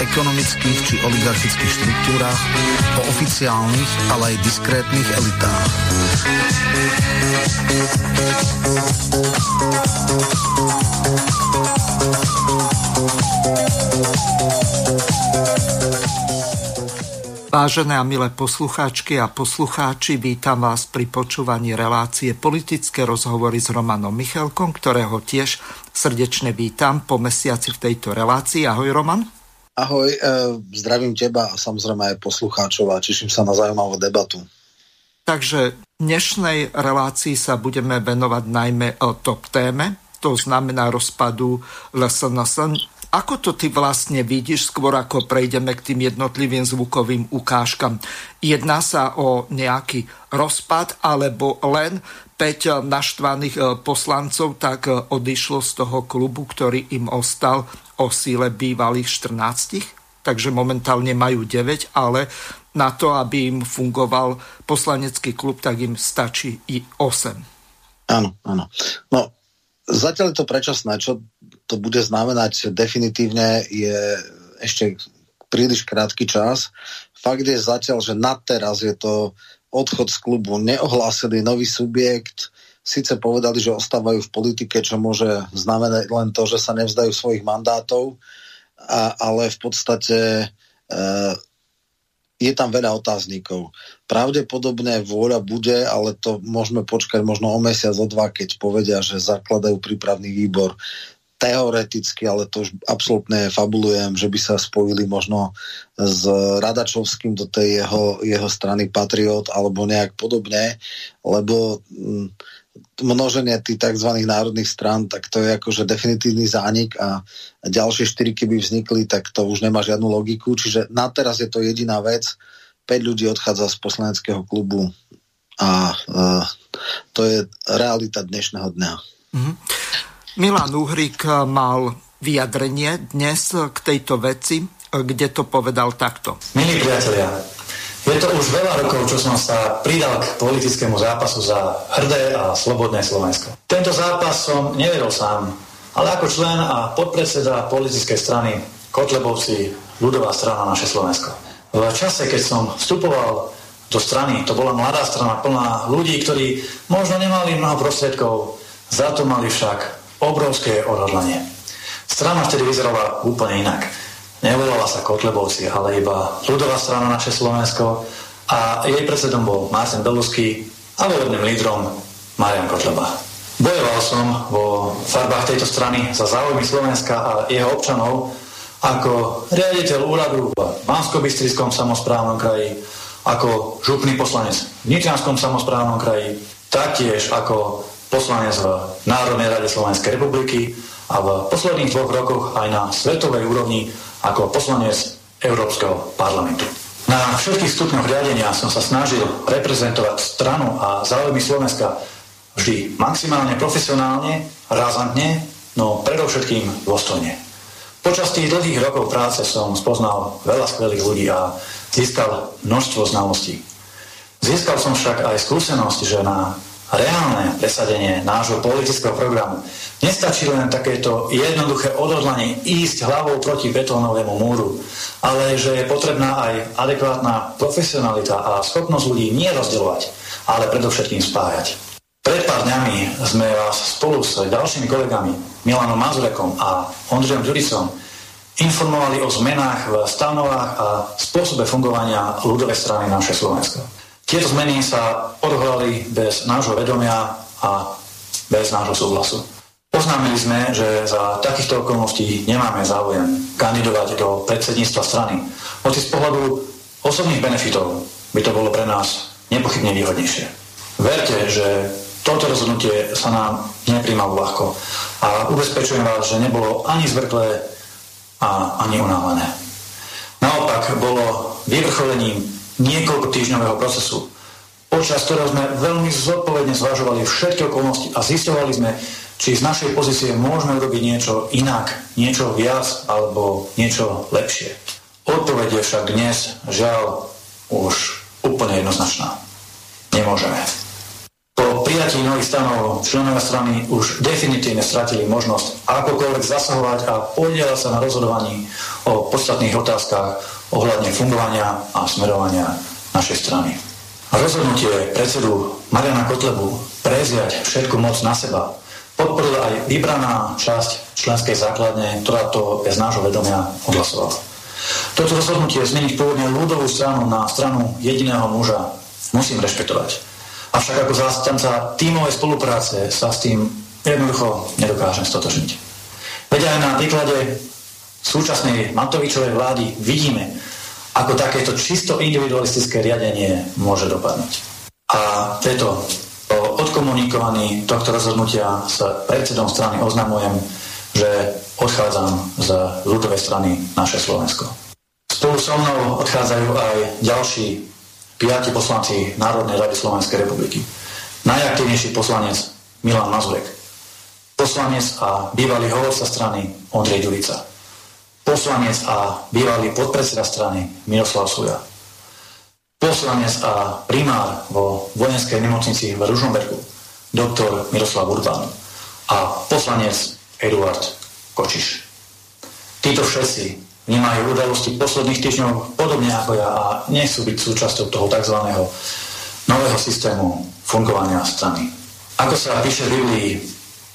ekonomických či oligarchických štruktúrach, o oficiálnych, ale aj diskrétnych elitách. Vážené a milé poslucháčky a poslucháči, vítam vás pri počúvaní relácie politické rozhovory s Romanom Michalkom, ktorého tiež srdečne vítam po mesiaci v tejto relácii. Ahoj Roman. Ahoj, e, zdravím teba a samozrejme aj poslucháčov a teším sa na zaujímavú debatu. Takže v dnešnej relácii sa budeme venovať najmä o top téme, to znamená rozpadu LSNS ako to ty vlastne vidíš, skôr ako prejdeme k tým jednotlivým zvukovým ukážkam? Jedná sa o nejaký rozpad, alebo len 5 naštvaných e, poslancov tak e, odišlo z toho klubu, ktorý im ostal o síle bývalých 14? Takže momentálne majú 9, ale na to, aby im fungoval poslanecký klub, tak im stačí i 8. Áno, áno. No, zatiaľ je to predčasné. Čo to bude znamenať definitívne je ešte príliš krátky čas. Fakt je zatiaľ, že na teraz je to odchod z klubu, neohlásili nový subjekt, síce povedali, že ostávajú v politike, čo môže znamenať len to, že sa nevzdajú svojich mandátov, a, ale v podstate e, je tam veľa otáznikov. Pravdepodobne vôľa bude, ale to môžeme počkať možno o mesiac, o dva, keď povedia, že zakladajú prípravný výbor teoreticky, ale to už absolútne fabulujem, že by sa spojili možno s Radačovským do tej jeho, jeho strany Patriot alebo nejak podobne, lebo mm, množenie tých tzv. národných strán, tak to je akože definitívny zánik a ďalšie štyri, keby vznikli, tak to už nemá žiadnu logiku. Čiže na teraz je to jediná vec. 5 ľudí odchádza z poslaneckého klubu a uh, to je realita dnešného dňa. Mm-hmm. Milan Uhrik mal vyjadrenie dnes k tejto veci, kde to povedal takto. Milí priatelia, je to už veľa rokov, čo som sa pridal k politickému zápasu za hrdé a slobodné Slovensko. Tento zápas som nevedol sám, ale ako člen a podpredseda politickej strany Kotlebovci ľudová strana naše Slovensko. V čase, keď som vstupoval do strany, to bola mladá strana plná ľudí, ktorí možno nemali mnoho prostriedkov, za to mali však obrovské odhodlanie. Strana vtedy vyzerala úplne inak. Nevolala sa Kotlebovci, ale iba ľudová strana naše Slovensko a jej predsedom bol Marcin Belusky a volebným lídrom Marian Kotleba. Bojoval som vo farbách tejto strany za záujmy Slovenska a jeho občanov ako riaditeľ úradu v bansko samozprávnom kraji, ako župný poslanec v Nitrianskom samozprávnom kraji, taktiež ako poslanec v Národnej rade Slovenskej republiky a v posledných dvoch rokoch aj na svetovej úrovni ako poslanec Európskeho parlamentu. Na všetkých stupňoch riadenia som sa snažil reprezentovať stranu a záujmy Slovenska vždy maximálne profesionálne, razantne, no predovšetkým dôstojne. Počas tých dlhých rokov práce som spoznal veľa skvelých ľudí a získal množstvo znalostí. Získal som však aj skúsenosť, že na reálne presadenie nášho politického programu. Nestačí len takéto jednoduché odhodlanie ísť hlavou proti betónovému múru, ale že je potrebná aj adekvátna profesionalita a schopnosť ľudí nie rozdeľovať, ale predovšetkým spájať. Pred pár dňami sme vás spolu s ďalšími kolegami Milanom Mazurekom a Ondřejom Ďuricom informovali o zmenách v stanovách a spôsobe fungovania ľudovej strany naše Slovensko. Tieto zmeny sa odhrali bez nášho vedomia a bez nášho súhlasu. Oznámili sme, že za takýchto okolností nemáme záujem kandidovať do predsedníctva strany. Hoci z pohľadu osobných benefitov by to bolo pre nás nepochybne výhodnejšie. Verte, že toto rozhodnutie sa nám nepríjmalo ľahko. A ubezpečujem vás, že nebolo ani zvrklé a ani unávané. Naopak bolo vyvrcholením niekoľko týždňového procesu, počas ktorého sme veľmi zodpovedne zvažovali všetky okolnosti a zistovali sme, či z našej pozície môžeme urobiť niečo inak, niečo viac alebo niečo lepšie. Odpoveď je však dnes, žiaľ, už úplne jednoznačná. Nemôžeme. Po prijatí nových stanov členovia strany už definitívne stratili možnosť akokoľvek zasahovať a podielať sa na rozhodovaní o podstatných otázkach ohľadne fungovania a smerovania našej strany. Rozhodnutie predsedu Mariana Kotlebu preziať všetku moc na seba podporila aj vybraná časť členskej základne, ktorá to bez nášho vedomia odhlasovala. Toto rozhodnutie zmeniť pôvodne ľudovú stranu na stranu jediného muža musím rešpektovať. Avšak ako zástanca tímovej spolupráce sa s tým jednoducho nedokážem stotožniť. Veď aj na príklade súčasnej Matovičovej vlády vidíme, ako takéto čisto individualistické riadenie môže dopadnúť. A preto po odkomunikovaní tohto rozhodnutia s predsedom strany oznamujem, že odchádzam z ľudovej strany naše Slovensko. Spolu so mnou odchádzajú aj ďalší piati poslanci Národnej rady Slovenskej republiky. Najaktívnejší poslanec Milan Mazurek. Poslanec a bývalý hovorca strany Ondrej Ďurica. Poslanec a bývalý podpredseda strany Miroslav Suja. Poslanec a primár vo vojenskej nemocnici v Ružomberku doktor Miroslav Urban a poslanec Eduard Kočiš. Títo všetci vnímajú udalosti posledných týždňov podobne ako ja a nechcú byť súčasťou toho tzv. nového systému fungovania strany. Ako sa píše v Biblii,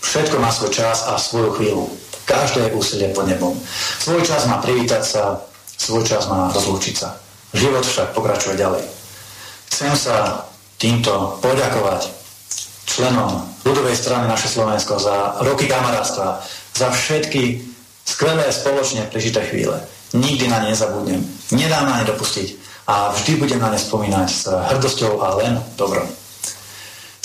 všetko má svoj čas a svoju chvíľu. Každé úsilie pod nebom. Svoj čas má privítať sa, svoj čas má rozlúčiť sa. Život však pokračuje ďalej. Chcem sa týmto poďakovať členom ľudovej strany naše Slovensko za roky kamarátstva, za všetky skvelé spoločne prežité chvíle. Nikdy na ne nezabudnem. Nedám na ne dopustiť a vždy budem na ne spomínať s hrdosťou a len dobrom.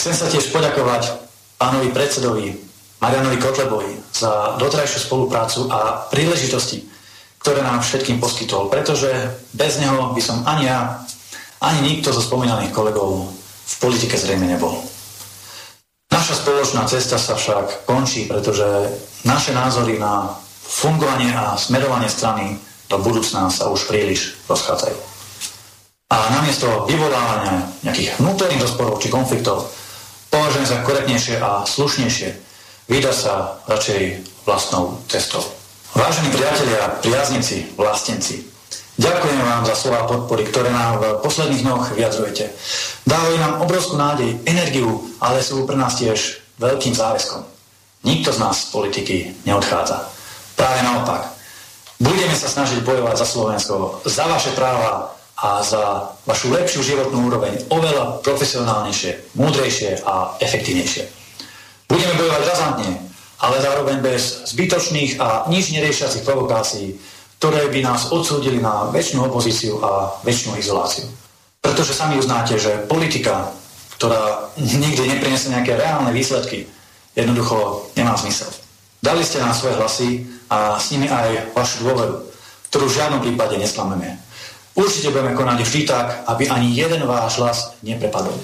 Chcem sa tiež poďakovať pánovi predsedovi Marianovi Kotlebovi za dotrajšiu spoluprácu a príležitosti, ktoré nám všetkým poskytol, pretože bez neho by som ani ja, ani nikto zo spomínaných kolegov v politike zrejme nebol. Naša spoločná cesta sa však končí, pretože naše názory na fungovanie a smerovanie strany do budúcna sa už príliš rozchádzajú. A namiesto vyvolávania nejakých vnútorných rozporov či konfliktov považujem za korektnejšie a slušnejšie vydať sa radšej vlastnou cestou. Vážení priatelia, priaznici, vlastenci, ďakujem vám za slova podpory, ktoré nám v posledných dňoch vyjadrujete. Dávajú nám obrovskú nádej, energiu, ale sú pre nás tiež veľkým záväzkom. Nikto z nás z politiky neodchádza. Práve naopak. Budeme sa snažiť bojovať za Slovensko, za vaše práva a za vašu lepšiu životnú úroveň oveľa profesionálnejšie, múdrejšie a efektívnejšie. Budeme bojovať razantne, ale zároveň bez zbytočných a nič neriešiacich provokácií, ktoré by nás odsúdili na väčšinu opozíciu a väčšinu izoláciu. Pretože sami uznáte, že politika, ktorá nikdy nepriniesie nejaké reálne výsledky, jednoducho nemá zmysel. Dali ste nám svoje hlasy a s nimi aj vašu dôveru, ktorú v žiadnom prípade nesklameme. Určite budeme konať vždy tak, aby ani jeden váš hlas neprepadol.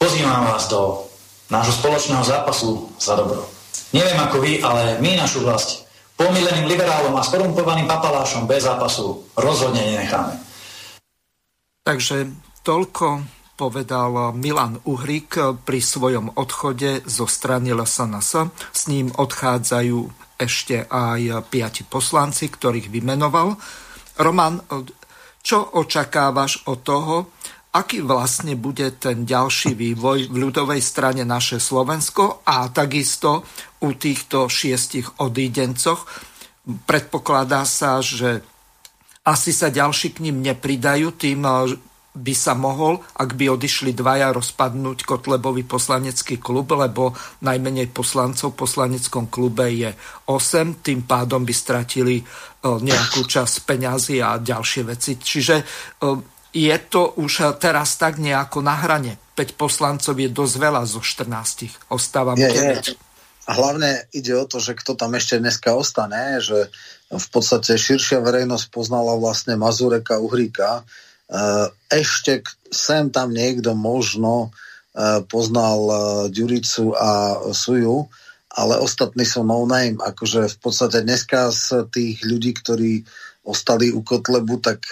Pozývam vás do nášho spoločného zápasu za dobro. Neviem ako vy, ale my našu vlast pomileným liberálom a skorumpovaným papalášom bez zápasu rozhodne nenecháme. Takže toľko povedal Milan Uhrik pri svojom odchode zo strany LSNS. S ním odchádzajú ešte aj piati poslanci, ktorých vymenoval. Roman, čo očakávaš od toho, aký vlastne bude ten ďalší vývoj v ľudovej strane naše Slovensko a takisto u týchto šiestich odídencoch. Predpokladá sa, že asi sa ďalší k ním nepridajú, tým by sa mohol, ak by odišli dvaja, rozpadnúť Kotlebový poslanecký klub, lebo najmenej poslancov v poslaneckom klube je 8, tým pádom by stratili e, nejakú časť peňazí a ďalšie veci. Čiže e, je to už teraz tak nejako na hrane. 5 poslancov je dosť veľa zo 14. Ostáva je, je. A hlavne ide o to, že kto tam ešte dneska ostane, že v podstate širšia verejnosť poznala vlastne Mazureka Uhríka. E, ešte sem tam niekto možno e, poznal Ďuricu a Suju, ale ostatní sú no name. Akože v podstate dneska z tých ľudí, ktorí ostali u Kotlebu, tak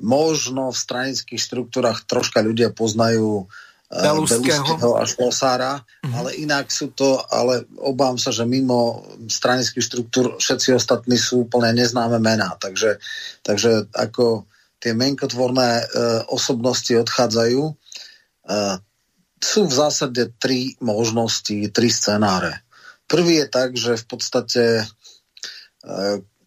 možno v stranických štruktúrach troška ľudia poznajú Beluského a Šlosára, mm-hmm. ale inak sú to, ale obávam sa, že mimo stranických štruktúr všetci ostatní sú úplne neznáme mená, takže, takže ako tie menkotvorné e, osobnosti odchádzajú, e, sú v zásade tri možnosti, tri scenáre. Prvý je tak, že v podstate e,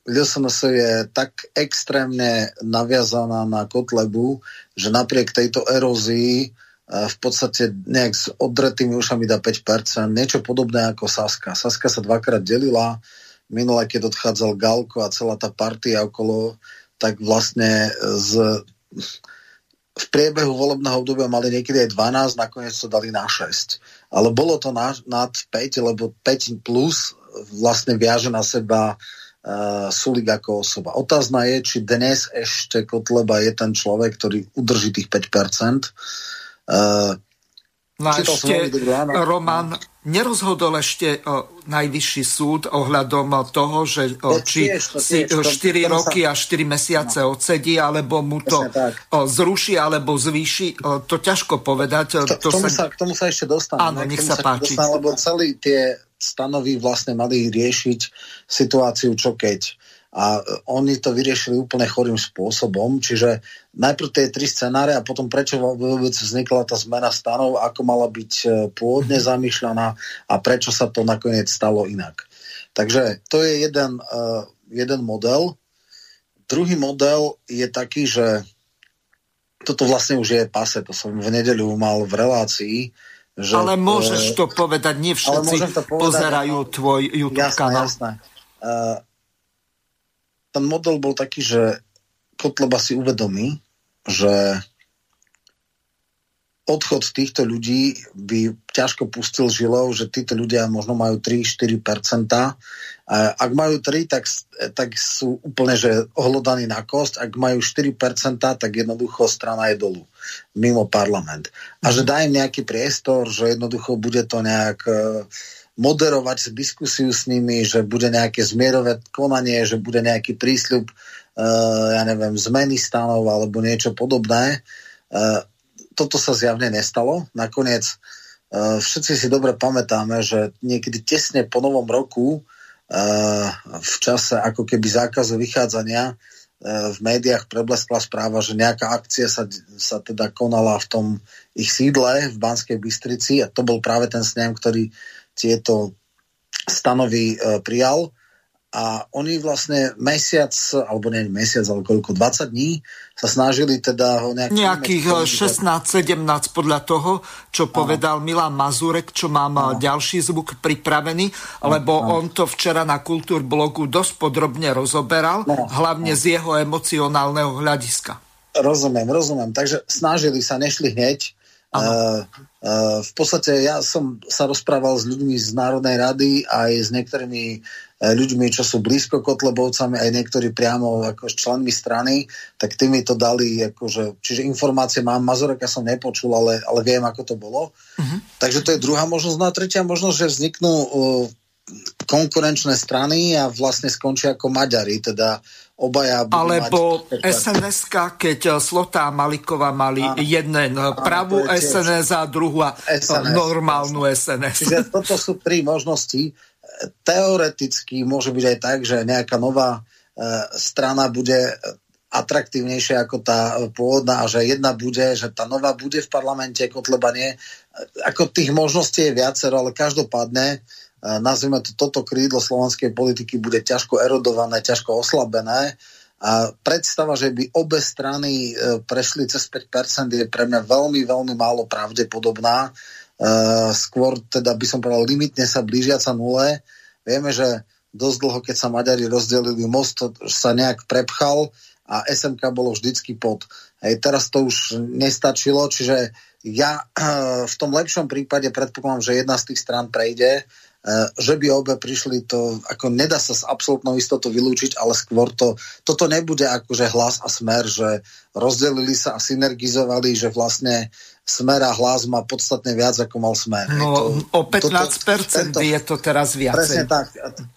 LSNS je tak extrémne naviazaná na Kotlebu, že napriek tejto erózii v podstate nejak s odretými ušami dá 5%, niečo podobné ako Saska. Saska sa dvakrát delila, minule, keď odchádzal Galko a celá tá partia okolo, tak vlastne z, v priebehu volebného obdobia mali niekedy aj 12, nakoniec to dali na 6. Ale bolo to na, nad 5, lebo 5 plus vlastne viaže na seba uh, Sulik ako osoba. Otázna je, či dnes ešte Kotleba je ten človek, ktorý udrží tých 5%. Uh, No ešte, Roman, nerozhodol ešte o, najvyšší súd ohľadom toho, že o, či tiež, to si tiež, 4 to, roky sa... a 4 mesiace no. odsedí, alebo mu to o, zruší, alebo zvýši. O, to ťažko povedať. To, to tomu sa... sa, k tomu sa ešte dostane. Áno, nech sa páči. Dostane, lebo celý tie stanovy vlastne mali riešiť situáciu, čo keď a oni to vyriešili úplne chorým spôsobom, čiže najprv tie tri scenáre a potom prečo vôbec vznikla tá zmena stanov, ako mala byť e, pôvodne mhm. zamýšľaná a prečo sa to nakoniec stalo inak. Takže to je jeden, uh, jeden model. Druhý model je taký, že toto vlastne už je pase, to som v nedeľu mal v relácii, že, ale môžeš to povedať, nie všetci to povedať, pozerajú tvoj YouTube jasné, kanál. Jasné. Uh, ten model bol taký, že Kotleba si uvedomí, že odchod týchto ľudí by ťažko pustil žilou, že títo ľudia možno majú 3-4%. Ak majú 3, tak, tak sú úplne že ohlodaní na kost. Ak majú 4%, tak jednoducho strana je dolu, mimo parlament. A že dá im nejaký priestor, že jednoducho bude to nejak uh, moderovať diskusiu s nimi, že bude nejaké zmierové konanie, že bude nejaký prísľub, uh, ja neviem, zmeny stanov alebo niečo podobné. Uh, toto sa zjavne nestalo. Nakoniec všetci si dobre pamätáme, že niekedy tesne po novom roku v čase ako keby zákazu vychádzania v médiách prebleskla správa, že nejaká akcia sa, sa teda konala v tom ich sídle v Banskej Bystrici. A to bol práve ten snem, ktorý tieto stanovy e, prijal a oni vlastne mesiac, alebo nie mesiac, ale koľko, 20 dní sa snažili teda ho nejak... Nejakých 16-17 e, podľa toho, čo povedal Milan Mazurek, čo mám Aha. E, ďalší zvuk pripravený, lebo Aha. on to včera na Kultúr blogu dosť podrobne rozoberal, no. hlavne Aha. z jeho emocionálneho hľadiska. Rozumiem, rozumiem. Takže snažili sa, nešli hneď, Uh, uh, v podstate ja som sa rozprával s ľuďmi z Národnej rady aj s niektorými ľuďmi, čo sú blízko Kotlebovcami, aj niektorí priamo ako členmi strany, tak tí mi to dali, akože, čiže informácie mám, Mazureka som nepočul, ale, ale viem, ako to bolo. Uh-huh. Takže to je druhá možnosť. No a tretia možnosť, že vzniknú uh, konkurenčné strany a vlastne skončia ako Maďari, teda obaja Alebo sns keď eh, Slotá a Maliková mali jeden pravú SNS a druhú a SNS, normálnu SNS. Čiže toto sú tri možnosti. Teoreticky môže byť aj tak, že nejaká nová e, strana bude atraktívnejšia ako tá pôvodná a že jedna bude, že tá nová bude v parlamente, Kotleba nie. Ako tých možností je viacero, ale každopádne nazvime to, toto krídlo slovenskej politiky bude ťažko erodované, ťažko oslabené. A predstava, že by obe strany e, prešli cez 5% je pre mňa veľmi, veľmi málo pravdepodobná. E, skôr teda by som povedal limitne sa blížiaca nule. Vieme, že dosť dlho, keď sa Maďari rozdelili, most sa nejak prepchal a SMK bolo vždycky pod. Hej, teraz to už nestačilo, čiže ja v tom lepšom prípade predpokladám, že jedna z tých strán prejde, že by obe prišli, to ako nedá sa s absolútnou istotou vylúčiť, ale skôr to, toto nebude akože hlas a smer, že rozdelili sa a synergizovali, že vlastne smer a hlas má podstatne viac, ako mal smer. No, to, o 15% toto, tento, je to teraz viacej. Presne tak.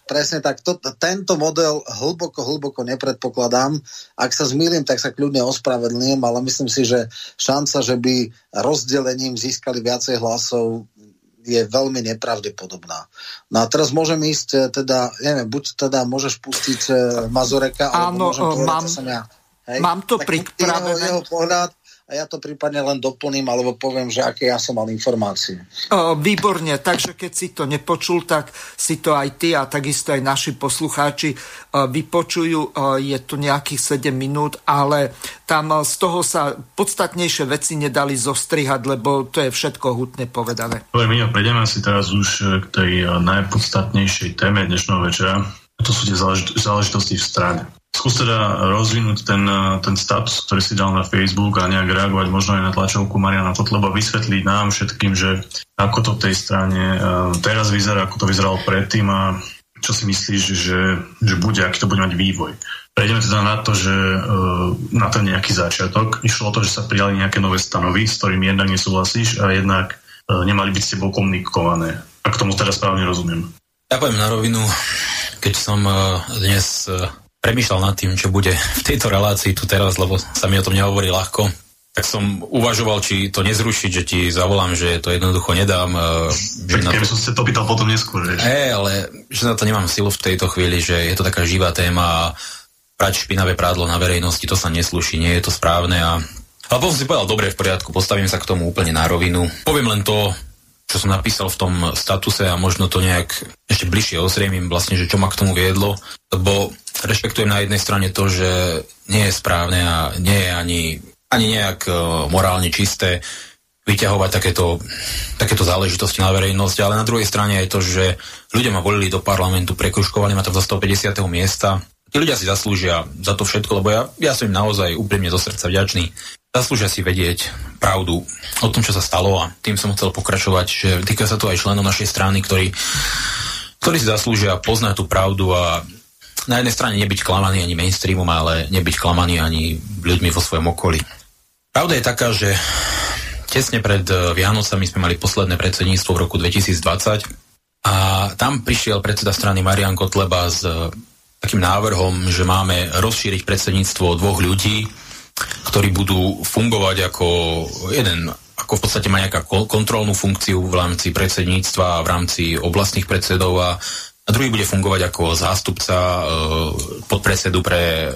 Presne tak. To, tento model hlboko, hlboko nepredpokladám. Ak sa zmýlim, tak sa kľudne ospravedlňujem, ale myslím si, že šanca, že by rozdelením získali viacej hlasov, je veľmi nepravdepodobná. No a teraz môžem ísť, e, teda, neviem, buď teda môžeš pustiť e, Mazureka, alebo môžem povedať, mám, ja. Hej? Mám to pripravené. Jeho, jeho pohľad, a ja to prípadne len doplním alebo poviem, že aké ja som mal informácie. Výborne, takže keď si to nepočul, tak si to aj ty a takisto aj naši poslucháči vypočujú. Je tu nejakých 7 minút, ale tam z toho sa podstatnejšie veci nedali zostrihať, lebo to je všetko hutne povedané. My prejdeme si teraz už k tej najpodstatnejšej téme dnešného večera. To sú tie záležitosti v strane. Skús teda rozvinúť ten, eh, ten status, ktorý si dal na Facebook a nejak reagovať možno aj na tlačovku Mariana Kotleba, vysvetliť nám všetkým, že ako to v tej strane eh, teraz vyzerá, ako to vyzeralo predtým a čo si myslíš, že, že bude, aký to bude mať vývoj. Prejdeme teda na to, že eh, na ten nejaký začiatok išlo o to, že sa prijali nejaké nové stanovy, s ktorými jednak nesúhlasíš a jednak nemali byť s tebou komunikované. Ak tomu teraz správne rozumiem. Ja poviem na rovinu, keď som dnes premýšľal nad tým, čo bude v tejto relácii tu teraz, lebo sa mi o tom nehovorí ľahko, tak som uvažoval, či to nezrušiť, že ti zavolám, že to jednoducho nedám. E, že Keby to... som sa to pýtal potom neskôr. Vieš. Hey, ale že na to nemám silu v tejto chvíli, že je to taká živá téma a prať špinavé prádlo na verejnosti, to sa neslúši, nie je to správne a ale potom si povedal, dobre, v poriadku, postavím sa k tomu úplne na rovinu. Poviem len to, čo som napísal v tom statuse a možno to nejak ešte bližšie osriemím vlastne, že čo ma k tomu viedlo, lebo rešpektujem na jednej strane to, že nie je správne a nie je ani, ani nejak uh, morálne čisté vyťahovať takéto, takéto záležitosti na verejnosť, ale na druhej strane je to, že ľudia ma volili do parlamentu, prekruškovali ma tam za 150. miesta. Tí ľudia si zaslúžia za to všetko, lebo ja, ja som im naozaj úprimne do srdca vďačný. Zaslúžia si vedieť pravdu o tom, čo sa stalo a tým som chcel pokračovať, že týka sa to aj členov našej strany, ktorí, ktorí si zaslúžia poznať tú pravdu a na jednej strane nebyť klamaný ani mainstreamom, ale nebyť klamaný ani ľuďmi vo svojom okolí. Pravda je taká, že tesne pred eh, Vianocami sme mali posledné predsedníctvo v roku 2020 a tam prišiel predseda strany Marian Kotleba s eh, takým návrhom, že máme rozšíriť predsedníctvo dvoch ľudí, ktorí budú fungovať ako jeden ako v podstate má nejaká kontrolnú funkciu v rámci predsedníctva a v rámci oblastných predsedov a, a druhý bude fungovať ako zástupca e, podpredsedu pre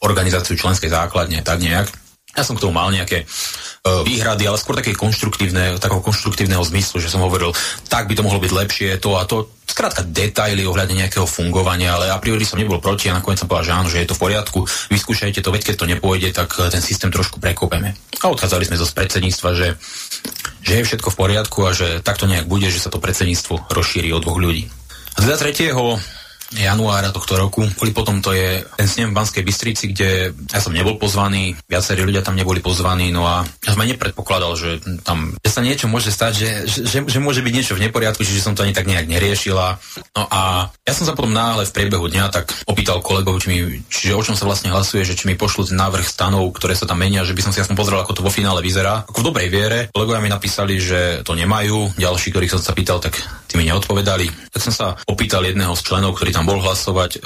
organizáciu členskej základne, tak nejak. Ja som k tomu mal nejaké uh, výhrady, ale skôr také konštruktívne, takého konštruktívneho zmyslu, že som hovoril, tak by to mohlo byť lepšie, to a to. Skrátka detaily ohľadne nejakého fungovania, ale a priori som nebol proti a nakoniec som povedal, že áno, že je to v poriadku, vyskúšajte to, veď keď to nepôjde, tak e, ten systém trošku prekopeme. A odchádzali sme zo predsedníctva, že, že je všetko v poriadku a že takto nejak bude, že sa to predsedníctvo rozšíri o dvoch ľudí. A teda 3 januára tohto roku. Boli potom to je ten snem v Banskej Bystrici, kde ja som nebol pozvaný, viacerí ľudia tam neboli pozvaní, no a ja som aj nepredpokladal, že tam že sa niečo môže stať, že, že, že môže byť niečo v neporiadku, čiže som to ani tak nejak neriešila. No a ja som sa potom náhle v priebehu dňa tak opýtal kolegov, či mi, čiže o čom sa vlastne hlasuje, že či mi pošlú návrh stanov, ktoré sa tam menia, že by som si aspoň pozrel, ako to vo finále vyzerá. Ako v dobrej viere. Kolegovia mi napísali, že to nemajú, ďalší, ktorých som sa pýtal, tak tí mi neodpovedali. Tak som sa opýtal jedného z členov, ktorý tam bol hlasovať, e,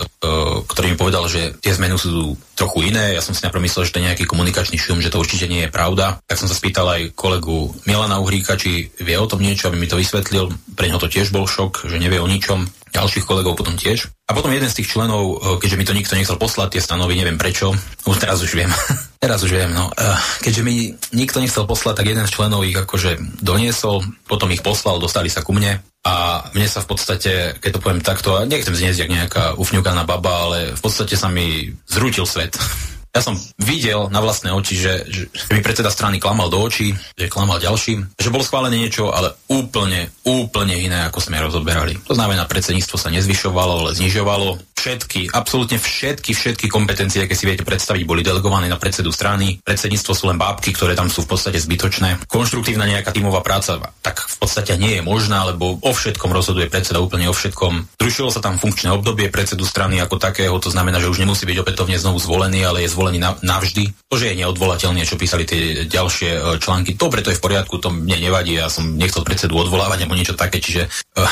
ktorý mi povedal, že tie zmeny sú trochu iné. Ja som si najprv že to je nejaký komunikačný šum, že to určite nie je pravda. Tak som sa spýtal aj kolegu Milana Uhríka, či vie o tom niečo, aby mi to vysvetlil. Pre neho to tiež bol šok, že nevie o ničom ďalších kolegov potom tiež. A potom jeden z tých členov, e, keďže mi to nikto nechcel poslať, tie stanovy, neviem prečo, už teraz už viem, teraz už viem, no. E, keďže mi nikto nechcel poslať, tak jeden z členov ich akože doniesol, potom ich poslal, dostali sa ku mne a mne sa v podstate, keď to poviem takto, nechcem zniesť jak nejaká ufňukaná baba, ale v podstate sa mi zrútil svet. Ja som videl na vlastné oči, že, že mi predseda strany klamal do očí, že klamal ďalším, že bolo schválené niečo, ale úplne, úplne iné, ako sme rozoberali. To znamená, predsedníctvo sa nezvyšovalo, ale znižovalo. všetky, absolútne všetky, všetky kompetencie, aké si viete predstaviť, boli delegované na predsedu strany. Predsedníctvo sú len bábky, ktoré tam sú v podstate zbytočné. Konštruktívna nejaká tímová práca tak v podstate nie je možná, lebo o všetkom rozhoduje predseda úplne o všetkom. Zrušilo sa tam funkčné obdobie predsedu strany ako takého, to znamená, že už nemusí byť opätovne znovu zvolený, ale je zvolený navždy. To, že je neodvolateľný, čo písali tie ďalšie e, články, dobre, to je v poriadku, to mne nevadí, ja som nechcel predsedu odvolávať alebo niečo také, čiže uh,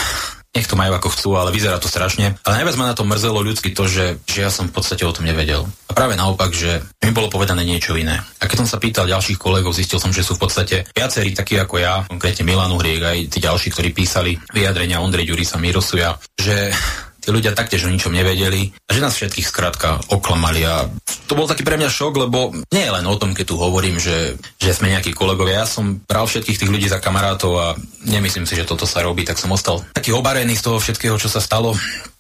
nech to majú ako chcú, ale vyzerá to strašne. Ale najviac ma na to mrzelo ľudsky to, že, že ja som v podstate o tom nevedel. A práve naopak, že mi bolo povedané niečo iné. A keď som sa pýtal ďalších kolegov, zistil som, že sú v podstate viacerí takí ako ja, konkrétne Milanu Hriek, aj tí ďalší, ktorí písali vyjadrenia Ondrej Ďurisa Mirosuja, že tí ľudia taktiež o ničom nevedeli a že nás všetkých skrátka oklamali a to bol taký pre mňa šok, lebo nie je len o tom, keď tu hovorím, že, že sme nejakí kolegovia. Ja som bral všetkých tých ľudí za kamarátov a nemyslím si, že toto sa robí, tak som ostal taký obarený z toho všetkého, čo sa stalo.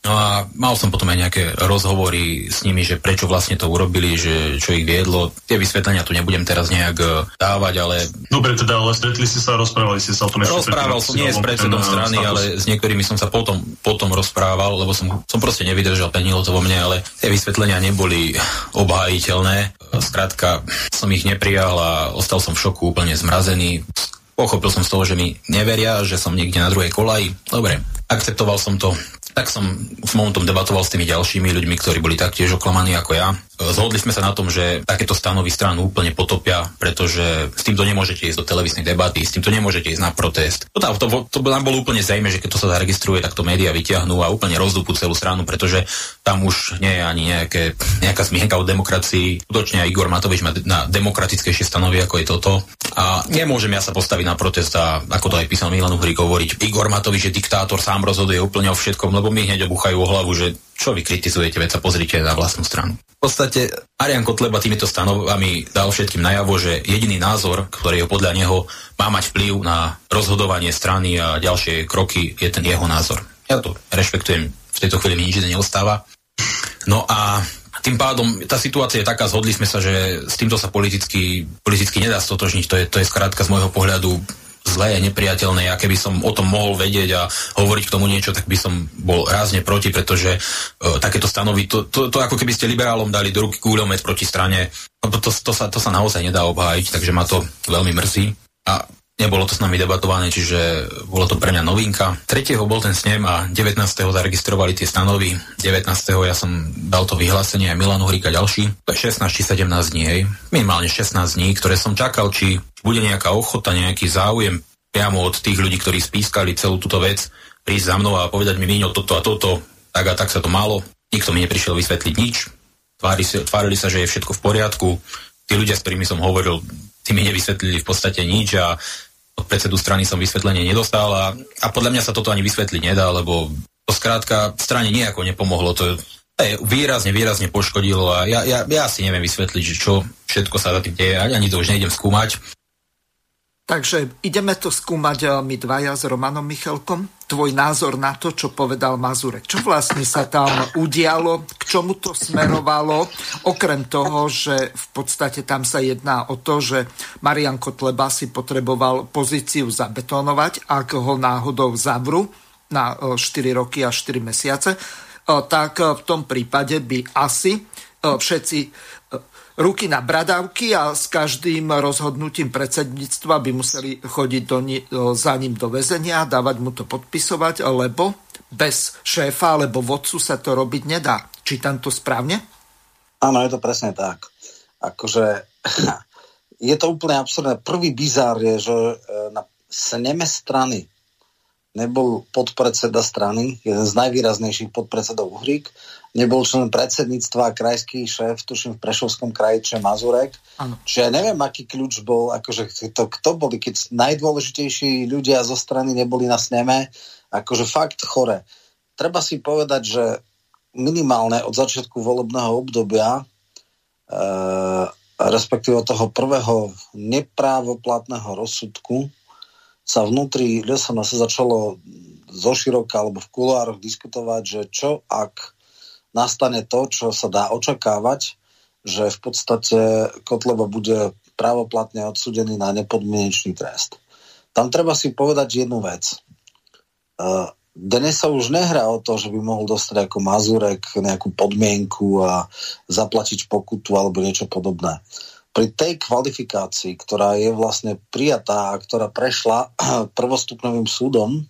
No a mal som potom aj nejaké rozhovory s nimi, že prečo vlastne to urobili, že čo ich viedlo. Tie vysvetlenia tu nebudem teraz nejak e, dávať, ale... Dobre, teda, ale stretli ste sa, rozprávali ste sa o tom ešte Rozprával som nie s predsedom strany, status. ale s niektorými som sa potom, potom rozprával, lebo som, som proste nevydržal, penilo to vo mne, ale tie vysvetlenia neboli obhájiteľné. Skrátka, som ich neprijal a ostal som v šoku úplne zmrazený. Pochopil som z toho, že mi neveria, že som niekde na druhej kolaji. Dobre, akceptoval som to tak som s momentom debatoval s tými ďalšími ľuďmi, ktorí boli taktiež oklamaní ako ja. Zhodli sme sa na tom, že takéto stanovy stranu úplne potopia, pretože s týmto nemôžete ísť do televíznej debaty, s týmto nemôžete ísť na protest. To, to, to, to nám bolo úplne zrejme, že keď to sa zaregistruje, tak to médiá vyťahnú a úplne rozdúpu celú stranu, pretože tam už nie je ani nejaké, nejaká zmienka o demokracii. Skutočne aj Igor Matovič má na demokratickejšie stanovy, ako je toto. A nemôžem ja sa postaviť na protest a ako to aj písal Milan Uhrík hovoriť, Igor Matovič je diktátor, sám rozhoduje úplne o všetkom, lebo mi hneď obuchajú o hlavu, že čo vy kritizujete, veď sa pozrite na vlastnú stranu. V podstate Arian Kotleba týmito stanovami dal všetkým najavo, že jediný názor, ktorý ho podľa neho má mať vplyv na rozhodovanie strany a ďalšie kroky, je ten jeho názor. Ja to rešpektujem, v tejto chvíli mi nič neostáva. No a tým pádom tá situácia je taká, zhodli sme sa, že s týmto sa politicky, politicky nedá stotožniť. To je, to je skrátka z môjho pohľadu zlé nepriateľné. Ja keby som o tom mohol vedieť a hovoriť k tomu niečo, tak by som bol rázne proti, pretože uh, takéto stanovy, to, to, to ako keby ste liberálom dali do ruky kúľomet proti strane, to, to, to, sa, to sa naozaj nedá obhájiť, takže ma to veľmi mrzí. A Nebolo to s nami debatované, čiže bolo to pre mňa novinka. 3. bol ten snem a 19. zaregistrovali tie stanovy. 19. ja som dal to vyhlásenie aj Milanu Hrika ďalší. To je 16 či 17 dní, hej. Minimálne 16 dní, ktoré som čakal, či bude nejaká ochota, nejaký záujem priamo od tých ľudí, ktorí spískali celú túto vec, prísť za mnou a povedať mi, Míňo, toto a toto, tak a tak sa to malo. Nikto mi neprišiel vysvetliť nič. Tvárili sa, tvárili sa, že je všetko v poriadku. Tí ľudia, s ktorými som hovoril, tí mi nevysvetlili v podstate nič a od predsedu strany som vysvetlenie nedostal a, a podľa mňa sa toto ani vysvetliť nedá, lebo to skrátka strane nejako nepomohlo. To je výrazne, výrazne poškodilo a ja, ja, ja si neviem vysvetliť, že čo všetko sa za tým deje, ani to už nejdem skúmať. Takže ideme to skúmať eh, my dvaja s Romanom Michalkom. Tvoj názor na to, čo povedal Mazurek. Čo vlastne sa tam udialo, k čomu to smerovalo, okrem toho, že v podstate tam sa jedná o to, že Marian Kotleba si potreboval pozíciu zabetónovať, ak ho náhodou zavru na 4 eh, roky a 4 mesiace, eh, tak v tom prípade by asi všetci ruky na bradavky a s každým rozhodnutím predsedníctva by museli chodiť do ni- za ním do väzenia, dávať mu to podpisovať, lebo bez šéfa alebo vodcu sa to robiť nedá. Čítam to správne? Áno, je to presne tak. Akože je to úplne absurdné. Prvý bizár je, že e, na sneme strany nebol podpredseda strany, jeden z najvýraznejších podpredsedov Uhrík, nebol člen predsedníctva, krajský šéf, tuším v Prešovskom kraji, čo Mazurek. Ano. Čiže ja neviem, aký kľúč bol, akože to, kto boli, keď najdôležitejší ľudia zo strany neboli na sneme, akože fakt chore. Treba si povedať, že minimálne od začiatku volebného obdobia e, respektíve toho prvého neprávoplatného rozsudku sa vnútri LSNS sa začalo zoširoka alebo v kuloároch diskutovať, že čo ak nastane to, čo sa dá očakávať, že v podstate Kotleba bude právoplatne odsudený na nepodmienečný trest. Tam treba si povedať jednu vec. Uh, dnes sa už nehrá o to, že by mohol dostať ako Mazurek nejakú podmienku a zaplatiť pokutu alebo niečo podobné. Pri tej kvalifikácii, ktorá je vlastne prijatá a ktorá prešla prvostupnovým súdom,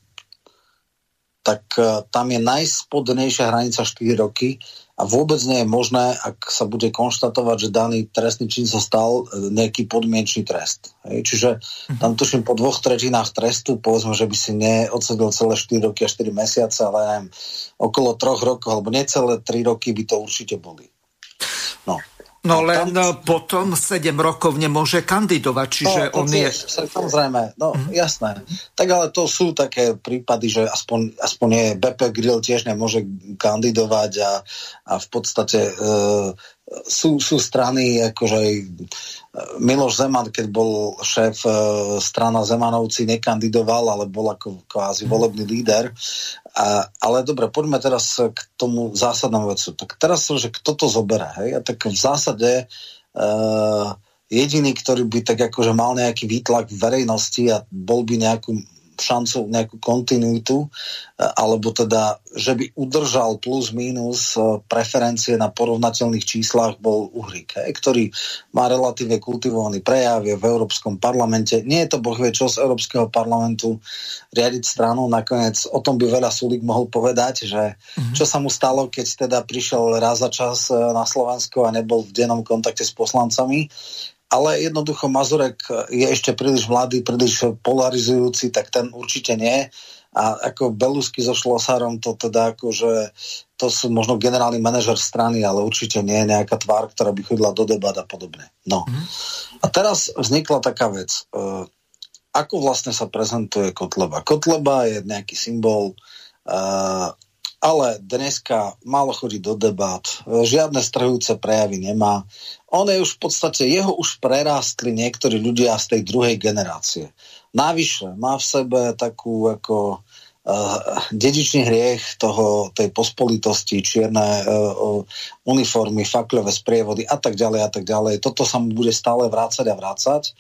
tak e, tam je najspodnejšia hranica 4 roky a vôbec nie je možné, ak sa bude konštatovať, že daný trestný čin sa stal e, nejaký podmienčný trest. Hej. Čiže mhm. tam tuším po dvoch tretinách trestu, povedzme, že by si neodsedil celé 4 roky a 4 mesiace, ale neviem, okolo troch rokov, alebo necelé 3 roky by to určite boli. No. No len tam... potom 7 rokov nemôže kandidovať, čiže no, on je... Samozrejme, no mm-hmm. jasné. Tak ale to sú také prípady, že aspoň, aspoň je BP Grill tiež nemôže kandidovať a, a v podstate e, sú, sú strany, akože Miloš Zeman, keď bol šéf e, strana Zemanovci, nekandidoval, ale bol ako kvázi volebný líder. A, ale dobre, poďme teraz k tomu zásadnému vecu. Tak teraz, že kto to zoberá, hej? A tak v zásade e, jediný, ktorý by tak akože mal nejaký výtlak v verejnosti a bol by nejakú šancu nejakú kontinuitu, e, alebo teda, že by udržal plus minus e, preferencie na porovnateľných číslach, bol Uhrik, hej, ktorý má relatívne kultivovaný prejav, je v Európskom parlamente. Nie je to boh vie čo z Európskeho parlamentu riadiť stranu, nakoniec o tom by veľa Sulik mohol povedať, že mm-hmm. čo sa mu stalo, keď teda prišiel raz za čas e, na Slovensko a nebol v dennom kontakte s poslancami ale jednoducho Mazurek je ešte príliš mladý, príliš polarizujúci, tak ten určite nie. A ako Belusky so Šlosárom, to teda akože, to sú možno generálny manažer strany, ale určite nie je nejaká tvár, ktorá by chodila do debat a podobne. No. Mm. A teraz vznikla taká vec. Uh, ako vlastne sa prezentuje Kotleba? Kotleba je nejaký symbol, uh, ale dneska málo chodí do debat, žiadne strhujúce prejavy nemá on je už v podstate, jeho už prerástli niektorí ľudia z tej druhej generácie. Navyše má v sebe takú ako uh, dedičný hriech toho, tej pospolitosti, čierne uh, uniformy, fakľové sprievody a tak ďalej a tak ďalej. Toto sa mu bude stále vrácať a vrácať.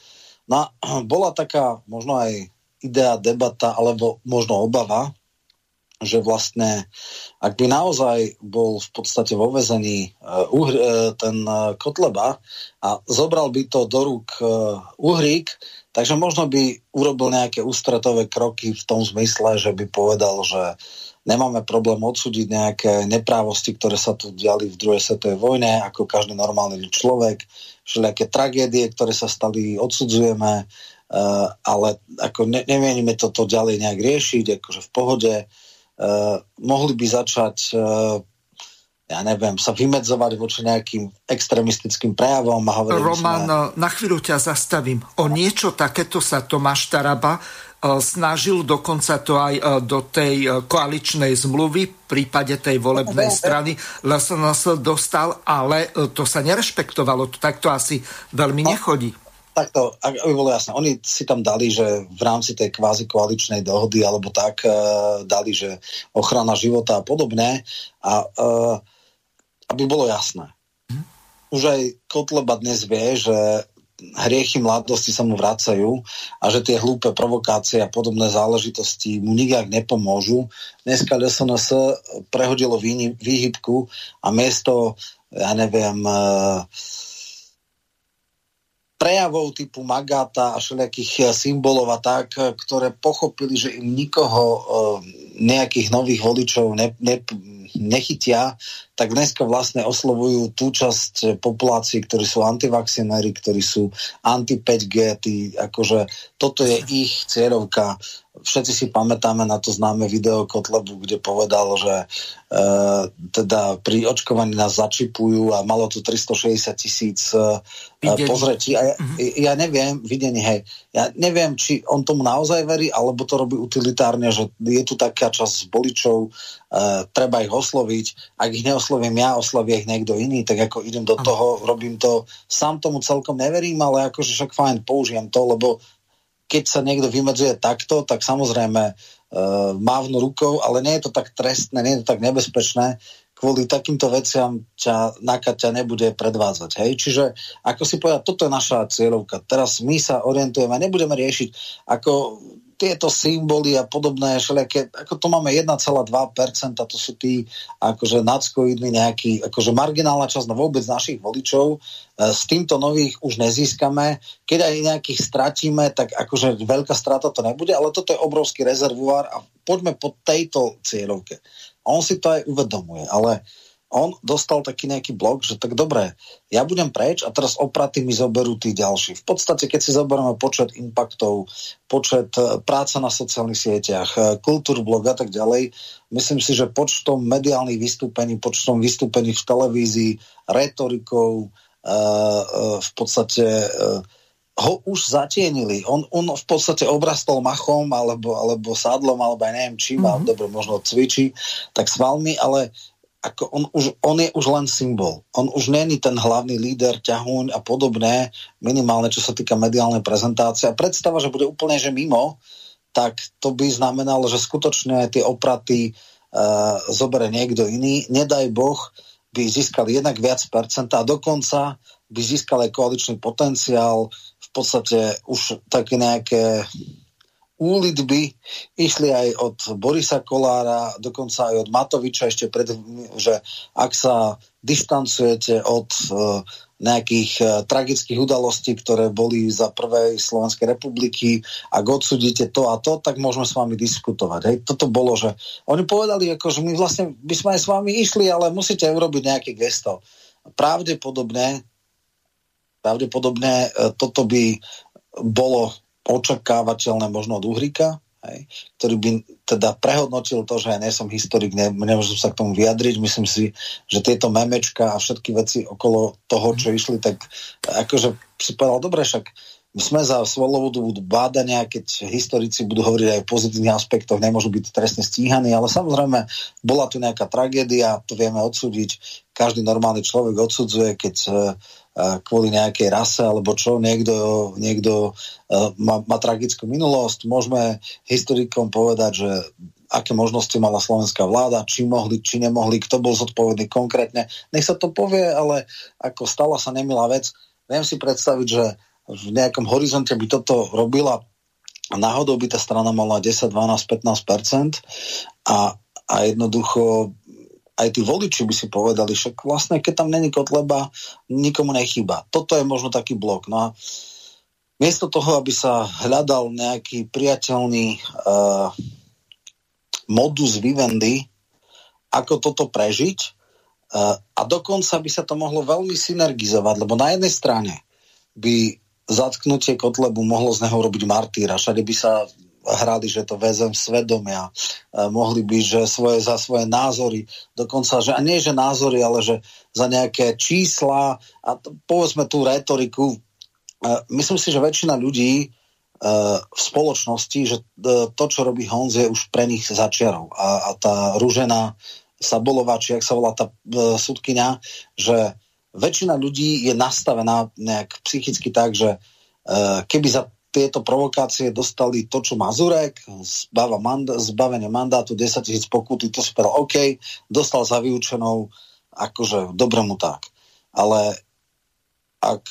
No, bola taká možno aj idea, debata alebo možno obava, že vlastne, ak by naozaj bol v podstate vo vezení uh, uh, ten uh, Kotleba a zobral by to do rúk uh, Uhrík, takže možno by urobil nejaké ústretové kroky v tom zmysle, že by povedal, že nemáme problém odsúdiť nejaké neprávosti, ktoré sa tu diali v druhej svetovej vojne, ako každý normálny človek, všelijaké tragédie, ktoré sa stali, odsudzujeme, uh, ale ako ne, nemienime toto ďalej nejak riešiť, akože v pohode, mohli by začať uh, ja neviem, sa vymedzovať voči nejakým extremistickým prejavom. A Roman, sme... na chvíľu ťa zastavím. O niečo takéto sa Tomáš Taraba snažil dokonca to aj do tej koaličnej zmluvy v prípade tej volebnej strany LSNS dostal, ale to sa nerešpektovalo. Tak to asi veľmi no. nechodí takto, aby bolo jasné, oni si tam dali, že v rámci tej kvázi koaličnej dohody alebo tak e, dali, že ochrana života a podobné a e, aby bolo jasné. Mhm. Už aj Kotleba dnes vie, že hriechy mladosti sa mu vracajú a že tie hlúpe provokácie a podobné záležitosti mu nikak nepomôžu. Dneska SNS prehodilo výhybku a miesto, ja neviem, e, prejavov typu Magata a všelijakých eh, symbolov a tak, eh, ktoré pochopili, že im nikoho eh, nejakých nových voličov ne, ne, nechytia, tak dneska vlastne oslovujú tú časť populácie, ktorí sú antivaxinéri, ktorí sú anti-5G, tí, akože toto je ich cieľovka všetci si pamätáme na to známe video Kotlebu, kde povedal, že e, teda pri očkovaní nás začipujú a malo tu 360 tisíc e, pozretí. A ja, mm-hmm. ja neviem, videní, hej, ja neviem, či on tomu naozaj verí, alebo to robí utilitárne, že je tu taká časť boličov, e, treba ich osloviť. Ak ich neoslovím ja, oslovia ich niekto iný, tak ako idem do toho, robím to. Sám tomu celkom neverím, ale akože však fajn, použijem to, lebo keď sa niekto vymedzuje takto, tak samozrejme uh, mávnu rukou, ale nie je to tak trestné, nie je to tak nebezpečné, kvôli takýmto veciam ťa, NAKA ťa nebude predvádzať. Hej? Čiže, ako si povedať, toto je naša cieľovka. Teraz my sa orientujeme, nebudeme riešiť, ako tieto symboly a podobné všelijaké, ako to máme 1,2%, to sú tí akože nadskoidní nejakí, akože marginálna časť, no vôbec našich voličov, e, s týmto nových už nezískame. Keď aj nejakých stratíme, tak akože veľká strata to nebude, ale toto je obrovský rezervuár a poďme po tejto cieľovke. On si to aj uvedomuje, ale uh, on dostal taký nejaký blok, že tak dobré, ja budem preč a teraz opraty mi zoberú tí ďalší. V podstate, keď si zoberieme počet impaktov, počet e, práca na sociálnych sieťach, e, kultúrblog a tak ďalej, myslím si, že počtom mediálnych vystúpení, počtom vystúpení v televízii, retorikou, e, v podstate ho už zatienili. On, on v podstate obrastol machom alebo, alebo sádlom, alebo aj neviem čím, mm-hmm. dobre, možno cvičí, tak svalmi, ale ako on, už, on je už len symbol. On už není ten hlavný líder, ťahúň a podobné, minimálne čo sa týka mediálnej prezentácie. A predstava, že bude úplne že mimo, tak to by znamenalo, že skutočne tie opraty uh, zobere niekto iný. Nedaj Boh, by získal jednak viac percenta a dokonca by získal aj koaličný potenciál, v podstate už také nejaké úlitby išli aj od Borisa Kolára, dokonca aj od Matoviča ešte pred, že ak sa distancujete od uh, nejakých uh, tragických udalostí, ktoré boli za prvej Slovenskej republiky, ak odsudíte to a to, tak môžeme s vami diskutovať. Hej, toto bolo, že oni povedali, ako, že my vlastne by sme aj s vami išli, ale musíte urobiť nejaké gesto. Pravdepodobne pravdepodobne uh, toto by bolo očakávateľné možno od Uhrika, hej, ktorý by teda prehodnotil to, že ja nie som historik, ne, nemôžem sa k tomu vyjadriť. Myslím si, že tieto memečka a všetky veci okolo toho, čo išli, tak akože si povedal, dobre, však sme za budú bádania, keď historici budú hovoriť aj o pozitívnych aspektoch, nemôžu byť trestne stíhaní, ale samozrejme bola tu nejaká tragédia, to vieme odsúdiť. Každý normálny človek odsudzuje, keď kvôli nejakej rase alebo čo, niekto, niekto má, má tragickú minulosť. Môžeme historikom povedať, že aké možnosti mala slovenská vláda, či mohli, či nemohli, kto bol zodpovedný konkrétne. Nech sa to povie, ale ako stala sa nemilá vec, viem si predstaviť, že v nejakom horizonte by toto robila a náhodou by tá strana mala 10, 12, 15 a, a jednoducho aj tí voliči by si povedali, však vlastne keď tam není Kotleba, nikomu nechýba. Toto je možno taký blok. No a miesto toho, aby sa hľadal nejaký priateľný uh, modus vivendi, ako toto prežiť uh, a dokonca by sa to mohlo veľmi synergizovať, lebo na jednej strane by zatknutie Kotlebu mohlo z neho robiť martýra, všade by sa hrali, že to väzem svedomia, e, mohli by, že svoje, za svoje názory, dokonca, že, a nie že názory, ale že za nejaké čísla a to, povedzme tú retoriku. E, myslím si, že väčšina ľudí e, v spoločnosti, že to, čo robí Honz, je už pre nich začiarov. A, a tá Ružená Sabolová, či jak sa volá tá sudkynia, že väčšina ľudí je nastavená nejak psychicky tak, že keby za tieto provokácie dostali to, čo Mazurek, zbava manda- zbavenie mandátu, 10 tisíc pokuty, to si povedal, OK, dostal za vyučenou, akože dobre tak. Ale ak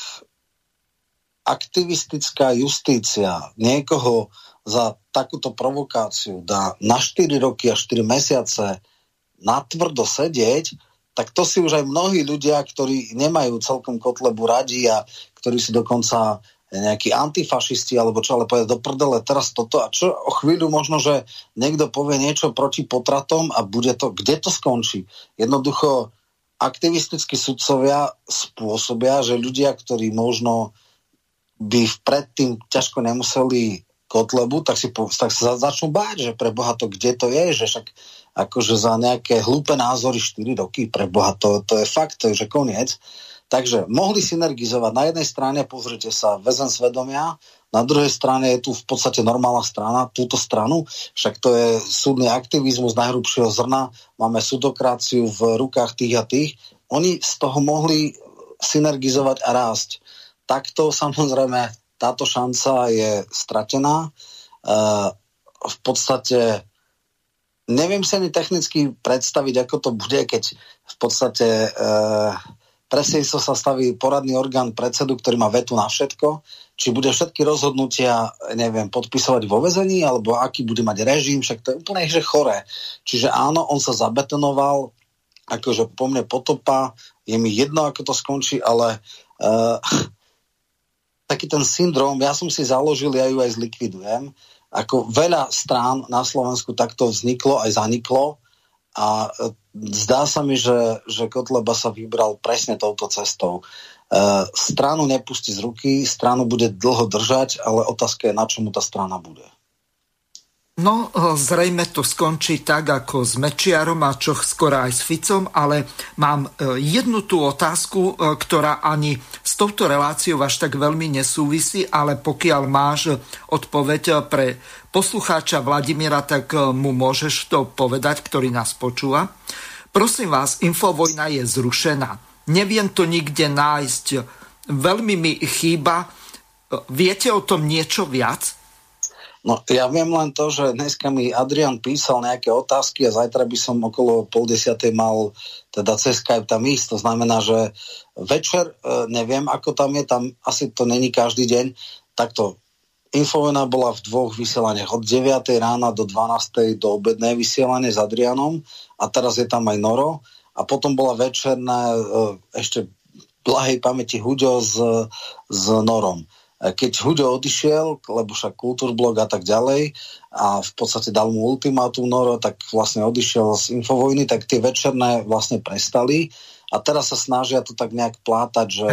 aktivistická justícia niekoho za takúto provokáciu dá na 4 roky a 4 mesiace natvrdo sedieť, tak to si už aj mnohí ľudia, ktorí nemajú celkom Kotlebu radi a ktorí si dokonca nejakí antifašisti alebo čo, ale povedať do prdele teraz toto a čo o chvíľu možno, že niekto povie niečo proti potratom a bude to, kde to skončí? Jednoducho aktivistickí sudcovia spôsobia, že ľudia, ktorí možno by predtým ťažko nemuseli Kotlebu, tak, si, tak sa začnú báť, že pre Boha to kde to je, že však akože za nejaké hlúpe názory 4 roky, pre Boha to, to je fakt, to je že koniec. Takže mohli synergizovať. Na jednej strane, pozrite sa, väzen svedomia, na druhej strane je tu v podstate normálna strana, túto stranu, však to je súdny aktivizmus najhrubšieho zrna, máme sudokraciu v rukách tých a tých. Oni z toho mohli synergizovať a rásť. Takto samozrejme táto šanca je stratená. E, v podstate neviem si ani technicky predstaviť, ako to bude, keď v podstate e, predsedníctvo sa staví poradný orgán predsedu, ktorý má vetu na všetko, či bude všetky rozhodnutia, neviem, podpisovať vo vezení, alebo aký bude mať režim, však to je úplne že choré. Čiže áno, on sa zabetonoval, akože po mne potopa, je mi jedno, ako to skončí, ale uh, taký ten syndrom, ja som si založil, ja ju aj zlikvidujem, ako veľa strán na Slovensku takto vzniklo, aj zaniklo a e, zdá sa mi, že, že Kotleba sa vybral presne touto cestou. E, stranu nepustí z ruky, stranu bude dlho držať, ale otázka je, na čomu tá strana bude. No, e, zrejme to skončí tak, ako s Mečiarom a čo skoro aj s Ficom, ale mám e, jednu tú otázku, ktorá ani touto reláciou až tak veľmi nesúvisí, ale pokiaľ máš odpoveď pre poslucháča Vladimíra, tak mu môžeš to povedať, ktorý nás počúva. Prosím vás, Infovojna je zrušená. Neviem to nikde nájsť. Veľmi mi chýba. Viete o tom niečo viac? No ja viem len to, že dneska mi Adrian písal nejaké otázky a zajtra by som okolo pol desiatej mal teda cez Skype tam ísť. To znamená, že večer, e, neviem ako tam je, tam asi to není každý deň, takto Infovena bola v dvoch vysielaniach od 9. rána do 12. do obedné vysielanie s Adrianom a teraz je tam aj Noro a potom bola večerná e, ešte blahej pamäti Huďo s, s Norom keď Huďo odišiel, lebo však kultúrblog a tak ďalej a v podstate dal mu ultimátum Noro, tak vlastne odišiel z Infovojny, tak tie večerné vlastne prestali a teraz sa snažia to tak nejak plátať, že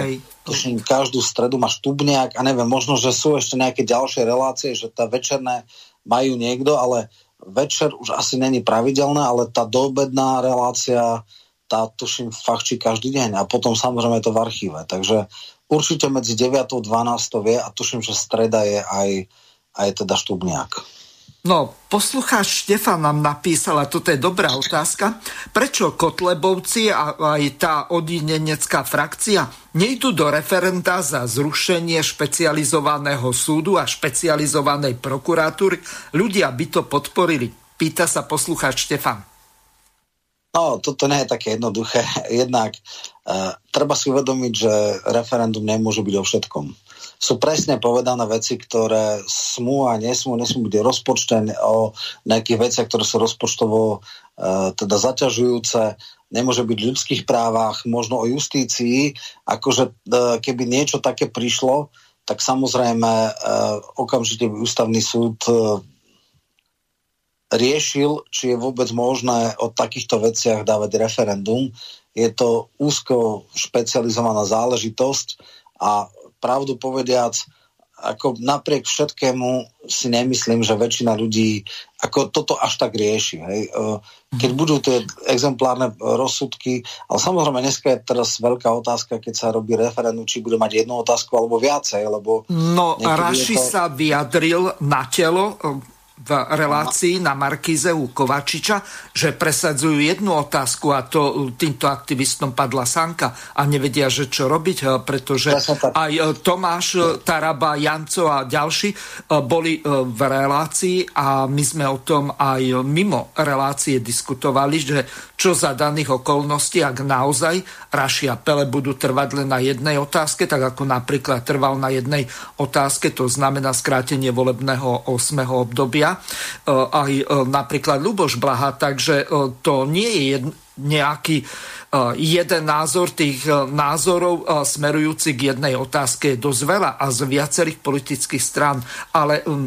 tuším, každú stredu máš tubniak a neviem, možno, že sú ešte nejaké ďalšie relácie, že tá večerné majú niekto, ale večer už asi není pravidelná, ale tá doobedná relácia tá tuším fachčí každý deň a potom samozrejme je to v archíve. Takže určite medzi 9. a 12. vie a tuším, že streda je aj, aj teda štúbniak. No, poslucháč Štefan nám napísal, a toto je dobrá otázka, prečo Kotlebovci a aj tá odinenecká frakcia nejdu do referenta za zrušenie špecializovaného súdu a špecializovanej prokuratúry? Ľudia by to podporili. Pýta sa poslucháč Štefan. No, toto nie je také jednoduché. Jednak uh, treba si uvedomiť, že referendum nemôže byť o všetkom. Sú presne povedané veci, ktoré smú a nesmú, nesmú byť rozpočtené o nejakých veciach, ktoré sú rozpočtovo uh, teda zaťažujúce, nemôže byť v ľudských právach, možno o justícii. Akože uh, keby niečo také prišlo, tak samozrejme uh, okamžite by ústavný súd uh, riešil, či je vôbec možné o takýchto veciach dávať referendum. Je to úzko špecializovaná záležitosť a pravdu povediac, ako napriek všetkému si nemyslím, že väčšina ľudí ako toto až tak rieši. Hej. E, keď budú tie exemplárne rozsudky, ale samozrejme dneska je teraz veľká otázka, keď sa robí referendum, či bude mať jednu otázku alebo viacej, lebo... No, Raši to... sa vyjadril na telo v relácii na Markíze u Kovačiča, že presadzujú jednu otázku a to týmto aktivistom padla sanka a nevedia, že čo robiť, eh, pretože aj eh, Tomáš eh, Taraba, Janco a ďalší boli v relácii a my sme o tom aj mimo relácie diskutovali, že čo za daných okolností, ak naozaj Raši a Pele budú trvať len na jednej otázke, tak ako napríklad trval na jednej otázke, to znamená skrátenie volebného 8. obdobia, e, aj e, napríklad Luboš Blaha, takže e, to nie je jedno nejaký jeden názor tých názorov smerujúci k jednej otázke. Je dosť veľa a z viacerých politických strán. Ale um,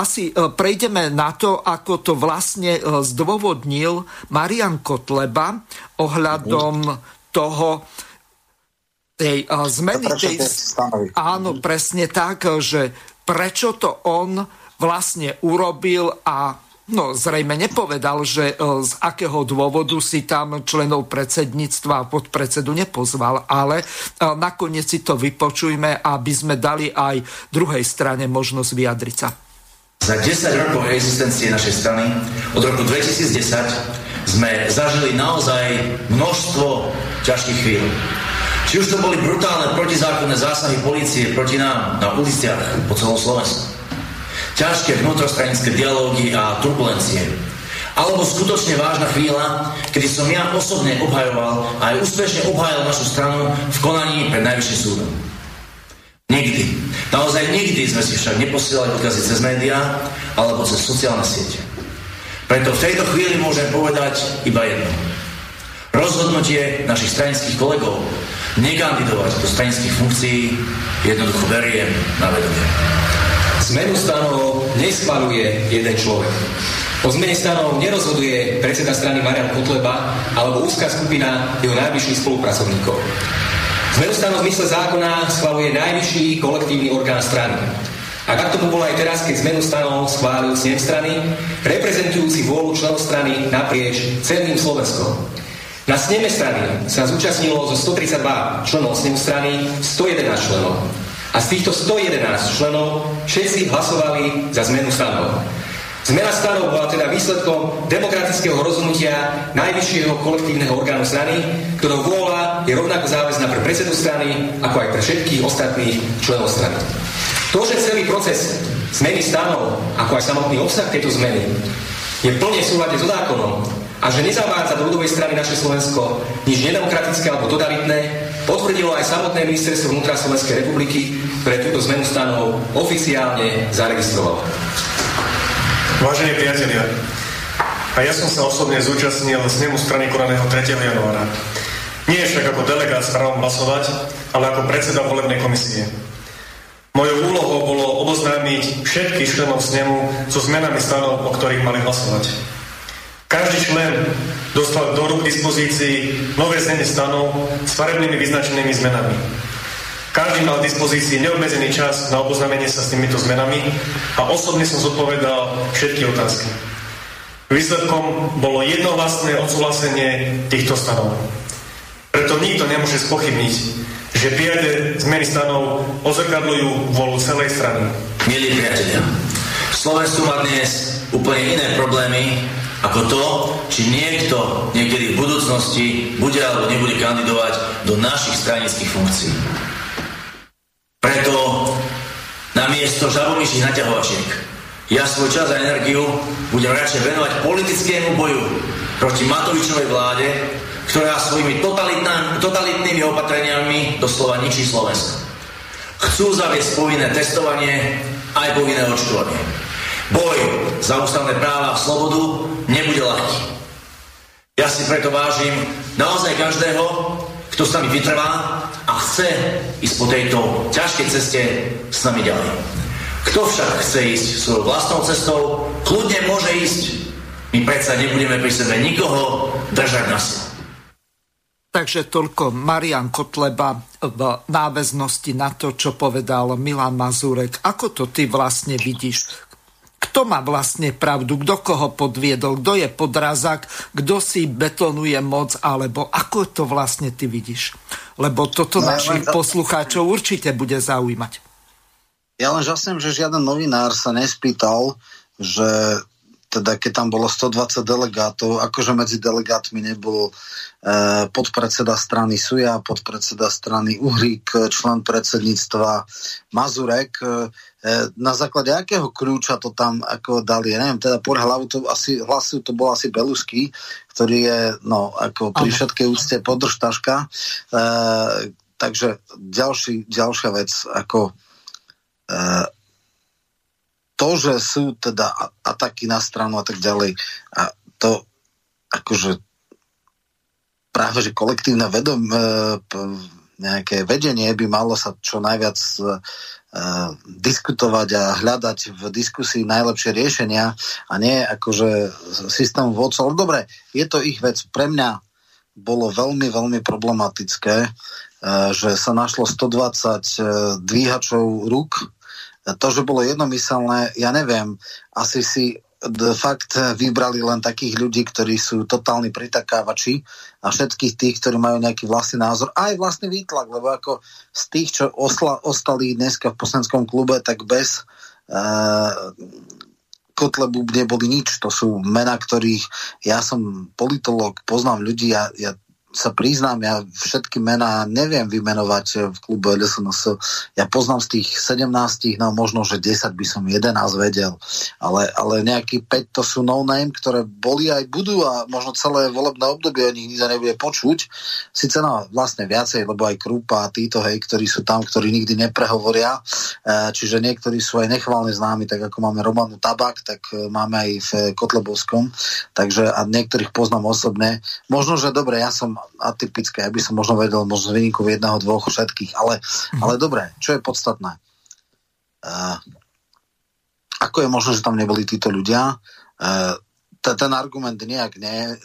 asi prejdeme na to, ako to vlastne zdôvodnil Marian Kotleba ohľadom toho, tej zmeny tej... Áno, presne tak, že prečo to on vlastne urobil a No, zrejme nepovedal, že e, z akého dôvodu si tam členov predsedníctva a podpredsedu nepozval, ale e, nakoniec si to vypočujme, aby sme dali aj druhej strane možnosť vyjadriť sa. Za 10 rokov existencie našej strany od roku 2010 sme zažili naozaj množstvo ťažkých chvíľ. Či už to boli brutálne protizákonné zásahy policie proti nám na uliciach po celom Slovensku ťažké vnútrostranické dialógy a turbulencie. Alebo skutočne vážna chvíľa, kedy som ja osobne obhajoval a aj úspešne obhajal našu stranu v konaní pred najvyšším súdom. Nikdy. Naozaj nikdy sme si však neposielali odkazy cez médiá alebo cez sociálne siete. Preto v tejto chvíli môžem povedať iba jedno. Rozhodnutie našich stranických kolegov nekandidovať do stranických funkcií jednoducho beriem na vedomie. Zmenu stanov neschvaluje jeden človek. O zmene stanov nerozhoduje predseda strany Marian Kotleba alebo úzká skupina jeho najbližších spolupracovníkov. Zmenu stanov v zmysle zákona schvaluje najvyšší kolektívny orgán strany. A tak tomu bolo aj teraz, keď zmenu stanov schválil snem strany, reprezentujúci vôľu členov strany naprieč celým Slovenskom. Na sneme strany sa zúčastnilo zo 132 členov snemu strany 111 členov. A z týchto 111 členov všetci hlasovali za zmenu stanov. Zmena stanov bola teda výsledkom demokratického rozhodnutia najvyššieho kolektívneho orgánu strany, ktorého vôľa je rovnako záväzná pre predsedu strany, ako aj pre všetkých ostatných členov strany. To, že celý proces zmeny stanov, ako aj samotný obsah tejto zmeny, je plne v súlade so zákonom a že nezavádza do ľudovej strany naše Slovensko nič nedemokratické alebo totalitné, potvrdilo aj samotné ministerstvo vnútra Slovenskej republiky, ktoré túto zmenu stanov oficiálne zaregistrovalo. Vážení priatelia, a ja som sa osobne zúčastnil snemu strany konaného 3. januára. Nie však ako delegát s právom hlasovať, ale ako predseda volebnej komisie. Mojou úlohou bolo oboznámiť všetkých členov snemu so zmenami stanov, o ktorých mali hlasovať. Každý člen dostal do rúk dispozícii nové znenie stanov s farebnými vyznačenými zmenami. Každý mal v dispozícii neobmedzený čas na oboznámenie sa s týmito zmenami a osobne som zodpovedal všetky otázky. Výsledkom bolo jednohlasné odsúhlasenie týchto stanov. Preto nikto nemôže spochybniť, že prijaté zmeny stanov ozrkadľujú volu celej strany. Milí priatelia, Slovensku má dnes úplne iné problémy ako to, či niekto niekedy v budúcnosti bude alebo nebude kandidovať do našich stranických funkcií. Preto namiesto žabomyších naťahovačiek ja svoj čas a energiu budem radšej venovať politickému boju proti Matovičovej vláde, ktorá svojimi totalitnými opatreniami doslova ničí Slovensko. Chcú zaviesť povinné testovanie aj povinné očkovanie. Boj za ústavné práva a slobodu nebude ľahký. Ja si preto vážim naozaj každého, kto s nami vytrvá a chce ísť po tejto ťažkej ceste s nami ďalej. Kto však chce ísť svojou vlastnou cestou, kľudne môže ísť. My predsa nebudeme pri sebe nikoho držať na. Takže toľko Marian Kotleba v náväznosti na to, čo povedal Milan Mazurek. Ako to ty vlastne vidíš? Kto má vlastne pravdu, kto koho podviedol, kto je podrazak, kto si betonuje moc, alebo ako to vlastne ty vidíš? Lebo toto no, našich ja poslucháčov určite bude zaujímať. Ja len žasnem, že žiaden novinár sa nespýtal, že teda keď tam bolo 120 delegátov, akože medzi delegátmi nebol e, podpredseda strany Suja, podpredseda strany Uhrík, člen predsedníctva Mazurek. E, E, na základe akého kľúča to tam ako dali, ja neviem, teda por hlavu to asi, hlasu to bol asi Belusky, ktorý je, no, ako pri všetkej úcte podržtaška. E, takže ďalší, ďalšia vec, ako e, to, že sú teda ataky na stranu a tak ďalej, a to akože práve, že kolektívne vedom, e, nejaké vedenie by malo sa čo najviac Uh, diskutovať a hľadať v diskusii najlepšie riešenia a nie akože systém vodcov. Dobre, je to ich vec. Pre mňa bolo veľmi, veľmi problematické, že sa našlo 120 uh, dvíhačov rúk. To, že bolo jednomyselné, ja neviem, asi si fakt vybrali len takých ľudí, ktorí sú totálni pritakávači a všetkých tých, ktorí majú nejaký vlastný názor, aj vlastný výtlak, lebo ako z tých, čo osla, ostali dneska v poslanskom klube, tak bez uh, Kotlebu neboli nič. To sú mená, ktorých ja som politolog, poznám ľudí a ja sa priznám, ja všetky mená neviem vymenovať v klube LSNS. Ja poznám z tých 17, no možno, že 10 by som 11 vedel, ale, ale nejaký 5 to sú no-name, ktoré boli aj budú a možno celé volebné obdobie o nich nikto nebude počuť. Sice no, vlastne viacej, lebo aj Krupa a títo, hej, ktorí sú tam, ktorí nikdy neprehovoria, e, čiže niektorí sú aj nechválne známi, tak ako máme Romanu Tabak, tak e, máme aj v Kotlebovskom, takže a niektorých poznám osobne. Možno, že dobre, ja som atypické, aby som možno vedel možno z vynikov jedného, dvoch, všetkých, ale, mm. ale dobre, čo je podstatné? Uh, ako je možné, že tam neboli títo ľudia? Uh, ten argument nejak ne,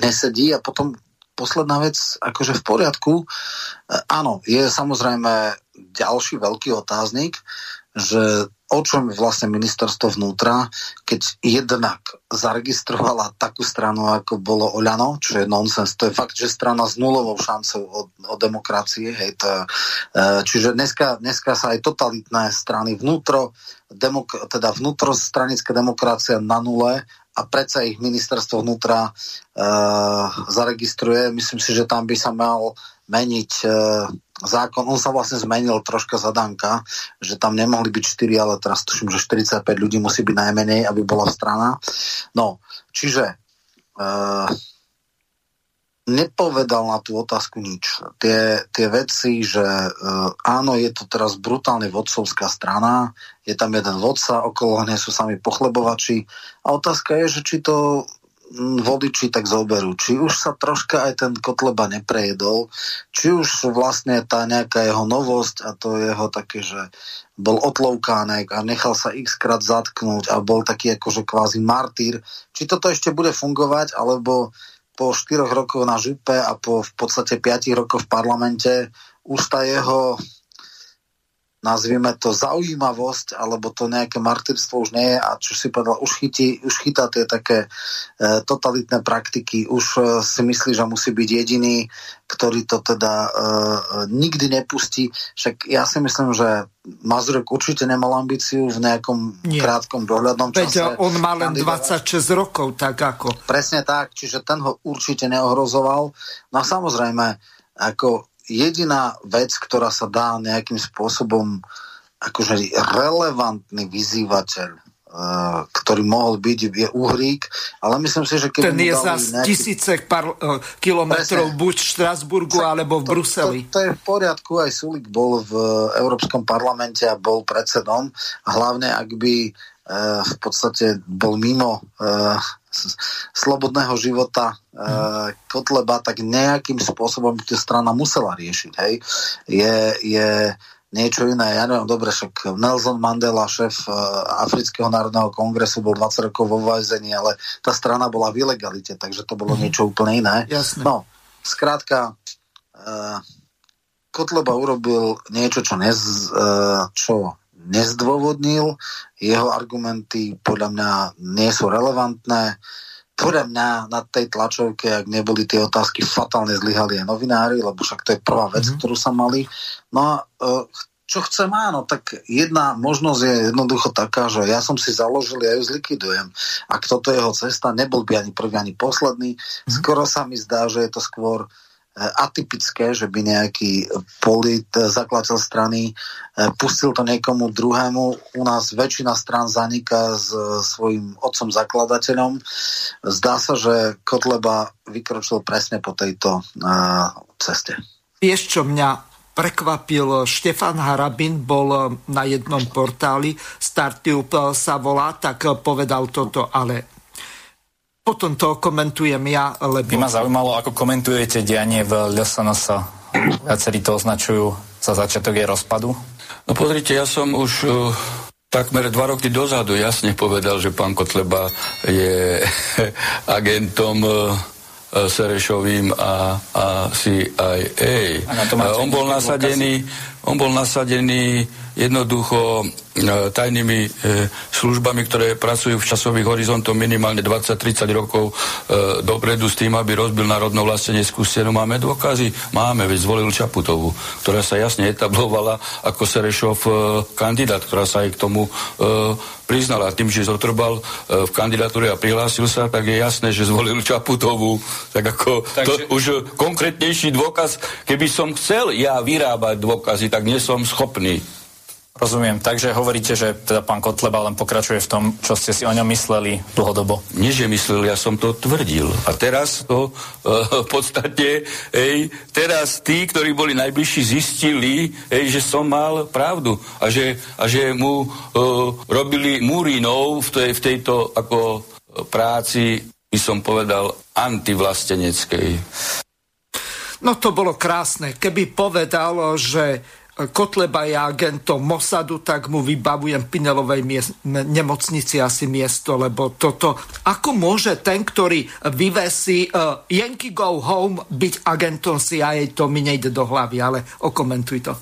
nesedí a potom posledná vec, akože v poriadku. Uh, áno, je samozrejme ďalší veľký otáznik, že o čom vlastne ministerstvo vnútra, keď jednak zaregistrovala takú stranu, ako bolo Oľano, čo je nonsens. To je fakt, že strana s nulovou šancou o, o demokracie. Hej, to, e, čiže dneska, dneska sa aj totalitné strany vnútro, demok, teda vnútrostranická demokracia na nule a predsa ich ministerstvo vnútra e, zaregistruje. Myslím si, že tam by sa mal meniť e, zákon, on sa vlastne zmenil troška zadanka, že tam nemohli byť 4, ale teraz tuším, že 45 ľudí musí byť najmenej, aby bola strana. No, čiže e, nepovedal na tú otázku nič. Tie, tie veci, že e, áno, je to teraz brutálne vodcovská strana, je tam jeden vodca, okolo hne sú sami pochlebovači a otázka je, že či to voliči tak zoberú. Či už sa troška aj ten Kotleba neprejedol, či už vlastne tá nejaká jeho novosť a to jeho také, že bol otloukánek a nechal sa x krát zatknúť a bol taký akože kvázi martýr. Či toto ešte bude fungovať, alebo po 4 rokoch na župe a po v podstate 5 rokoch v parlamente už tá jeho nazvime to zaujímavosť, alebo to nejaké martyrstvo už nie je a čo si povedal, už, chytí, už chytá tie také e, totalitné praktiky, už e, si myslí, že musí byť jediný, ktorý to teda e, nikdy nepustí. Však ja si myslím, že Mazurek určite nemal ambíciu v nejakom Nie. krátkom dohľadnom čase. Veď on má len 26 rokov, tak ako. Presne tak, čiže ten ho určite neohrozoval. No a samozrejme, ako jediná vec, ktorá sa dá nejakým spôsobom akože relevantný vyzývateľ, uh, ktorý mohol byť, je Uhrík, ale myslím si, že keď Ten je za nejaký... tisíce par, uh, kilometrov buď v Štrasburgu, alebo v to, Bruseli. To, to je v poriadku, aj Sulik bol v Európskom parlamente a bol predsedom, hlavne ak by uh, v podstate bol mimo slobodného života e, Kotleba, tak nejakým spôsobom by strana musela riešiť. Hej. Je, je niečo iné. Ja neviem, dobre, však Nelson Mandela, šéf uh, Afrického národného kongresu, bol 20 rokov vo väzení, ale tá strana bola v ilegalite, takže to bolo mm. niečo úplne iné. Jasne. No, skrátka, uh, Kotleba urobil niečo, čo, nez, uh, čo nezdôvodnil. Jeho argumenty podľa mňa nie sú relevantné. Podľa mňa na tej tlačovke, ak neboli tie otázky, fatálne zlyhali aj novinári, lebo však to je prvá vec, mm-hmm. ktorú sa mali. No a uh, čo chcem, áno, tak jedna možnosť je jednoducho taká, že ja som si založil, ja ju zlikvidujem. Ak toto jeho cesta, nebol by ani prvý, ani posledný. Mm-hmm. Skoro sa mi zdá, že je to skôr atypické, že by nejaký polit, zakladateľ strany e, pustil to niekomu druhému. U nás väčšina strán zaniká s svojim otcom zakladateľom. Zdá sa, že Kotleba vykročil presne po tejto ceste. Vieš, čo mňa prekvapil, Štefan Harabin bol na jednom portáli, Startup sa volá, tak povedal toto, ale potom to komentujem ja, lebo... By ma zaujímalo, ako komentujete dianie v LSNS. Viacerí to označujú za začiatok jej rozpadu. No pozrite, ja som už uh, takmer dva roky dozadu jasne povedal, že pán Kotleba je agentom uh, Serešovým a, a CIA. A on bol nasadený on bol nasadený jednoducho e, tajnými e, službami, ktoré pracujú v časových horizontoch minimálne 20-30 rokov e, dopredu s tým, aby rozbil národnou vlasteneckú scénu. Máme dôkazy? Máme, veď zvolil Čaputovu, ktorá sa jasne etablovala ako Serešov kandidát, ktorá sa aj k tomu priznala. Tým, že zotrbal v kandidatúre a prihlásil sa, tak je jasné, že zvolil Čaputovú. Tak ako Takže... to už konkrétnejší dôkaz, keby som chcel ja vyrábať dôkazy, tak nie som schopný. Rozumiem. Takže hovoríte, že teda pán Kotleba len pokračuje v tom, čo ste si o ňom mysleli dlhodobo. Nie, že myslel, ja som to tvrdil. A teraz to uh, v podstate, ej, teraz tí, ktorí boli najbližší, zistili, ej, že som mal pravdu. A že, a že mu uh, robili múrinov v, tej, v tejto ako práci, by som povedal, antivlasteneckej. No to bolo krásne. Keby povedal, že Kotleba je agentom Mossadu, tak mu vybavujem Pinelovej miest, nemocnici asi miesto, lebo toto... Ako môže ten, ktorý vyvesí uh, Yankee Go Home byť agentom CIA, to mi nejde do hlavy, ale okomentuj to.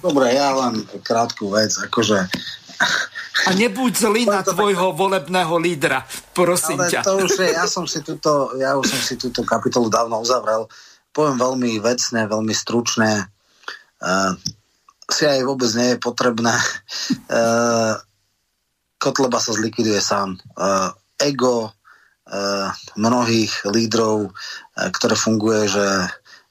Dobre, ja len krátku vec, akože... A nebuď zlý na tvojho volebného lídra, prosím ale ťa. to už je, ja som si túto, ja už som si túto kapitolu dávno uzavrel. Poviem veľmi vecne, veľmi stručne Uh, si aj vôbec nie je potrebné. Uh, Kotleba sa zlikviduje sám. Uh, ego uh, mnohých lídrov, ktoré funguje, že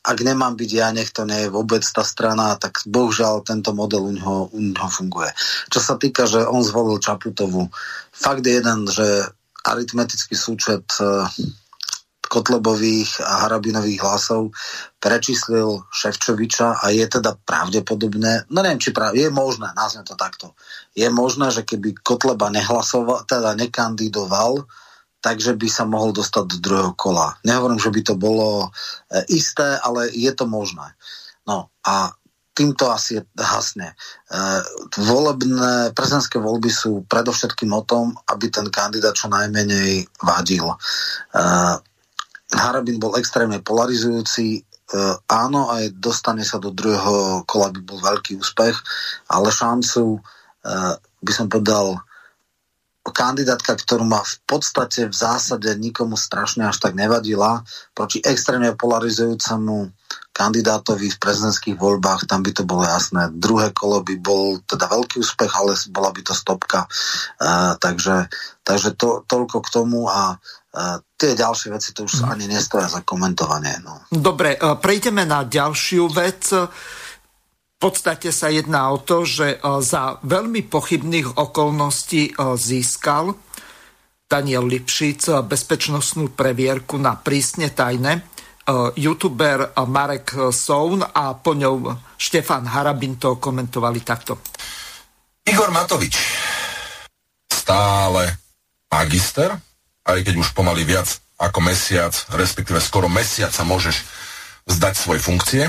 ak nemám byť ja, nech to nie je vôbec tá strana, tak bohužiaľ tento model u neho, u neho funguje. Čo sa týka, že on zvolil Čaputovu, fakt je jeden, že aritmetický súčet Kotlebových a Harabinových hlasov prečíslil Ševčoviča a je teda pravdepodobné, no neviem, či prav, je možné, nazvem to takto, je možné, že keby Kotleba nehlasoval, teda nekandidoval, takže by sa mohol dostať do druhého kola. Nehovorím, že by to bolo e, isté, ale je to možné. No a týmto asi hasne. E, volebné, prezidentské voľby sú predovšetkým o tom, aby ten kandidát čo najmenej vadil. E, Harabin bol extrémne polarizujúci, e, áno, aj dostane sa do druhého kola by bol veľký úspech, ale šancu, e, by som povedal, kandidátka, ktorú ma v podstate v zásade nikomu strašne až tak nevadila, proti extrémne polarizujúcemu kandidátovi v prezidentských voľbách, tam by to bolo jasné. Druhé kolo by bol teda veľký úspech, ale bola by to stopka. Uh, takže takže to, toľko k tomu a uh, tie ďalšie veci to už ani nestoja za komentovanie. No. Dobre, uh, prejdeme na ďalšiu vec. V podstate sa jedná o to, že za veľmi pochybných okolností získal Daniel Lipšic bezpečnostnú previerku na prísne tajné youtuber uh, Marek Soun a po ňou Štefan Harabin to komentovali takto. Igor Matovič, stále magister, aj keď už pomaly viac ako mesiac, respektíve skoro mesiac sa môžeš vzdať svoje funkcie,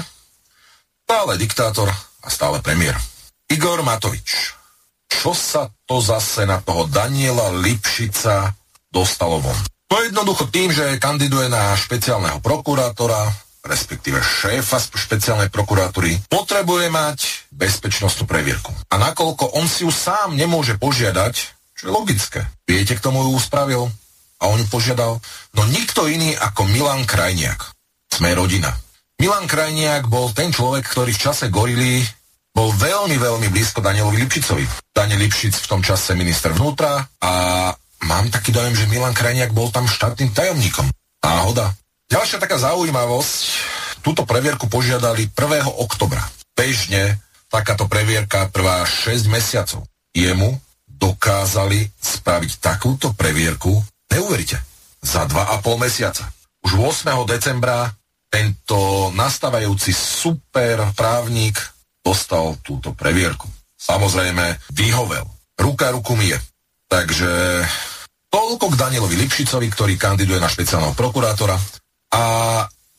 stále diktátor a stále premiér. Igor Matovič, čo sa to zase na toho Daniela Lipšica dostalo von? No jednoducho tým, že kandiduje na špeciálneho prokurátora, respektíve šéfa špeciálnej prokuratúry, potrebuje mať bezpečnostnú previerku. A nakoľko on si ju sám nemôže požiadať, čo je logické. Viete, k tomu ju spravil? A on ju požiadal? No nikto iný ako Milan Krajniak. Sme rodina. Milan Krajniak bol ten človek, ktorý v čase gorily bol veľmi, veľmi blízko Danielovi Lipšicovi. Daniel Lipšic v tom čase minister vnútra a mám taký dojem, že Milan Krajniak bol tam štátnym tajomníkom. Náhoda. Ďalšia taká zaujímavosť, túto previerku požiadali 1. oktobra. Bežne takáto previerka trvá 6 mesiacov. Jemu dokázali spraviť takúto previerku, neuveríte, za 2,5 mesiaca. Už 8. decembra tento nastávajúci super právnik dostal túto previerku. Samozrejme, vyhovel. Ruka ruku mie. Takže toľko k Danielovi Lipšicovi, ktorý kandiduje na špeciálneho prokurátora a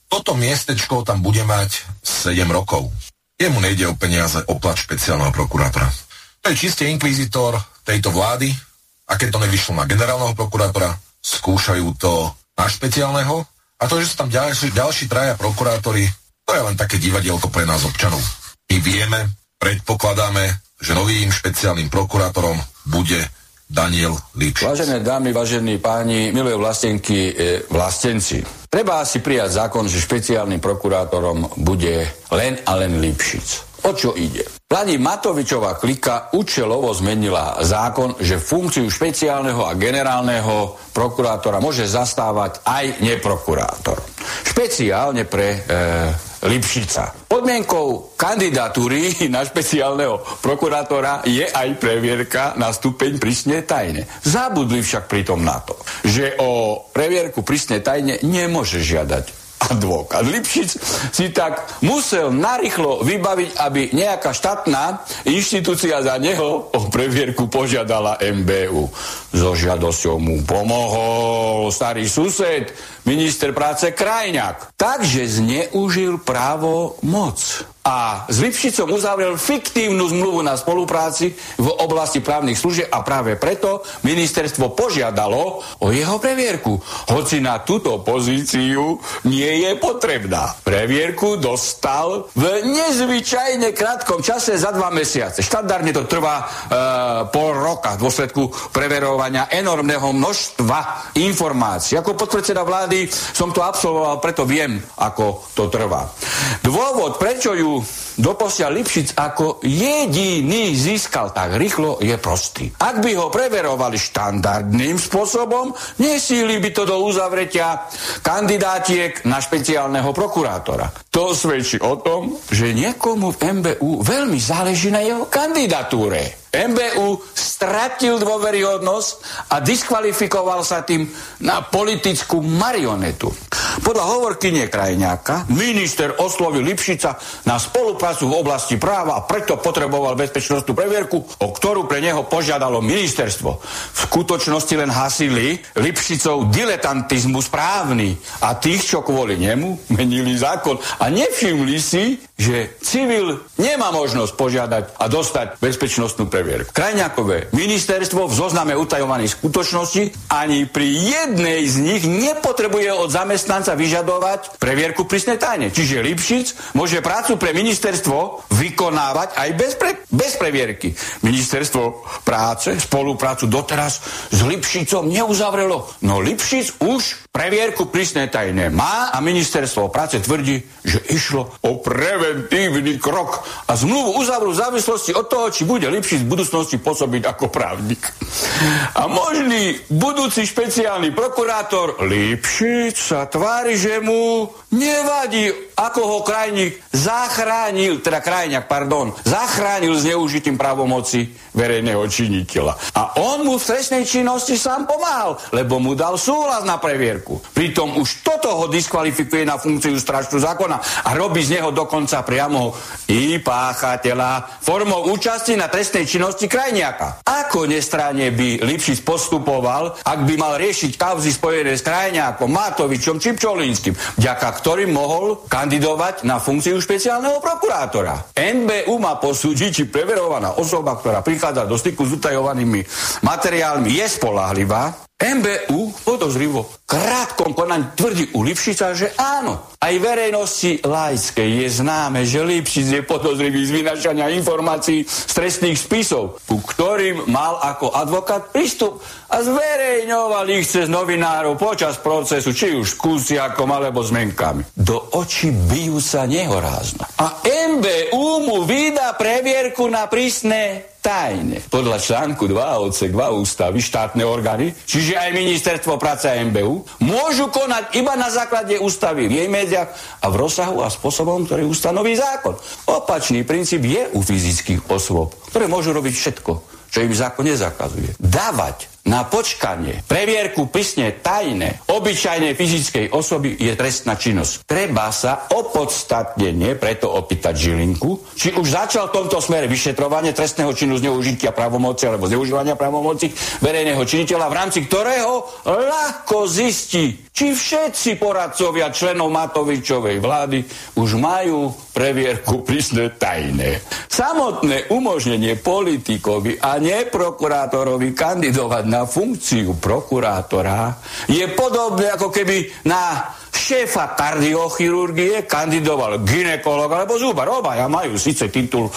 toto miestečko tam bude mať 7 rokov. Jemu nejde o peniaze, o plat špeciálneho prokurátora. To je čiste inkvizitor tejto vlády a keď to nevyšlo na generálneho prokurátora, skúšajú to na špeciálneho a to, že sú tam ďalší, ďalší traja prokurátori, to je len také divadielko pre nás občanov. My vieme, predpokladáme, že novým špeciálnym prokurátorom bude Daniel Lipšic. Vážené dámy, vážení páni, milé vlastenky, e, vlastenci. Treba si prijať zákon, že špeciálnym prokurátorom bude len a len Lipšic. O čo ide? Pani Matovičová klika účelovo zmenila zákon, že funkciu špeciálneho a generálneho prokurátora môže zastávať aj neprokurátor. Špeciálne pre e, Lipšica. Podmienkou kandidatúry na špeciálneho prokurátora je aj previerka na stupeň prísne tajne. Zabudli však pritom na to, že o previerku prísne tajne nemôže žiadať advokát Lipšic si tak musel narýchlo vybaviť, aby nejaká štátna inštitúcia za neho o previerku požiadala MBU. So žiadosťou mu pomohol starý sused, minister práce Krajňák. Takže zneužil právo moc a s Lipšicom uzavrel fiktívnu zmluvu na spolupráci v oblasti právnych služieb a práve preto ministerstvo požiadalo o jeho previerku. Hoci na túto pozíciu nie je potrebná. Previerku dostal v nezvyčajne krátkom čase za dva mesiace. Štandardne to trvá e, pol roka v dôsledku preverovania enormného množstva informácií. Ako podpredseda vlády som to absolvoval, preto viem, ako to trvá. Dôvod, prečo ju doposiaľ Lipšic ako jediný získal tak rýchlo, je prostý. Ak by ho preverovali štandardným spôsobom, nesíli by to do uzavretia kandidátiek na špeciálneho prokurátora. To svedčí o tom, že niekomu v MBU veľmi záleží na jeho kandidatúre. MBU stratil dôveryhodnosť a diskvalifikoval sa tým na politickú marionetu. Podľa hovorkynie Krajňáka minister oslovil Lipšica na spoluprácu v oblasti práva a preto potreboval bezpečnostnú previerku, o ktorú pre neho požiadalo ministerstvo. V skutočnosti len hasili Lipšicov diletantizmus právny a tých, čo kvôli nemu menili zákon a nevšimli si, že civil nemá možnosť požiadať a dostať bezpečnostnú previerku previerku. Krajňákové ministerstvo v zozname utajovaných skutočností ani pri jednej z nich nepotrebuje od zamestnanca vyžadovať previerku prísnej tajne. Čiže Lipšic môže prácu pre ministerstvo vykonávať aj bez, pre, bez previerky. Ministerstvo práce spoluprácu doteraz s Lipšicom neuzavrelo. No Lipšic už previerku prísnej tajne má a ministerstvo práce tvrdí, že išlo o preventívny krok a zmluvu uzavrú v závislosti od toho, či bude Lipšic budúcnosti pôsobiť ako právnik. A možný budúci špeciálny prokurátor Lipšic sa tvári, že mu nevadí, ako ho krajník zachránil, teda krajňak, pardon, zachránil zneužitím právomoci verejného činiteľa. A on mu v trestnej činnosti sám pomáhal, lebo mu dal súhlas na previerku. Pritom už toto ho diskvalifikuje na funkciu straštu zákona a robí z neho dokonca priamo i páchateľa formou účasti na trestnej činnosti krajniaka. Ako nestranne by Lipšic postupoval, ak by mal riešiť kauzy spojené s krajniakom, Matovičom či Pčolínskym, vďaka ktorým mohol kandidovať na funkciu špeciálneho prokurátora. NBU má posúdiť, či preverovaná osoba, ktorá prichádza do styku s utajovanými materiálmi, je spolahlivá MBU podozrivo krátkom konaní tvrdí u Lipšica, že áno. Aj verejnosti laickej je známe, že Lipšic je podozrivý z vynašania informácií z trestných spisov, ku ktorým mal ako advokát prístup a zverejňoval ich cez novinárov počas procesu, či už s alebo s menkami. Do očí bijú sa nehorázno. A MBU mu vydá previerku na prísne tajne. Podľa článku 2 odsek 2 ústavy štátne orgány, čiže aj ministerstvo práce a MBU, môžu konať iba na základe ústavy v jej médiách a v rozsahu a spôsobom, ktorý ustanoví zákon. Opačný princíp je u fyzických osôb, ktoré môžu robiť všetko, čo im zákon nezakazuje. Dávať na počkanie, previerku prísne tajné, obyčajnej fyzickej osoby je trestná činnosť. Treba sa opodstatnene preto opýtať Žilinku, či už začal v tomto smere vyšetrovanie trestného činu zneužitia pravomoci alebo zneužívania pravomoci verejného činiteľa, v rámci ktorého ľahko zistí, či všetci poradcovia členov Matovičovej vlády už majú previerku prísne tajné. Samotné umožnenie politikovi a neprokurátorovi kandidovať na funkciu prokurátora je podobné ako keby na šéfa kardiochirurgie kandidoval ginekolog alebo zubar. Obaja majú síce titul e,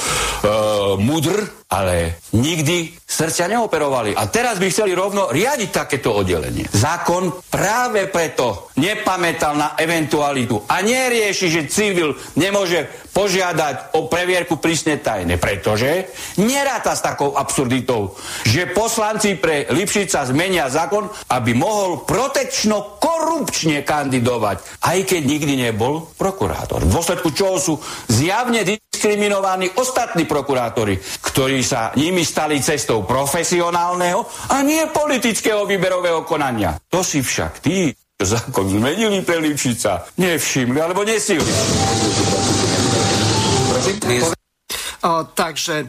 mudr, ale nikdy srdcia neoperovali. A teraz by chceli rovno riadiť takéto oddelenie. Zákon práve preto nepamätal na eventualitu a nerieši, že civil nemôže požiadať o previerku prísne tajne, pretože neráta s takou absurditou, že poslanci pre Lipšica zmenia zákon, aby mohol protekčno-korupčne kandidovať, aj keď nikdy nebol prokurátor. V dôsledku čoho sú zjavne diskriminovaní ostatní prokurátori, ktorí sa nimi stali cestou profesionálneho a nie politického výberového konania. To si však tí, zákon zmenili pre Lipšica, nevšimli alebo nesili. Takže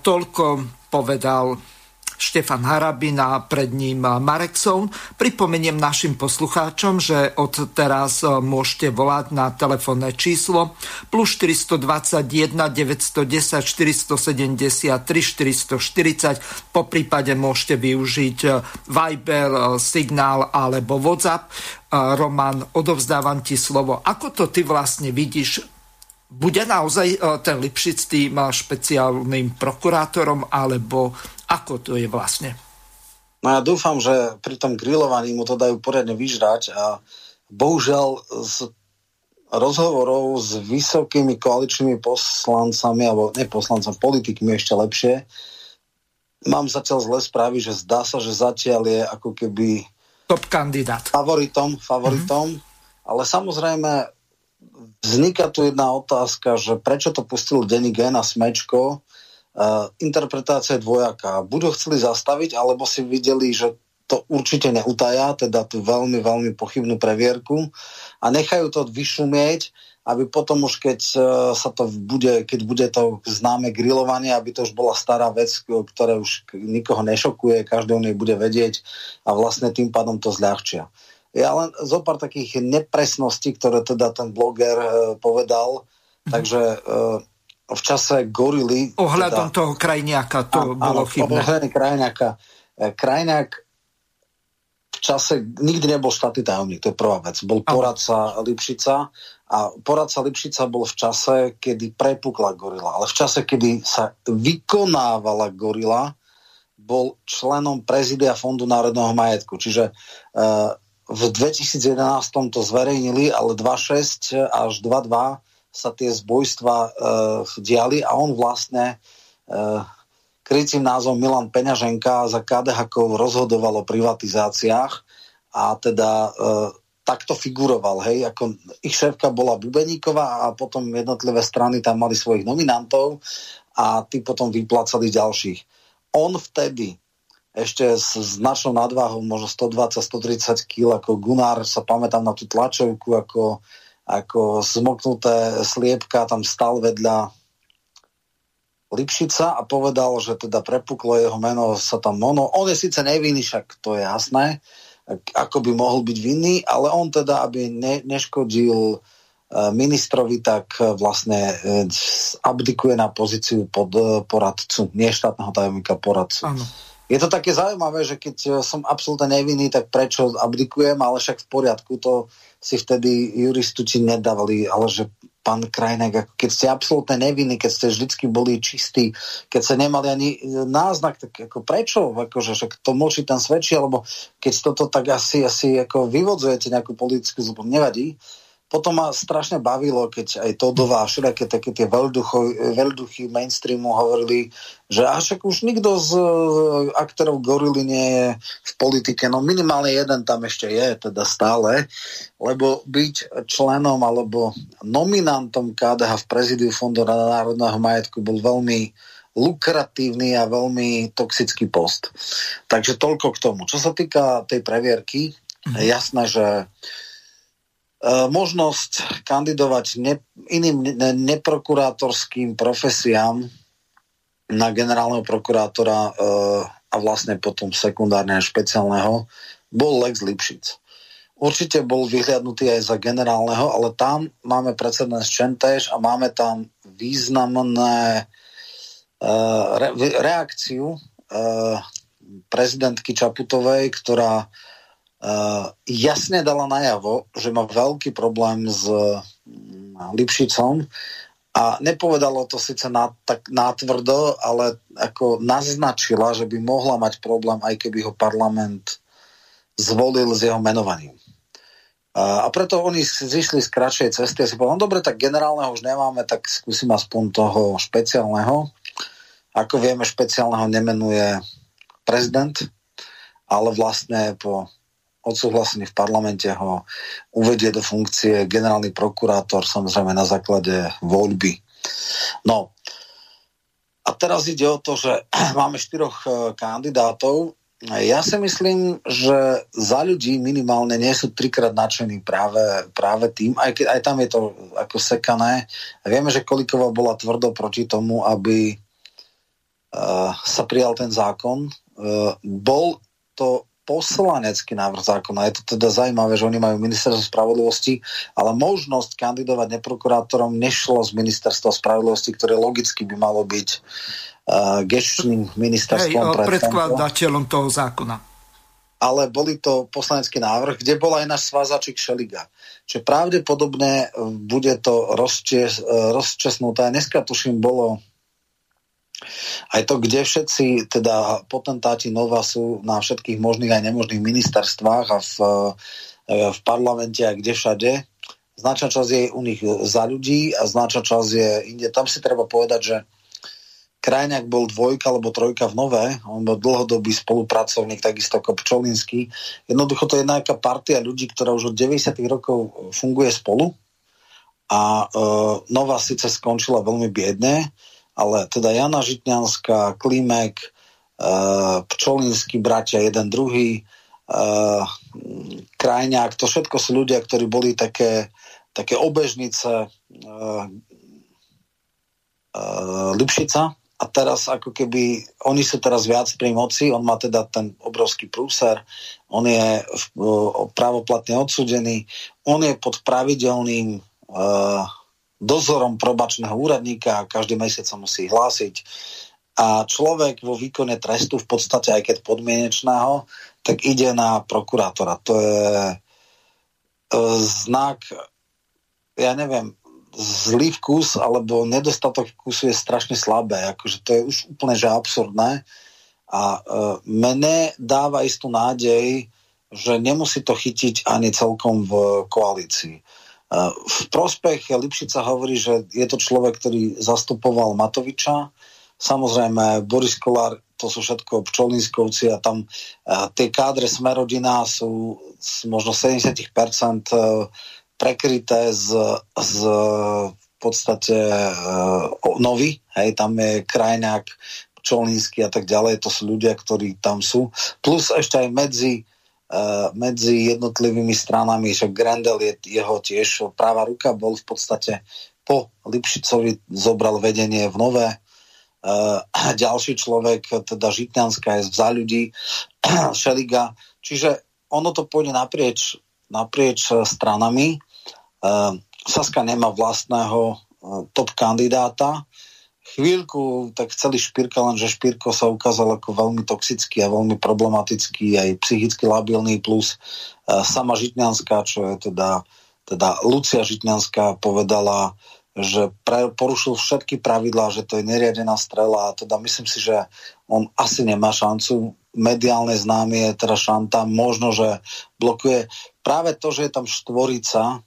toľko povedal Štefan Harabina, pred ním Marek Soun. Pripomeniem našim poslucháčom, že od teraz môžete volať na telefónne číslo plus 421 910 473 440. Po prípade môžete využiť Viber, Signál alebo WhatsApp. Roman, odovzdávam ti slovo. Ako to ty vlastne vidíš bude naozaj ten Lipšic tým špeciálnym prokurátorom, alebo ako to je vlastne? No ja dúfam, že pri tom grillovaní mu to dajú poriadne vyžrať a bohužiaľ z rozhovorov s vysokými koaličnými poslancami, alebo neposlancami, politikmi ešte lepšie, mám zatiaľ zlé správy, že zdá sa, že zatiaľ je ako keby top kandidát. Favoritom, favoritom. Mm-hmm. Ale samozrejme vzniká tu jedna otázka, že prečo to pustil Denny Gen a Smečko, Uh, interpretácia je dvojaká. Buď chceli zastaviť, alebo si videli, že to určite neutaja, teda tú veľmi, veľmi pochybnú previerku a nechajú to vyšumieť, aby potom už keď uh, sa to bude, keď bude to známe grilovanie, aby to už bola stará vec, ktorá už nikoho nešokuje, každý o nej bude vedieť a vlastne tým pádom to zľahčia. Ja len zo pár takých nepresností, ktoré teda ten bloger uh, povedal, mm-hmm. takže uh, v čase gorily... Ohľadom teda, toho krajniaka to á, bolo áno, chybné. Ohľadom krajniaka. E, krajniak v čase nikdy nebol štátny tajomník, to je prvá vec. Bol poradca Lipšica a poradca Lipšica bol v čase, kedy prepukla gorila, ale v čase, kedy sa vykonávala gorila, bol členom prezidia Fondu národného majetku. Čiže uh, v 2011 to zverejnili, ale 2.6 až 2.2 sa tie zbojstva uh, diali a on vlastne uh, krycím názvom Milan Peňaženka za KDH rozhodoval o privatizáciách a teda uh, takto figuroval, hej, ako ich šéfka bola Bubeníková a potom jednotlivé strany tam mali svojich nominantov a tí potom vyplácali ďalších. On vtedy ešte s značnou nadváhou, možno 120-130 kg, ako Gunnar, sa pamätám na tú tlačovku, ako ako zmoknuté sliepka tam stal vedľa Lipšica a povedal, že teda prepuklo jeho meno sa tam mono. On je síce nevinný, však to je jasné, ako by mohol byť vinný, ale on teda, aby ne, neškodil e, ministrovi, tak vlastne e, abdikuje na pozíciu pod e, poradcu, nie štátneho tajomníka poradcu. Ano. Je to také zaujímavé, že keď som absolútne nevinný, tak prečo abdikujem, ale však v poriadku, to si vtedy juristuči nedávali, ale že pán Krajnek, keď ste absolútne nevinní, keď ste vždycky boli čistí, keď ste nemali ani náznak, tak ako prečo? Akože, že to mlčí ten svedčí, alebo keď toto tak asi, asi ako vyvodzujete nejakú politickú zlobu, nevadí potom ma strašne bavilo, keď aj Todová a všelijaké také tie veľduchy mainstreamu hovorili, že až už nikto z e, aktorov Gorily nie je v politike, no minimálne jeden tam ešte je, teda stále, lebo byť členom alebo nominantom KDH v prezidiu Fondu národného majetku bol veľmi lukratívny a veľmi toxický post. Takže toľko k tomu. Čo sa týka tej previerky, je jasné, že E, možnosť kandidovať ne, iným ne, neprokurátorským profesiám na generálneho prokurátora e, a vlastne potom sekundárne špeciálneho bol Lex Lipšic. Určite bol vyhliadnutý aj za generálneho, ale tam máme precedens Čentež a máme tam významné e, re, reakciu e, prezidentky Čaputovej, ktorá jasne dala najavo, že má veľký problém s mm, Lipšicom a nepovedalo to síce na, tak nátvrdo, ale ako naznačila, že by mohla mať problém, aj keby ho parlament zvolil s jeho menovaním. A preto oni zišli z kratšej cesty a si povedali, no dobre, tak generálneho už nemáme, tak skúsim aspoň toho špeciálneho. Ako vieme, špeciálneho nemenuje prezident, ale vlastne po odsúhlasení v parlamente ho uvedie do funkcie generálny prokurátor, samozrejme na základe voľby. No, a teraz ide o to, že máme štyroch e, kandidátov. Ja si myslím, že za ľudí minimálne nie sú trikrát nadšení práve, práve tým, aj, keď, aj tam je to ako sekané. Vieme, že Kolikova bola tvrdo proti tomu, aby uh, sa prijal ten zákon. Uh, bol to poslanecký návrh zákona. Je to teda zaujímavé, že oni majú ministerstvo spravodlivosti, ale možnosť kandidovať neprokurátorom nešlo z ministerstva spravodlivosti, ktoré logicky by malo byť uh, gečným ministerstvom. Hej, predkladateľom toho zákona. Ale boli to poslanecký návrh, kde bol aj náš svázačik Šeliga. Čiže pravdepodobne bude to rozčes, rozčesnuté. Dneska tuším bolo aj to, kde všetci teda potentáti Nova sú na všetkých možných aj nemožných ministerstvách a v, e, v parlamente a kde všade. Značná časť je u nich za ľudí a značná časť je inde. Tam si treba povedať, že Krajňák bol dvojka alebo trojka v Nové, on bol dlhodobý spolupracovník, takisto ako Pčolinský. Jednoducho to je jedna partia ľudí, ktorá už od 90. rokov funguje spolu a e, Nova síce skončila veľmi biedne, ale teda Jana Žitňanská, Klimek, uh, Pčolinský bratia, jeden druhý, uh, Krajňák, to všetko sú ľudia, ktorí boli také, také obežnice uh, Lipšica. A teraz ako keby oni sú teraz viac pri moci, on má teda ten obrovský prúser, on je právoplatne odsudený, on je pod pravidelným dozorom probačného úradníka každý mesiac sa musí hlásiť. A človek vo výkone trestu v podstate, aj keď podmienečného, tak ide na prokurátora. To je e, znak, ja neviem, zlý vkus alebo nedostatok vkusu je strašne slabé. Akože to je už úplne že absurdné. A e, mene dáva istú nádej, že nemusí to chytiť ani celkom v koalícii. V prospech Lipšica hovorí, že je to človek, ktorý zastupoval Matoviča. Samozrejme, Boris Kolár, to sú všetko pčolinskovci a tam tie kádre Smerodina sú z možno 70% e, prekryté z, z v podstate uh, nový, hej, tam je krajňák, Pčolinský a tak ďalej, to sú ľudia, ktorí tam sú. Plus ešte aj medzi medzi jednotlivými stranami, že Grendel je jeho tiež práva ruka, bol v podstate po Lipšicovi zobral vedenie v Nové. Uh, ďalší človek, teda Žitňanská je za ľudí, Šeliga. Čiže ono to pôjde naprieč, naprieč stranami. Uh, Saska nemá vlastného top kandidáta, chvíľku tak chceli Špírka, lenže Špírko sa ukázal ako veľmi toxický a veľmi problematický, aj psychicky labilný, plus uh, sama Žitňanská, čo je teda, teda Lucia Žitňanská povedala, že pre, porušil všetky pravidlá, že to je neriadená strela a teda myslím si, že on asi nemá šancu. Mediálne známy je teda šanta, možno, že blokuje práve to, že je tam štvorica,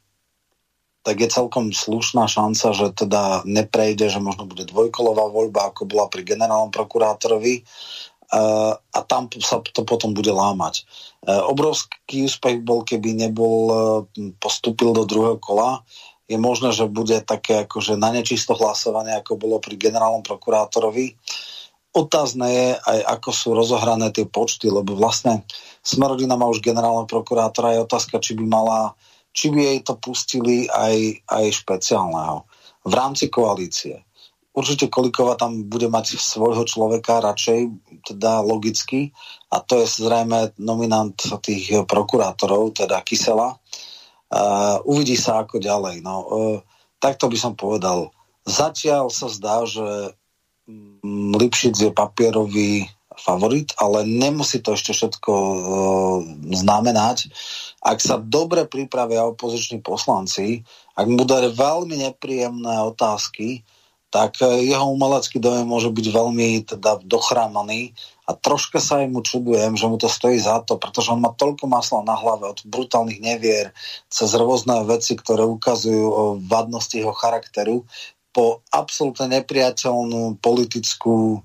tak je celkom slušná šanca, že teda neprejde, že možno bude dvojkolová voľba, ako bola pri generálnom prokurátorovi uh, a tam sa to potom bude lámať. Uh, obrovský úspech bol, keby nebol uh, postupil do druhého kola. Je možné, že bude také akože na nečisto hlasovanie, ako bolo pri generálnom prokurátorovi. Otázne je aj, ako sú rozohrané tie počty, lebo vlastne Smerodina má už generálneho prokurátora, je otázka, či by mala či by jej to pustili aj, aj špeciálneho v rámci koalície. Určite Kolikova tam bude mať svojho človeka radšej, teda logicky, a to je zrejme nominant tých prokurátorov, teda Kysela. Uh, uvidí sa ako ďalej. No, uh, takto by som povedal. Zatiaľ sa zdá, že mm, Lipšic je papierový favorit, ale nemusí to ešte všetko e, znamenať. Ak sa dobre pripravia opoziční poslanci, ak mu dá veľmi nepríjemné otázky, tak e, jeho umelecký dojem môže byť veľmi teda dochrámaný a troška sa mu čudujem, že mu to stojí za to, pretože on má toľko masla na hlave od brutálnych nevier cez rôzne veci, ktoré ukazujú o vadnosti jeho charakteru, po absolútne nepriateľnú politickú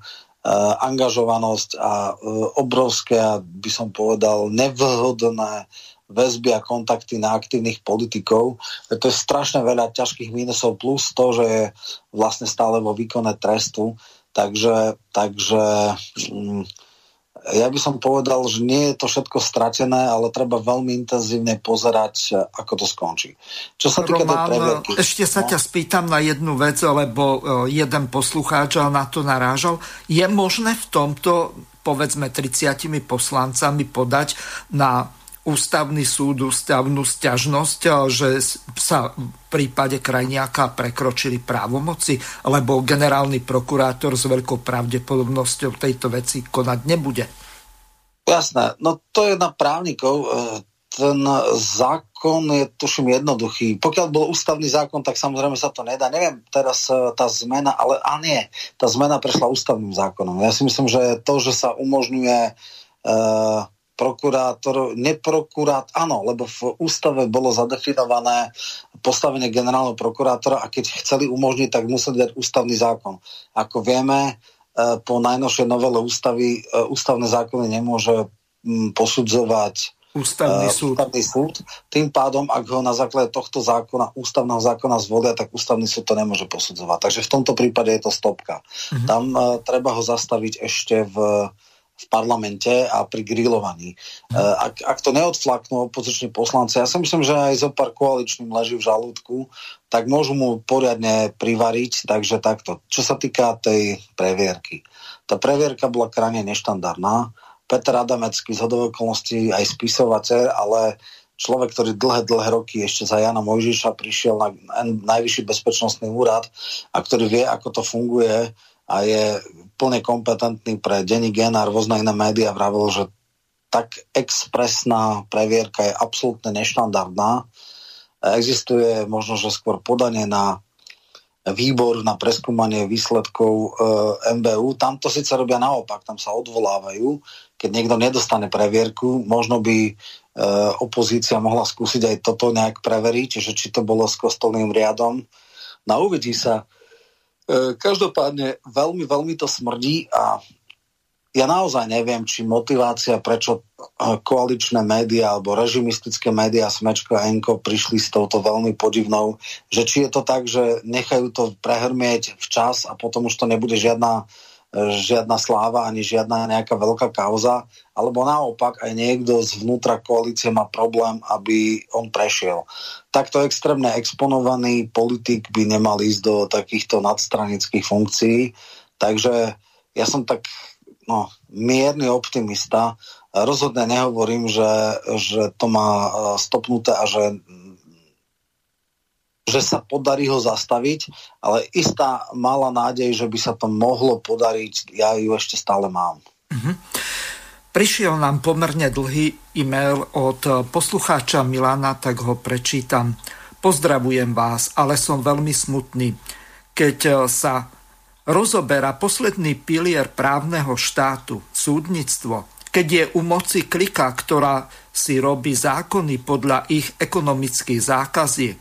Eh, angažovanosť a eh, obrovské, by som povedal, nevhodné väzby a kontakty na aktívnych politikov. To je strašne veľa ťažkých mínusov plus to, že je vlastne stále vo výkone trestu. Takže, takže mm, ja by som povedal, že nie je to všetko stratené, ale treba veľmi intenzívne pozerať, ako to skončí. Čo sa týka Román, previerky, ešte sa no? ťa spýtam na jednu vec, lebo e, jeden poslucháč na to narážal. Je možné v tomto, povedzme, 30 poslancami podať na ústavný súd, ústavnú stiažnosť, eh, že sa v prípade krajniaka prekročili právomoci, lebo generálny prokurátor s veľkou pravdepodobnosťou tejto veci konať nebude. Jasné, no to je na právnikov. Eh, ten zákon je, tuším, jednoduchý. Pokiaľ bol ústavný zákon, tak samozrejme sa to nedá. Neviem teraz eh, tá zmena, ale a nie, tá zmena prešla ústavným zákonom. Ja si myslím, že to, že sa umožňuje uh, prokurátor, neprokurát, áno, lebo v ústave bolo zadefinované postavenie generálneho prokurátora a keď chceli umožniť, tak museli dať ústavný zákon. Ako vieme, e, po najnovšej novele ústavy e, ústavné zákony nemôže posudzovať Ústavný e, súd. ústavný súd. Tým pádom, ak ho na základe tohto zákona, ústavného zákona zvolia, tak ústavný súd to nemôže posudzovať. Takže v tomto prípade je to stopka. Mm-hmm. Tam uh, treba ho zastaviť ešte v v parlamente a pri grillovaní. Mhm. Eh, ak, ak to neodflaknú opoziční poslanci, ja si myslím, že aj zo pár koaličným leží v žalúdku, tak môžu mu poriadne privariť, takže takto. Čo sa týka tej previerky. Tá previerka bola krajne neštandardná. Peter Adamecký z okolností aj spisovateľ, ale človek, ktorý dlhé, dlhé roky ešte za Jana Mojžiša prišiel na najvyšší bezpečnostný úrad a ktorý vie, ako to funguje a je plne kompetentný pre denní gen a rôzne iné médiá vravil, že tak expresná previerka je absolútne neštandardná. Existuje možno, že skôr podanie na výbor na preskúmanie výsledkov e, MBU. Tam to síce robia naopak, tam sa odvolávajú. Keď niekto nedostane previerku, možno by e, opozícia mohla skúsiť aj toto nejak preveriť, že či to bolo s kostolným riadom. No uvidí sa, každopádne veľmi, veľmi to smrdí a ja naozaj neviem, či motivácia, prečo e, koaličné médiá alebo režimistické médiá Smečko a Enko prišli s touto veľmi podivnou, že či je to tak, že nechajú to prehrmieť včas a potom už to nebude žiadna žiadna sláva ani žiadna nejaká veľká kauza, alebo naopak aj niekto zvnútra koalície má problém, aby on prešiel. Takto extrémne exponovaný politik by nemal ísť do takýchto nadstranických funkcií, takže ja som tak no, mierny optimista. Rozhodne nehovorím, že, že to má e, stopnuté a že že sa podarí ho zastaviť, ale istá malá nádej, že by sa to mohlo podariť, ja ju ešte stále mám. Mm-hmm. Prišiel nám pomerne dlhý e-mail od poslucháča Milana, tak ho prečítam. Pozdravujem vás, ale som veľmi smutný. Keď sa rozoberá posledný pilier právneho štátu, súdnictvo, keď je u moci klika, ktorá si robí zákony podľa ich ekonomických zákaziek,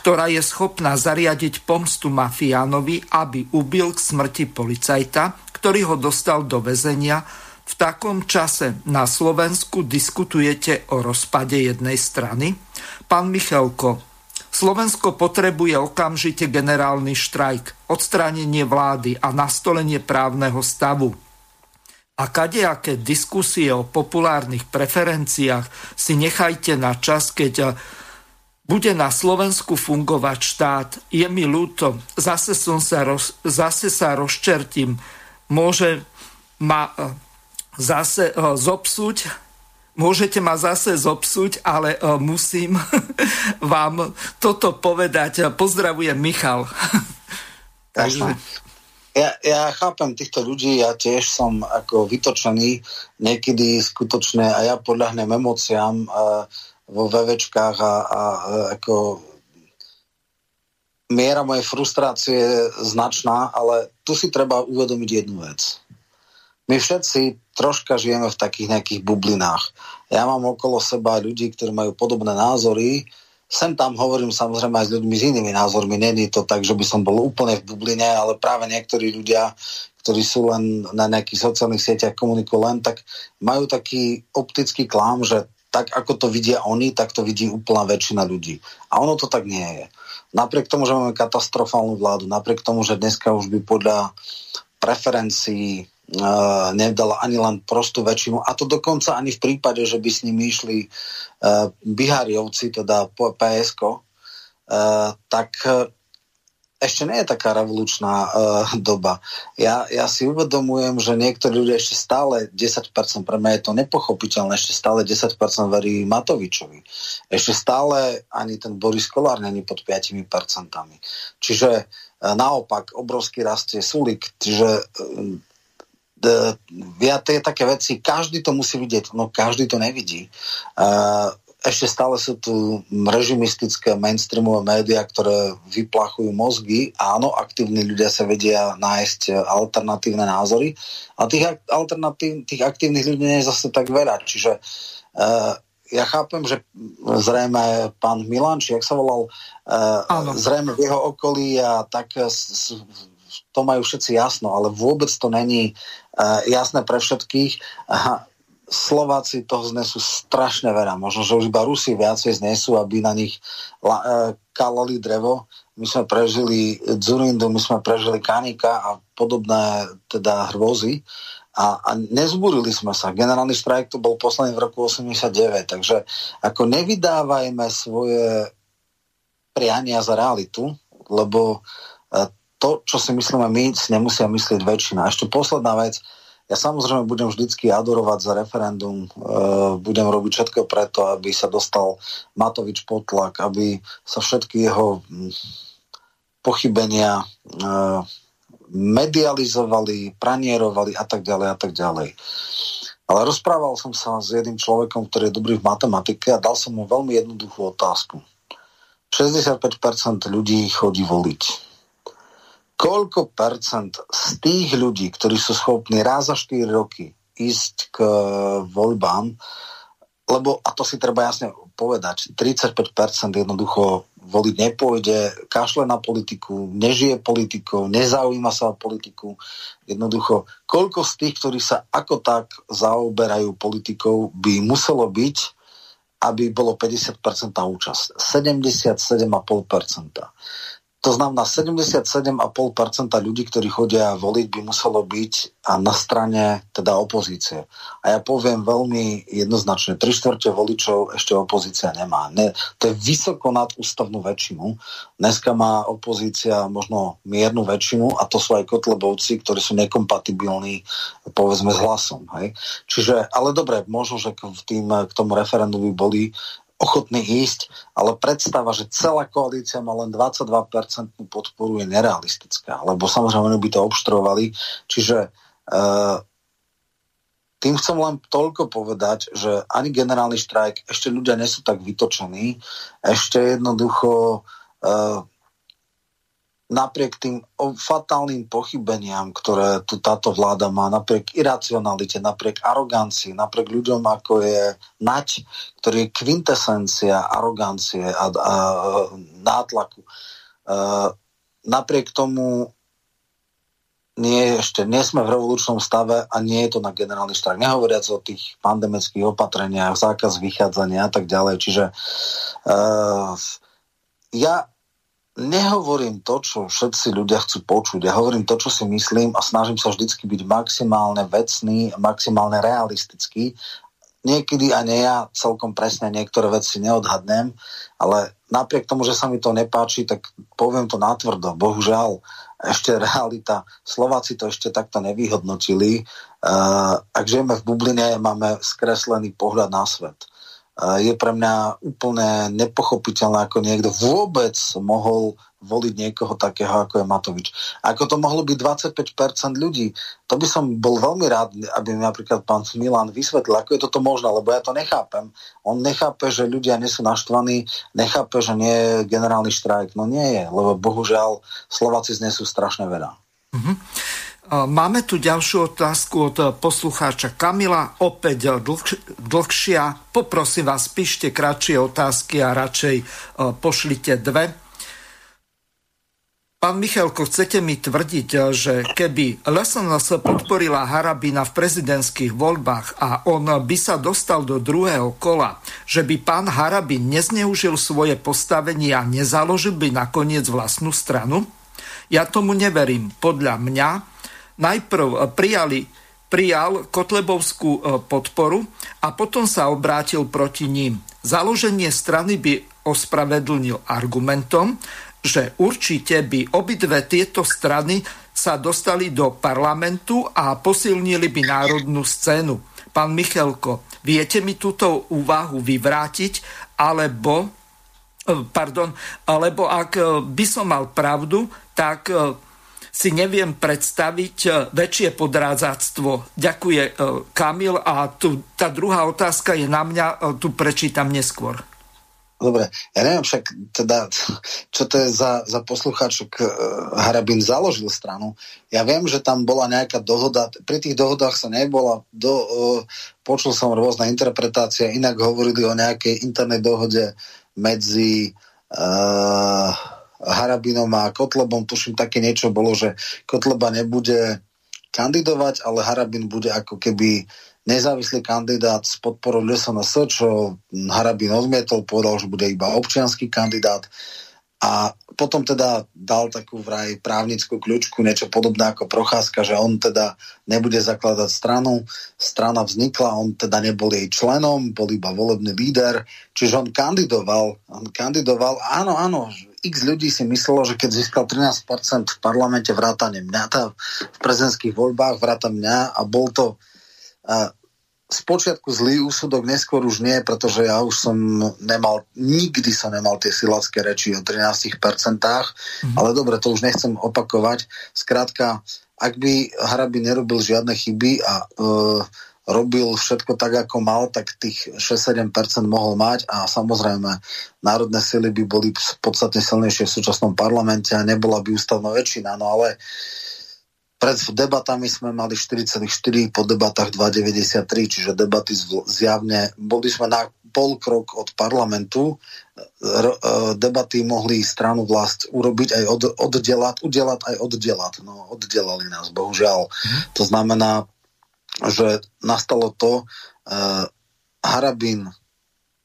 ktorá je schopná zariadiť pomstu mafiánovi, aby ubil k smrti policajta, ktorý ho dostal do väzenia. V takom čase na Slovensku diskutujete o rozpade jednej strany? Pán Michalko, Slovensko potrebuje okamžite generálny štrajk, odstránenie vlády a nastolenie právneho stavu. A kadejaké diskusie o populárnych preferenciách si nechajte na čas, keď bude na Slovensku fungovať štát. Je mi ľúto, zase, som sa, roz, zase sa rozčertím. Môže ma e, zase e, zopsuť, môžete ma zase zopsuť, ale e, musím vám toto povedať. Pozdravujem Michal. Takže... Ja, ja chápem týchto ľudí, ja tiež som ako vytočený niekedy skutočne a ja podľahnem emóciám uh, vo VVčkách a, a uh, ako miera mojej frustrácie je značná, ale tu si treba uvedomiť jednu vec. My všetci troška žijeme v takých nejakých bublinách. Ja mám okolo seba ľudí, ktorí majú podobné názory. Sem tam hovorím samozrejme aj s ľuďmi s inými názormi. Není to tak, že by som bol úplne v bubline, ale práve niektorí ľudia, ktorí sú len na nejakých sociálnych sieťach, komunikujú len, tak majú taký optický klám, že tak ako to vidia oni, tak to vidí úplná väčšina ľudí. A ono to tak nie je. Napriek tomu, že máme katastrofálnu vládu, napriek tomu, že dneska už by podľa preferencií uh, nedala ani len prostú väčšinu, a to dokonca ani v prípade, že by s nimi išli uh, Bihariovci, teda PSK, uh, tak uh, ešte nie je taká revolučná uh, doba. Ja, ja si uvedomujem, že niektorí ľudia ešte stále 10%, pre mňa je to nepochopiteľné, ešte stále 10% verí Matovičovi. Ešte stále ani ten Boris Kolár není pod 5%. Čiže uh, naopak, obrovský rastie Sulik, čiže uh, ja tie také veci, každý to musí vidieť, no každý to nevidí. Uh, ešte stále sú tu režimistické mainstreamové médiá, ktoré vyplachujú mozgy. Áno, aktívni ľudia sa vedia nájsť alternatívne názory, a tých, alternatív, tých aktívnych ľudí nie je zase tak veľa. Čiže uh, ja chápem, že zrejme pán Milan, či jak sa volal, uh, zrejme v jeho okolí a tak to majú všetci jasno, ale vôbec to není uh, jasné pre všetkých. Aha, Slováci toho znesú strašne veľa. Možno, že už iba Rusi viacej znesú, aby na nich la, e, kalali drevo. My sme prežili Dzurindu, my sme prežili Kanika a podobné teda hrvozy a, a nezburili sme sa. Generálny štrajk to bol posledný v roku 89, takže ako nevydávajme svoje priania za realitu, lebo e, to, čo si myslíme my, si nemusia myslieť väčšina. Ešte posledná vec, ja samozrejme budem vždycky adorovať za referendum, e, budem robiť všetko preto, aby sa dostal Matovič pod tlak, aby sa všetky jeho hm, pochybenia e, medializovali, pranierovali a tak ďalej a tak ďalej. Ale rozprával som sa s jedným človekom, ktorý je dobrý v matematike a dal som mu veľmi jednoduchú otázku. 65% ľudí chodí voliť koľko percent z tých ľudí, ktorí sú schopní raz za 4 roky ísť k e, voľbám, lebo, a to si treba jasne povedať, 35% jednoducho voliť nepôjde, kašle na politiku, nežije politikou, nezaujíma sa o politiku. Jednoducho, koľko z tých, ktorí sa ako tak zaoberajú politikou, by muselo byť, aby bolo 50% účasť. 77,5%. To znamená 77,5% ľudí, ktorí chodia voliť, by muselo byť na strane teda opozície. A ja poviem veľmi jednoznačne, tri štvrte voličov ešte opozícia nemá. Ne, to je vysoko nad ústavnú väčšinu. Dneska má opozícia možno miernu väčšinu a to sú aj kotlebovci, ktorí sú nekompatibilní povedzme s hlasom. Hej? Čiže, ale dobre, možno, že k, tým, k tomu referendu by boli ochotní ísť, ale predstava, že celá koalícia má len 22% podporu je nerealistická, lebo samozrejme by to obštrovali. Čiže uh, tým chcem len toľko povedať, že ani generálny štrajk, ešte ľudia nie sú tak vytočení, ešte jednoducho uh, napriek tým fatálnym pochybeniam, ktoré tu táto vláda má, napriek iracionalite, napriek arogancii, napriek ľuďom, ako je Nať, ktorý je kvintesencia arogancie a, a nátlaku. E, napriek tomu nie, ešte nie sme v revolučnom stave a nie je to na generálny štrajk. Nehovoriac o tých pandemických opatreniach, zákaz vychádzania a tak ďalej. Čiže uh, ja nehovorím to, čo všetci ľudia chcú počuť. Ja hovorím to, čo si myslím a snažím sa vždycky byť maximálne vecný, maximálne realistický. Niekedy ani ja celkom presne niektoré veci neodhadnem, ale napriek tomu, že sa mi to nepáči, tak poviem to natvrdo. Bohužiaľ, ešte realita. Slováci to ešte takto nevyhodnotili. Uh, ak žijeme v bubline, máme skreslený pohľad na svet. Je pre mňa úplne nepochopiteľné, ako niekto vôbec mohol voliť niekoho takého, ako je Matovič. Ako to mohlo byť 25% ľudí, to by som bol veľmi rád, aby mi napríklad pán Milan vysvetlil, ako je toto možné, lebo ja to nechápem. On nechápe, že ľudia nie sú naštvaní, nechápe, že nie je generálny štrajk. No nie je, lebo bohužiaľ Slováci znesú strašne veľa. Mm-hmm. Máme tu ďalšiu otázku od poslucháča Kamila, opäť dlh, dlhšia. Poprosím vás, píšte kratšie otázky a radšej pošlite dve. Pán Michalko, chcete mi tvrdiť, že keby LSNS podporila Harabina v prezidentských voľbách a on by sa dostal do druhého kola, že by pán Harabin nezneužil svoje postavenie a nezaložil by nakoniec vlastnú stranu? Ja tomu neverím. Podľa mňa najprv eh, prijali, prijal Kotlebovskú eh, podporu a potom sa obrátil proti ním. Založenie strany by ospravedlnil argumentom, že určite by obidve tieto strany sa dostali do parlamentu a posilnili by národnú scénu. Pán Michelko, viete mi túto úvahu vyvrátiť, alebo, eh, pardon, alebo ak by som mal pravdu, tak si neviem predstaviť e, väčšie podrádzactvo. Ďakuje e, Kamil a tu, tá druhá otázka je na mňa, e, tu prečítam neskôr. Dobre, ja neviem však teda, čo to je za, za poslucháčok Harabin založil stranu. Ja viem, že tam bola nejaká dohoda, pri tých dohodách sa nebola, do, počul som rôzne interpretácie, inak hovorili o nejakej internej dohode medzi uh, Harabinom a Kotlebom, tuším také niečo bolo, že Kotleba nebude kandidovať, ale Harabin bude ako keby nezávislý kandidát s podporou SNS, čo Harabin odmietol, povedal, že bude iba občianský kandidát a potom teda dal takú vraj právnickú kľúčku, niečo podobné ako Procházka, že on teda nebude zakladať stranu. Strana vznikla, on teda nebol jej členom, bol iba volebný líder, čiže on kandidoval, on kandidoval, áno, áno, x ľudí si myslelo, že keď získal 13% v parlamente vrátane mňa, tá, v prezidentských voľbách vrátane mňa a bol to uh, spočiatku zlý úsudok, neskôr už nie, pretože ja už som nemal, nikdy som nemal tie silacké reči o 13%, mm-hmm. ale dobre, to už nechcem opakovať. Skrátka, ak by Harabi nerobil žiadne chyby a uh, robil všetko tak, ako mal, tak tých 6-7% mohol mať a samozrejme národné sily by boli podstatne silnejšie v súčasnom parlamente a nebola by ústavná väčšina, no ale pred debatami sme mali 4,4, po debatách 2,93, čiže debaty zjavne, boli sme na pol krok od parlamentu, e, debaty mohli stranu vlast urobiť aj od, oddelať, udelať aj oddelať. No, oddelali nás, bohužiaľ. Mm. To znamená, že nastalo to, uh, Harabin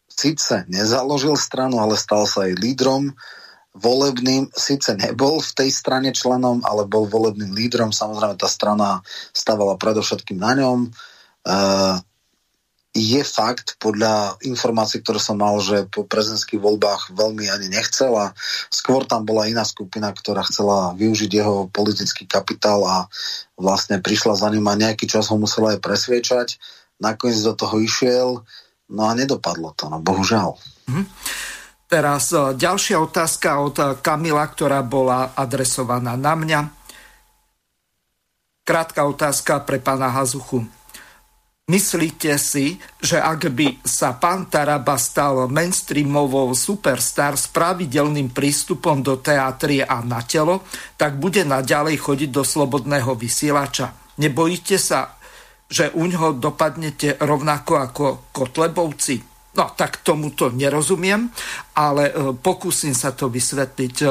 síce nezaložil stranu, ale stal sa aj lídrom volebným, síce nebol v tej strane členom, ale bol volebným lídrom, samozrejme tá strana stávala predovšetkým na ňom. Uh, je fakt, podľa informácií, ktoré som mal, že po prezidentských voľbách veľmi ani nechcela. Skôr tam bola iná skupina, ktorá chcela využiť jeho politický kapitál a vlastne prišla za ním a nejaký čas ho musela aj presviečať. Nakoniec do toho išiel, no a nedopadlo to, no bohužiaľ. Hm. Teraz e, ďalšia otázka od Kamila, ktorá bola adresovaná na mňa. Krátka otázka pre pána Hazuchu. Myslíte si, že ak by sa pán Taraba stal mainstreamovou superstar s pravidelným prístupom do teatrie a na telo, tak bude naďalej chodiť do slobodného vysielača? Nebojíte sa, že u ňoho dopadnete rovnako ako Kotlebovci? No tak tomuto nerozumiem, ale e, pokúsim sa to vysvetliť. E,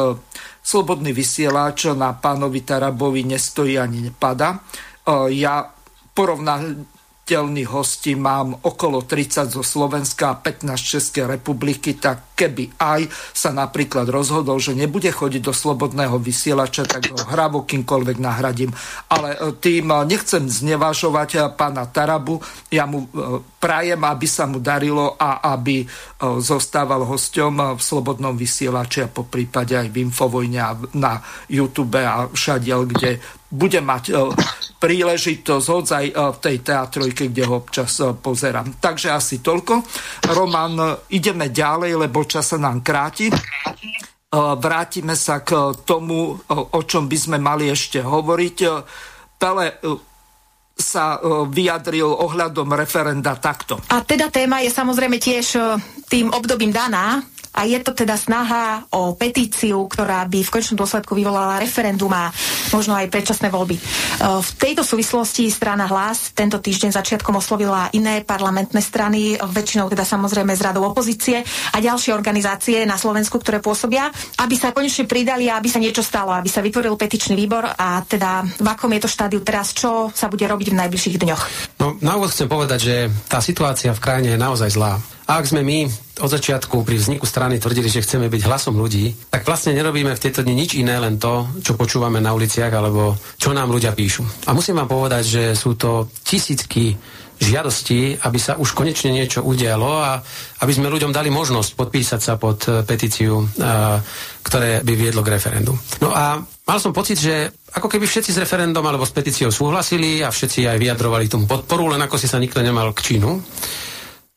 slobodný vysielač na pánovi Tarabovi nestojí ani nepada. E, ja porovnám telných hostí mám okolo 30 zo Slovenska a 15 Českej republiky, tak keby aj sa napríklad rozhodol, že nebude chodiť do slobodného vysielača, tak ho hravo kýmkoľvek nahradím. Ale e, tým e, nechcem znevažovať e, pána Tarabu, ja mu prajem, aby sa mu darilo a aby zostával hosťom v slobodnom vysielači a po prípade aj v Infovojne a na YouTube a všadiel, kde bude mať príležitosť hodzaj v tej teatrojke, kde ho občas pozerám. Takže asi toľko. Roman, ideme ďalej, lebo čas sa nám kráti. Vrátime sa k tomu, o čom by sme mali ešte hovoriť. Pele, sa vyjadril ohľadom referenda takto. A teda téma je samozrejme tiež tým obdobím daná, a je to teda snaha o petíciu, ktorá by v končnom dôsledku vyvolala referendum a možno aj predčasné voľby. E, v tejto súvislosti strana Hlas tento týždeň začiatkom oslovila iné parlamentné strany, väčšinou teda samozrejme z radou opozície a ďalšie organizácie na Slovensku, ktoré pôsobia, aby sa konečne pridali a aby sa niečo stalo, aby sa vytvoril petičný výbor a teda v akom je to štádiu teraz, čo sa bude robiť v najbližších dňoch. No, na úvod chcem povedať, že tá situácia v krajine je naozaj zlá. A ak sme my od začiatku pri vzniku strany tvrdili, že chceme byť hlasom ľudí, tak vlastne nerobíme v tejto dni nič iné, len to, čo počúvame na uliciach alebo čo nám ľudia píšu. A musím vám povedať, že sú to tisícky žiadosti, aby sa už konečne niečo udialo a aby sme ľuďom dali možnosť podpísať sa pod e, petíciu, e, ktoré by viedlo k referendu. No a mal som pocit, že ako keby všetci s referendum alebo s petíciou súhlasili a všetci aj vyjadrovali tomu podporu, len ako si sa nikto nemal k činu.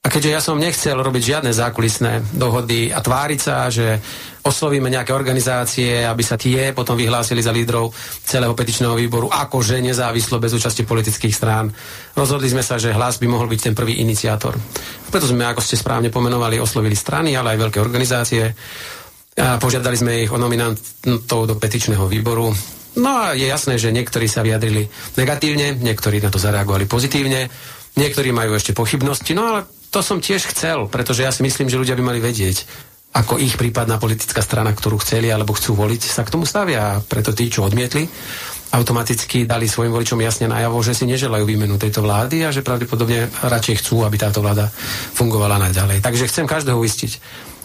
A keďže ja som nechcel robiť žiadne zákulisné dohody a tváriť sa, že oslovíme nejaké organizácie, aby sa tie potom vyhlásili za lídrov celého petičného výboru, akože nezávislo bez účasti politických strán. Rozhodli sme sa, že hlas by mohol byť ten prvý iniciátor. Preto sme, ako ste správne pomenovali, oslovili strany, ale aj veľké organizácie. A požiadali sme ich o nominantov do petičného výboru. No a je jasné, že niektorí sa vyjadrili negatívne, niektorí na to zareagovali pozitívne, niektorí majú ešte pochybnosti, no ale to som tiež chcel, pretože ja si myslím, že ľudia by mali vedieť, ako ich prípadná politická strana, ktorú chceli alebo chcú voliť, sa k tomu stavia. A preto tí, čo odmietli, automaticky dali svojim voličom jasne najavo, že si neželajú výmenu tejto vlády a že pravdepodobne radšej chcú, aby táto vláda fungovala naďalej. Takže chcem každého uistiť,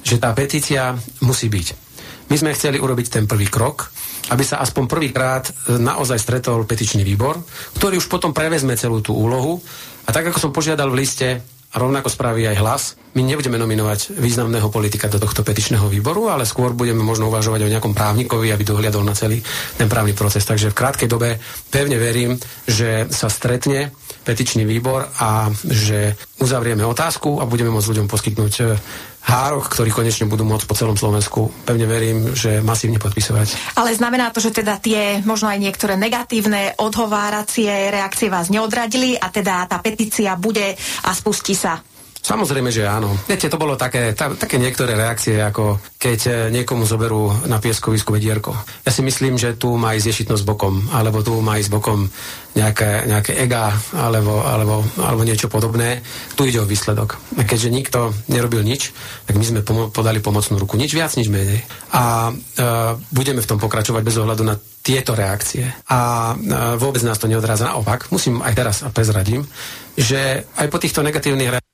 že tá petícia musí byť. My sme chceli urobiť ten prvý krok, aby sa aspoň prvýkrát naozaj stretol petičný výbor, ktorý už potom prevezme celú tú úlohu. A tak, ako som požiadal v liste, rovnako spraví aj hlas. My nebudeme nominovať významného politika do tohto petičného výboru, ale skôr budeme možno uvažovať o nejakom právnikovi, aby dohliadol na celý ten právny proces. Takže v krátkej dobe pevne verím, že sa stretne petičný výbor a že uzavrieme otázku a budeme môcť ľuďom poskytnúť hárok, ktorí konečne budú môcť po celom Slovensku, pevne verím, že masívne podpisovať. Ale znamená to, že teda tie možno aj niektoré negatívne odhováracie reakcie vás neodradili a teda tá petícia bude a spustí sa Samozrejme, že áno. Viete, to bolo také, tá, také niektoré reakcie, ako keď e, niekomu zoberú na pieskovisku vedierko. Ja si myslím, že tu má ísť ješitnosť bokom, alebo tu má ísť bokom nejaké, nejaké ega, alebo, alebo, alebo niečo podobné. Tu ide o výsledok. A keďže nikto nerobil nič, tak my sme pomo- podali pomocnú ruku. Nič viac, nič menej. A e, budeme v tom pokračovať bez ohľadu na tieto reakcie. A e, vôbec nás to neodráza. Naopak, musím aj teraz a prezradím, že aj po týchto negatívnych reakciách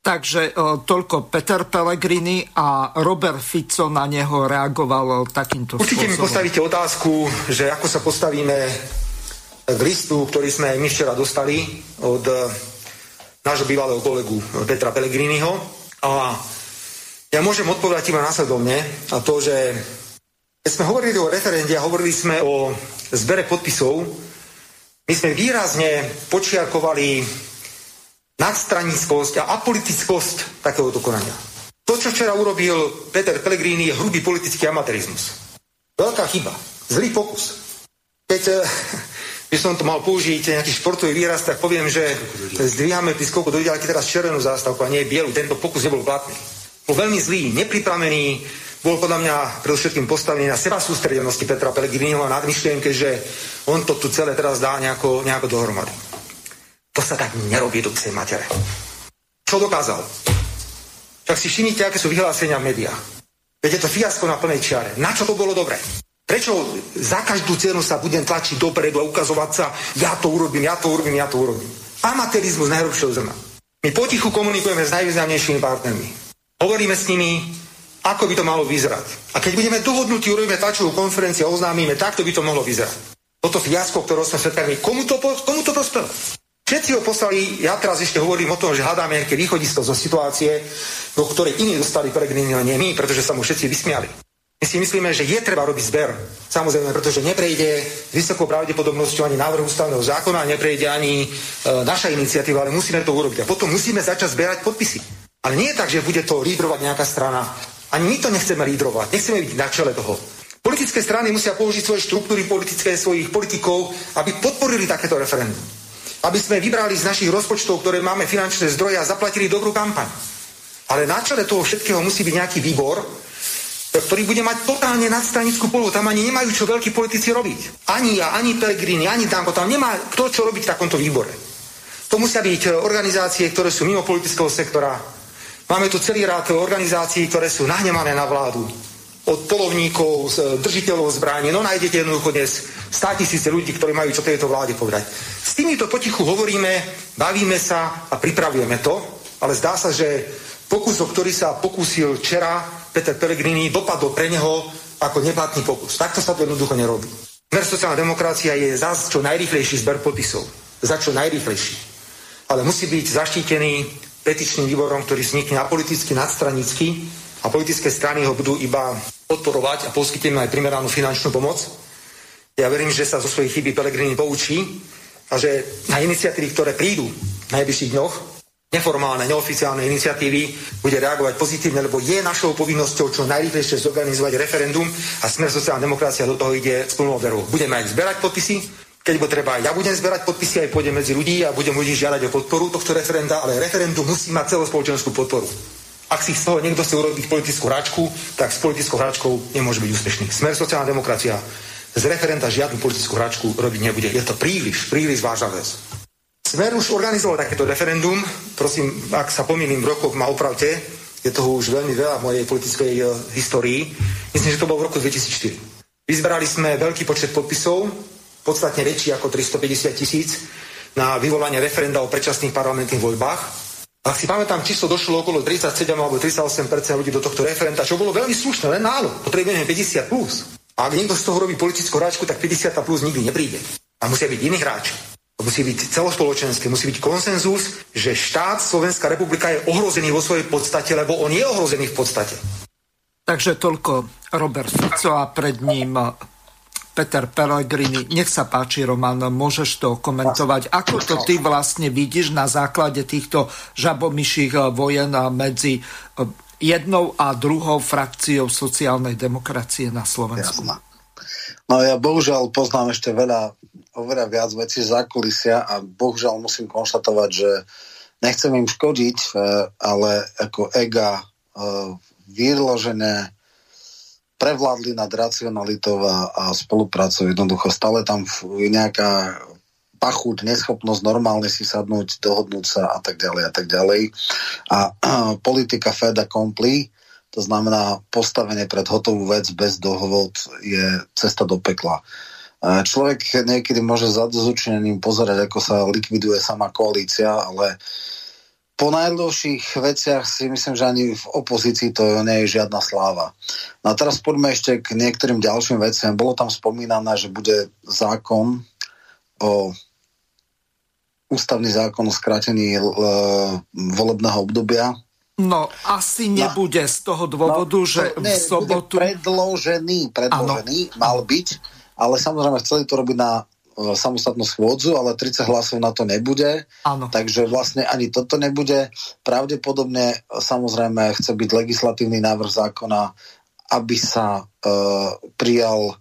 Takže o, toľko Peter Pellegrini a Robert Fico na neho reagoval takýmto Určite spôsobom. mi postavíte otázku, že ako sa postavíme k listu, ktorý sme aj my včera dostali od e, nášho bývalého kolegu Petra Pellegriniho. A ja môžem odpovedať iba následovne a to, že keď sme hovorili o referende a hovorili sme o zbere podpisov, my sme výrazne počiarkovali nadstranickosť a apolitickosť takéhoto konania. To, čo včera urobil Peter Pellegrini, je hrubý politický amatérizmus. Veľká chyba. Zlý pokus. Keď eh, by som to mal použiť nejaký športový výraz, tak poviem, že zdvíhame pri skoku do ďalky teraz červenú zástavku a nie bielu. Tento pokus nebol platný. Bol veľmi zlý, nepripravený, bol podľa mňa predovšetkým postavený na seba sústredenosti Petra Pellegriniho a nadmyšlienke, že on to tu celé teraz dá nejako, nejako dohromady. To sa tak nerobí do psej matere. Čo dokázal? Tak si všimnite, aké sú vyhlásenia v médiách. Veď je to fiasko na plnej čiare. Na čo to bolo dobré? Prečo za každú cenu sa budem tlačiť dopredu a ukazovať sa, ja to urobím, ja to urobím, ja to urobím. Amatérizmus najhrubšieho zrna. My potichu komunikujeme s najvýznamnejšími partnermi. Hovoríme s nimi, ako by to malo vyzerať. A keď budeme dohodnutí, urobíme tlačovú konferenciu a oznámime, takto by to mohlo vyzerať. Toto fiasko, ktoré sme svetkami, komu to, komu to prospelo? Všetci ho poslali, ja teraz ešte hovorím o tom, že hľadáme nejaké východisko zo situácie, do ktorej iní dostali Peregrini, nie my, pretože sa mu všetci vysmiali. My si myslíme, že je treba robiť zber. Samozrejme, pretože neprejde vysokou pravdepodobnosťou ani návrh ústavného zákona, neprejde ani e, naša iniciatíva, ale musíme to urobiť. A potom musíme začať zberať podpisy. Ale nie je tak, že bude to lídrovať nejaká strana. Ani my to nechceme lídrovať, nechceme byť na čele toho. Politické strany musia použiť svoje štruktúry politické, svojich politikov, aby podporili takéto referendum. Aby sme vybrali z našich rozpočtov, ktoré máme finančné zdroje a zaplatili dobrú kampaň. Ale na čele toho všetkého musí byť nejaký výbor, ktorý bude mať totálne nadstranickú polohu. Tam ani nemajú čo veľkí politici robiť. Ani ja, ani Pellegrini, ani Danko. Tam nemá kto čo robiť v takomto výbore. To musia byť e, organizácie, ktoré sú mimo politického sektora. Máme tu celý rád organizácií, ktoré sú nahnevané na vládu od polovníkov, držiteľov zbraní. No nájdete jednoducho dnes 100 tisíce ľudí, ktorí majú čo tejto vláde povedať. S týmito potichu hovoríme, bavíme sa a pripravujeme to, ale zdá sa, že pokus, o ktorý sa pokúsil včera Peter Pellegrini, dopadol pre neho ako neplatný pokus. Takto sa to jednoducho nerobí. Smer sociálna demokracia je zás čo najrychlejší zber podpisov. Za čo najrychlejší. Ale musí byť zaštítený petičným výborom, ktorý vznikne apoliticky, nadstranicky a politické strany ho budú iba podporovať a poskytneme aj primeranú finančnú pomoc. Ja verím, že sa zo svojej chyby Pelegrini poučí a že na iniciatívy, ktoré prídu v najbližších dňoch, neformálne, neoficiálne iniciatívy, bude reagovať pozitívne, lebo je našou povinnosťou čo najrýchlejšie zorganizovať referendum a Smer sociálna demokracia do toho ide s plnou verou. Budeme aj zberať podpisy, keď bo treba, ja budem zberať podpisy, aj pôjdem medzi ľudí a budem ľudí žiadať o podporu tohto referenda, ale referendum musí mať celospoločenskú podporu. Ak si z toho niekto chce urobiť politickú hračku, tak s politickou hračkou nemôže byť úspešný. Smer sociálna demokracia z referenta žiadnu politickú hračku robiť nebude. Je to príliš, príliš vážna vec. Smer už organizoval takéto referendum. Prosím, ak sa pomýlim v rokoch, ma opravte. Je toho už veľmi veľa v mojej politickej uh, histórii. Myslím, že to bolo v roku 2004. Vyzbrali sme veľký počet podpisov, podstatne väčší ako 350 tisíc, na vyvolanie referenda o predčasných parlamentných voľbách. Ak si pamätám, číslo došlo okolo 37 alebo 38 ľudí do tohto referenta, čo bolo veľmi slušné, len málo. Potrebujeme 50 plus. A ak niekto z toho robí politickú hráčku, tak 50 plus nikdy nepríde. A musia byť iní hráči. Musí byť celospoločenské, musí byť konsenzus, že štát Slovenská republika je ohrozený vo svojej podstate, lebo on je ohrozený v podstate. Takže toľko Robert Fico a pred ním Peter Pellegrini. Nech sa páči, Roman, môžeš to komentovať. Ako to ty vlastne vidíš na základe týchto žabomyších eh, vojen medzi eh, jednou a druhou frakciou sociálnej demokracie na Slovensku? No ja bohužiaľ poznám ešte veľa, oveľa viac vecí z zákulisia a bohužiaľ musím konštatovať, že nechcem im škodiť, eh, ale ako ega vyložené prevládli nad racionalitou a, a spoluprácou. Jednoducho stále tam je nejaká pachút, neschopnosť normálne si sadnúť, dohodnúť sa a tak ďalej a tak ďalej. A, a politika Fed accompli, to znamená postavenie pred hotovú vec bez dohovod je cesta do pekla. Človek niekedy môže za pozerať, ako sa likviduje sama koalícia, ale uh, po najdlhších veciach si myslím, že ani v opozícii to nie je žiadna sláva. No a teraz poďme ešte k niektorým ďalším veciam. Bolo tam spomínané, že bude zákon o ústavný zákon o skrátení e, volebného obdobia. No, asi nebude z toho dôvodu, no, že nie, v sobotu... predložený, predložený, ano. mal byť, ale samozrejme chceli to robiť na samostatnú schôdzu, ale 30 hlasov na to nebude. Áno. Takže vlastne ani toto nebude. Pravdepodobne samozrejme chce byť legislatívny návrh zákona, aby sa uh, prijal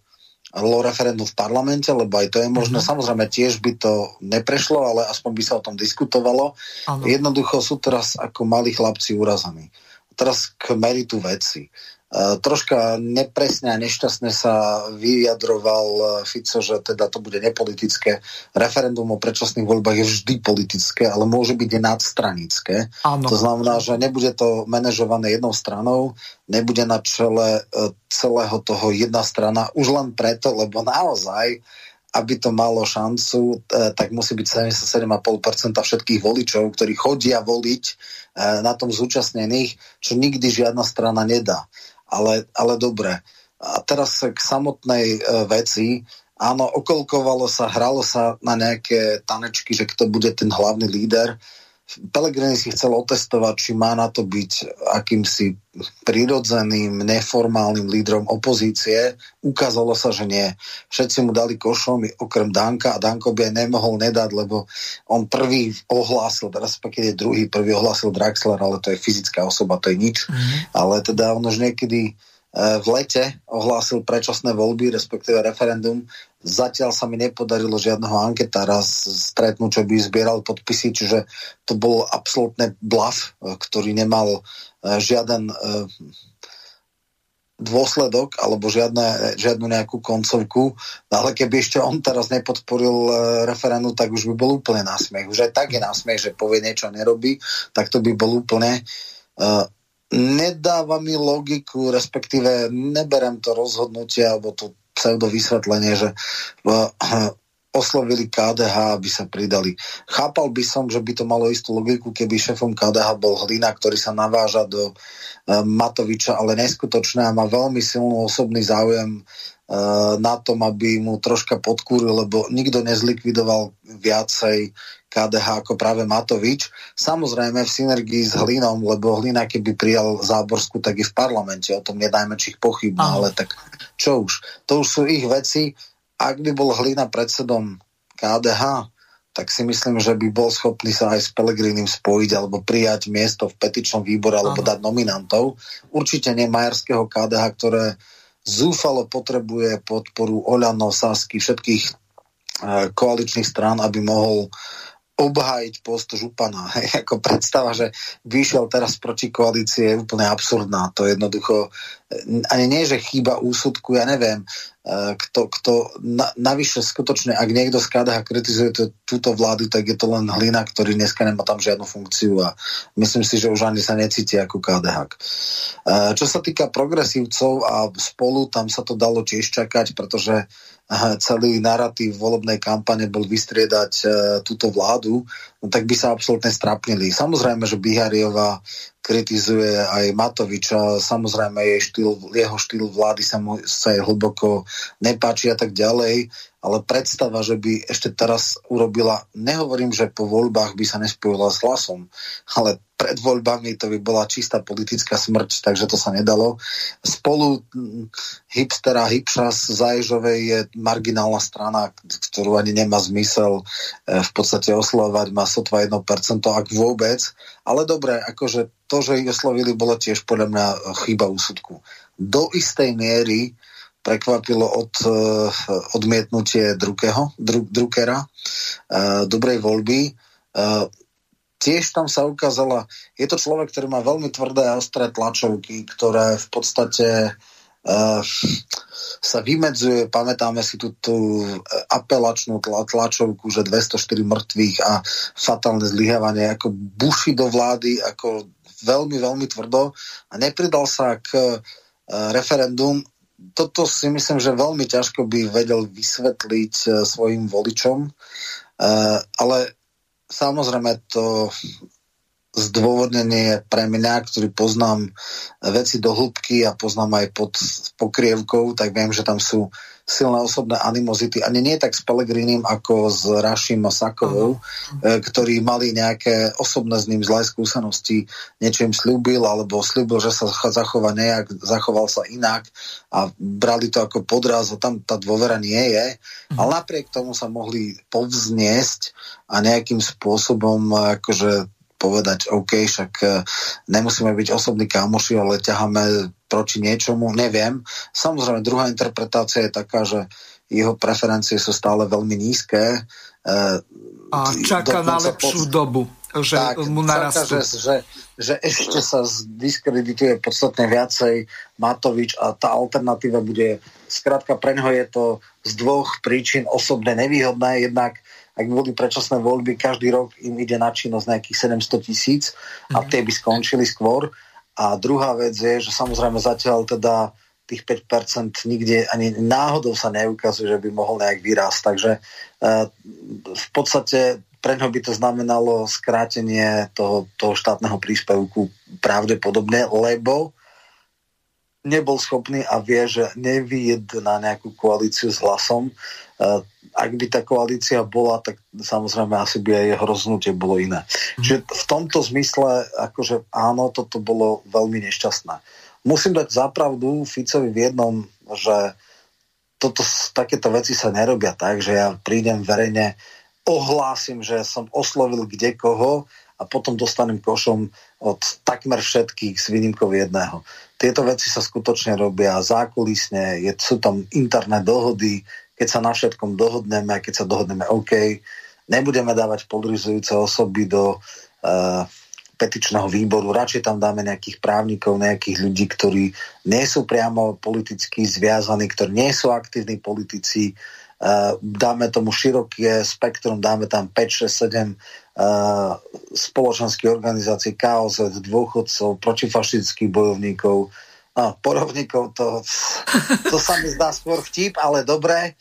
lo referendum v parlamente, lebo aj to je možné. Uh-huh. Samozrejme tiež by to neprešlo, ale aspoň by sa o tom diskutovalo. Ano. Jednoducho sú teraz ako malí chlapci urazaní. Teraz k meritu veci. E, troška nepresne a nešťastne sa vyjadroval e, Fico, že teda to bude nepolitické. Referendum o predčasných voľbách je vždy politické, ale môže byť nadstranické. Ano. To znamená, že nebude to manažované jednou stranou, nebude na čele e, celého toho jedna strana, už len preto, lebo naozaj aby to malo šancu, tak musí byť 77,5% všetkých voličov, ktorí chodia voliť na tom zúčastnených, čo nikdy žiadna strana nedá ale, ale dobre. A teraz k samotnej e, veci. Áno, okolkovalo sa, hralo sa na nejaké tanečky, že kto bude ten hlavný líder. Pelegrini si chcel otestovať, či má na to byť akýmsi prirodzeným, neformálnym lídrom opozície. Ukázalo sa, že nie. Všetci mu dali košom, okrem Danka a Danko by aj nemohol nedať, lebo on prvý ohlásil, teraz keď je druhý, prvý ohlásil Draxler, ale to je fyzická osoba, to je nič. Mm-hmm. Ale teda on už niekedy v lete ohlásil predčasné voľby, respektíve referendum. Zatiaľ sa mi nepodarilo žiadneho anketára stretnúť, čo by zbieral podpisy, čiže to bol absolútne blav, ktorý nemal e, žiaden e, dôsledok alebo žiadne, žiadnu nejakú koncovku. No ale keby ešte on teraz nepodporil e, referendum, tak už by bol úplne násmiech. Už aj tak je násmiech, že povie niečo nerobí, tak to by bol úplne nedáva mi logiku, respektíve neberem to rozhodnutie alebo to pseudo vysvetlenie, že uh, oslovili KDH, aby sa pridali. Chápal by som, že by to malo istú logiku, keby šefom KDH bol Hlina, ktorý sa naváža do uh, Matoviča, ale neskutočné a má veľmi silný osobný záujem uh, na tom, aby mu troška podkúril, lebo nikto nezlikvidoval viacej KDH ako práve Matovič. Samozrejme v synergii s Hlinom, lebo Hlina keby prijal Záborsku, tak i v parlamente, o tom je najmenších pochyb, ale tak čo už. To už sú ich veci. Ak by bol Hlina predsedom KDH, tak si myslím, že by bol schopný sa aj s Pelegrinim spojiť alebo prijať miesto v petičnom výbore alebo dať nominantov. Určite nie Majerského KDH, ktoré zúfalo potrebuje podporu Oľano, Sasky, všetkých e, koaličných strán, aby mohol obhájiť post župana. Hej, ako predstava, že vyšiel teraz proti koalícii je úplne absurdná. To je jednoducho, eh, ani nie, že chýba úsudku, ja neviem, eh, kto, kto na, navyše skutočne, ak niekto z KDH kritizuje to, túto vládu, tak je to len hlina, ktorý dneska nemá tam žiadnu funkciu a myslím si, že už ani sa necíti ako KDH. Eh, čo sa týka progresívcov a spolu, tam sa to dalo tiež čakať, pretože celý narratív volebnej kampane bol vystriedať e, túto vládu, no tak by sa absolútne strapnili. Samozrejme, že Bihariová kritizuje aj Matoviča, samozrejme jej štýl, jeho štýl vlády sa mu sa jej hlboko nepáči a tak ďalej, ale predstava, že by ešte teraz urobila, nehovorím, že po voľbách by sa nespojila s hlasom, ale pred voľbami to by bola čistá politická smrť, takže to sa nedalo. Spolu hm, hipstera Hipšas Zaježovej je marginálna strana, ktorú ani nemá zmysel e, v podstate oslovať, má sotva 1%, ak vôbec. Ale dobre, akože to, že ich oslovili, bolo tiež podľa mňa chyba úsudku. Do istej miery prekvapilo od uh, odmietnutie Drukeho, Dru, Druckera, uh, dobrej voľby. Uh, tiež tam sa ukázala, je to človek, ktorý má veľmi tvrdé a ostré tlačovky, ktoré v podstate uh, sa vymedzuje, pamätáme si tú, tú apelačnú tla, tlačovku, že 204 mŕtvych a fatálne zlyhávanie, ako buši do vlády, ako veľmi, veľmi tvrdo a nepridal sa k uh, referendum. Toto si myslím, že veľmi ťažko by vedel vysvetliť uh, svojim voličom, uh, ale samozrejme to zdôvodnenie pre mňa, ktorý poznám veci do hĺbky a poznám aj pod pokrievkou, tak viem, že tam sú silné osobné animozity, ani nie tak s Pelegrinim ako s Rašim a Sakovou, uh-huh. ktorí mali nejaké osobné s ním zlé skúsenosti, niečo im slúbil, alebo slúbil, že sa zachová nejak, zachoval sa inak a brali to ako podraz a tam tá dôvera nie je. Uh-huh. Ale napriek tomu sa mohli povzniesť a nejakým spôsobom akože povedať, OK, však e, nemusíme byť osobní kamoši, ale ťaháme proti niečomu, neviem. Samozrejme, druhá interpretácia je taká, že jeho preferencie sú stále veľmi nízke. E, a čaká na lepšiu po... dobu, že tak, mu narastú. Že, že, že ešte sa diskredituje podstatne viacej Matovič a tá alternatíva bude, skrátka pre neho je to z dvoch príčin osobne nevýhodné, jednak ak boli predčasné voľby, každý rok im ide na činnosť nejakých 700 tisíc a mhm. tie by skončili skôr. A druhá vec je, že samozrejme zatiaľ teda tých 5% nikde ani náhodou sa neukazuje, že by mohol nejak vyrásť. Takže e, v podstate pre ňo by to znamenalo skrátenie toho, toho štátneho príspevku pravdepodobne, lebo nebol schopný a vie, že na nejakú koalíciu s hlasom. Uh, ak by tá koalícia bola, tak samozrejme asi by aj jeho rozhodnutie bolo iné. Mm. Čiže v tomto zmysle, akože áno, toto bolo veľmi nešťastné. Musím dať zapravdu Ficovi v jednom, že toto, takéto veci sa nerobia tak, že ja prídem verejne, ohlásim, že som oslovil kde koho a potom dostanem košom od takmer všetkých s výnimkou jedného. Tieto veci sa skutočne robia zákulisne, je, sú tam interné dohody, keď sa na všetkom dohodneme, keď sa dohodneme OK, nebudeme dávať podrizujúce osoby do uh, petičného výboru, radšej tam dáme nejakých právnikov, nejakých ľudí, ktorí nie sú priamo politicky zviazaní, ktorí nie sú aktívni politici, uh, dáme tomu široké spektrum, dáme tam 5, 6, 7 uh, spoločenských organizácií, KOZ, dôchodcov, protifašistických bojovníkov, No, porovníkov to, to sa mi zdá skôr vtip, ale dobre,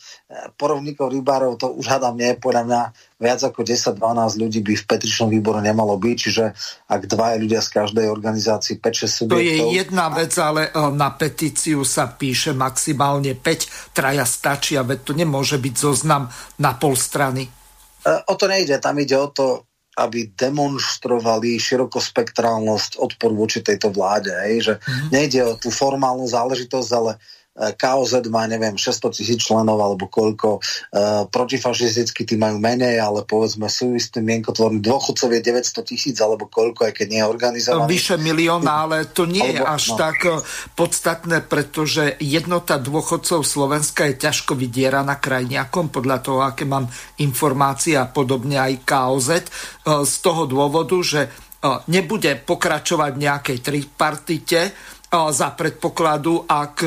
porovníkov rybárov to už hádam nie, podľa mňa viac ako 10-12 ľudí by v petičnom výbore nemalo byť, čiže ak dva ľudia z každej organizácii 5-6 subjektov... To je jedna vec, ale e, na petíciu sa píše maximálne 5, traja stačia, veď to nemôže byť zoznam na pol strany. E, o to nejde, tam ide o to, aby demonstrovali širokospektrálnosť odporu voči tejto vláde. Hej? Že mm-hmm. nejde o tú formálnu záležitosť, ale KOZ má, neviem, 600 tisíc členov alebo koľko, uh, protifašisticky tí majú menej, ale povedzme sú istým mienkotvorný dôchodcov je 900 tisíc alebo koľko, aj keď nie je organizovaný. Vyše milióna, ale to nie alebo, je až no. tak e, podstatné, pretože jednota dôchodcov Slovenska je ťažko vydieraná krajniakom, podľa toho, aké mám informácie a podobne aj KOZ, uh, z toho dôvodu, že uh, nebude pokračovať v nejakej tripartite, za predpokladu, ak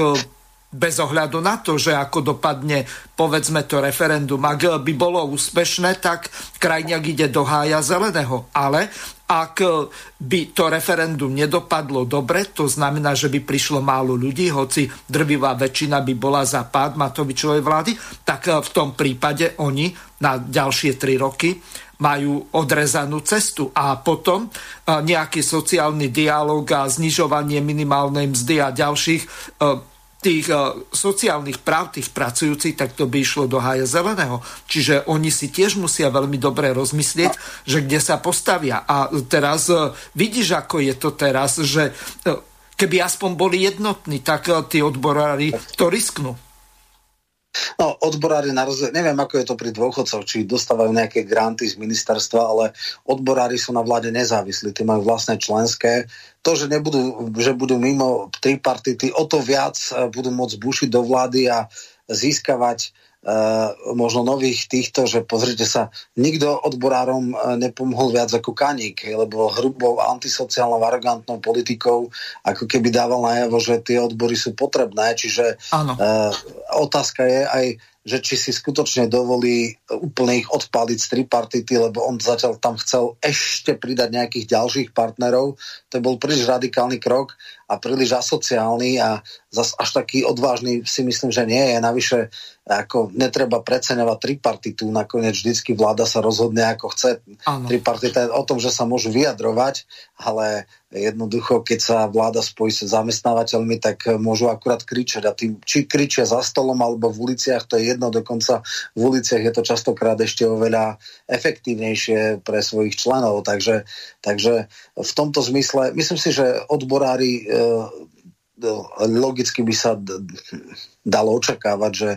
bez ohľadu na to, že ako dopadne povedzme to referendum. Ak by bolo úspešné, tak krajňak ide do hája zeleného. Ale ak by to referendum nedopadlo dobre, to znamená, že by prišlo málo ľudí, hoci drvivá väčšina by bola za pád Matovičovej vlády, tak v tom prípade oni na ďalšie tri roky majú odrezanú cestu a potom nejaký sociálny dialog a znižovanie minimálnej mzdy a ďalších tých uh, sociálnych práv tých pracujúcich, tak to by išlo do hája zeleného. Čiže oni si tiež musia veľmi dobre rozmyslieť, že kde sa postavia. A teraz uh, vidíš, ako je to teraz, že uh, keby aspoň boli jednotní, tak tí odborári to risknú. No, odborári na rozdiel, neviem, ako je to pri dôchodcoch, či dostávajú nejaké granty z ministerstva, ale odborári sú na vláde nezávislí, tí majú vlastné členské. To, že, nebudú, že budú mimo tripartity, o to viac eh, budú môcť bušiť do vlády a získavať možno nových týchto, že pozrite sa, nikto odborárom uh, nepomohol viac ako Kaník, lebo hrubou antisociálnou, arrogantnou politikou ako keby dával najavo, že tie odbory sú potrebné, čiže uh, otázka je aj že či si skutočne dovolí úplne ich odpáliť z tripartity, lebo on zatiaľ tam chcel ešte pridať nejakých ďalších partnerov. To bol príliš radikálny krok a príliš asociálny a zas až taký odvážny si myslím, že nie je. Navyše ako netreba preceňovať tripartitu, nakoniec vždycky vláda sa rozhodne ako chce. Ano. Tripartita je o tom, že sa môžu vyjadrovať, ale jednoducho, keď sa vláda spojí s zamestnávateľmi, tak môžu akurát kričať. A tým, či kričia za stolom alebo v uliciach, to je jedno. Dokonca v uliciach je to častokrát ešte oveľa efektívnejšie pre svojich členov. Takže, takže v tomto zmysle, myslím si, že odborári e, logicky by sa dalo očakávať, že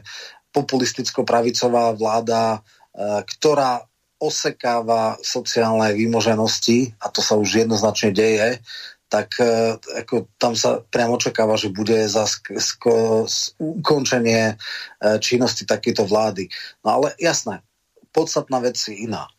populisticko-pravicová vláda, e, ktorá osekáva sociálne výmoženosti, a to sa už jednoznačne deje, tak e, ako, tam sa priamo očakáva, že bude za sk- sk- ukončenie e, činnosti takéto vlády. No ale jasné, podstatná vec je iná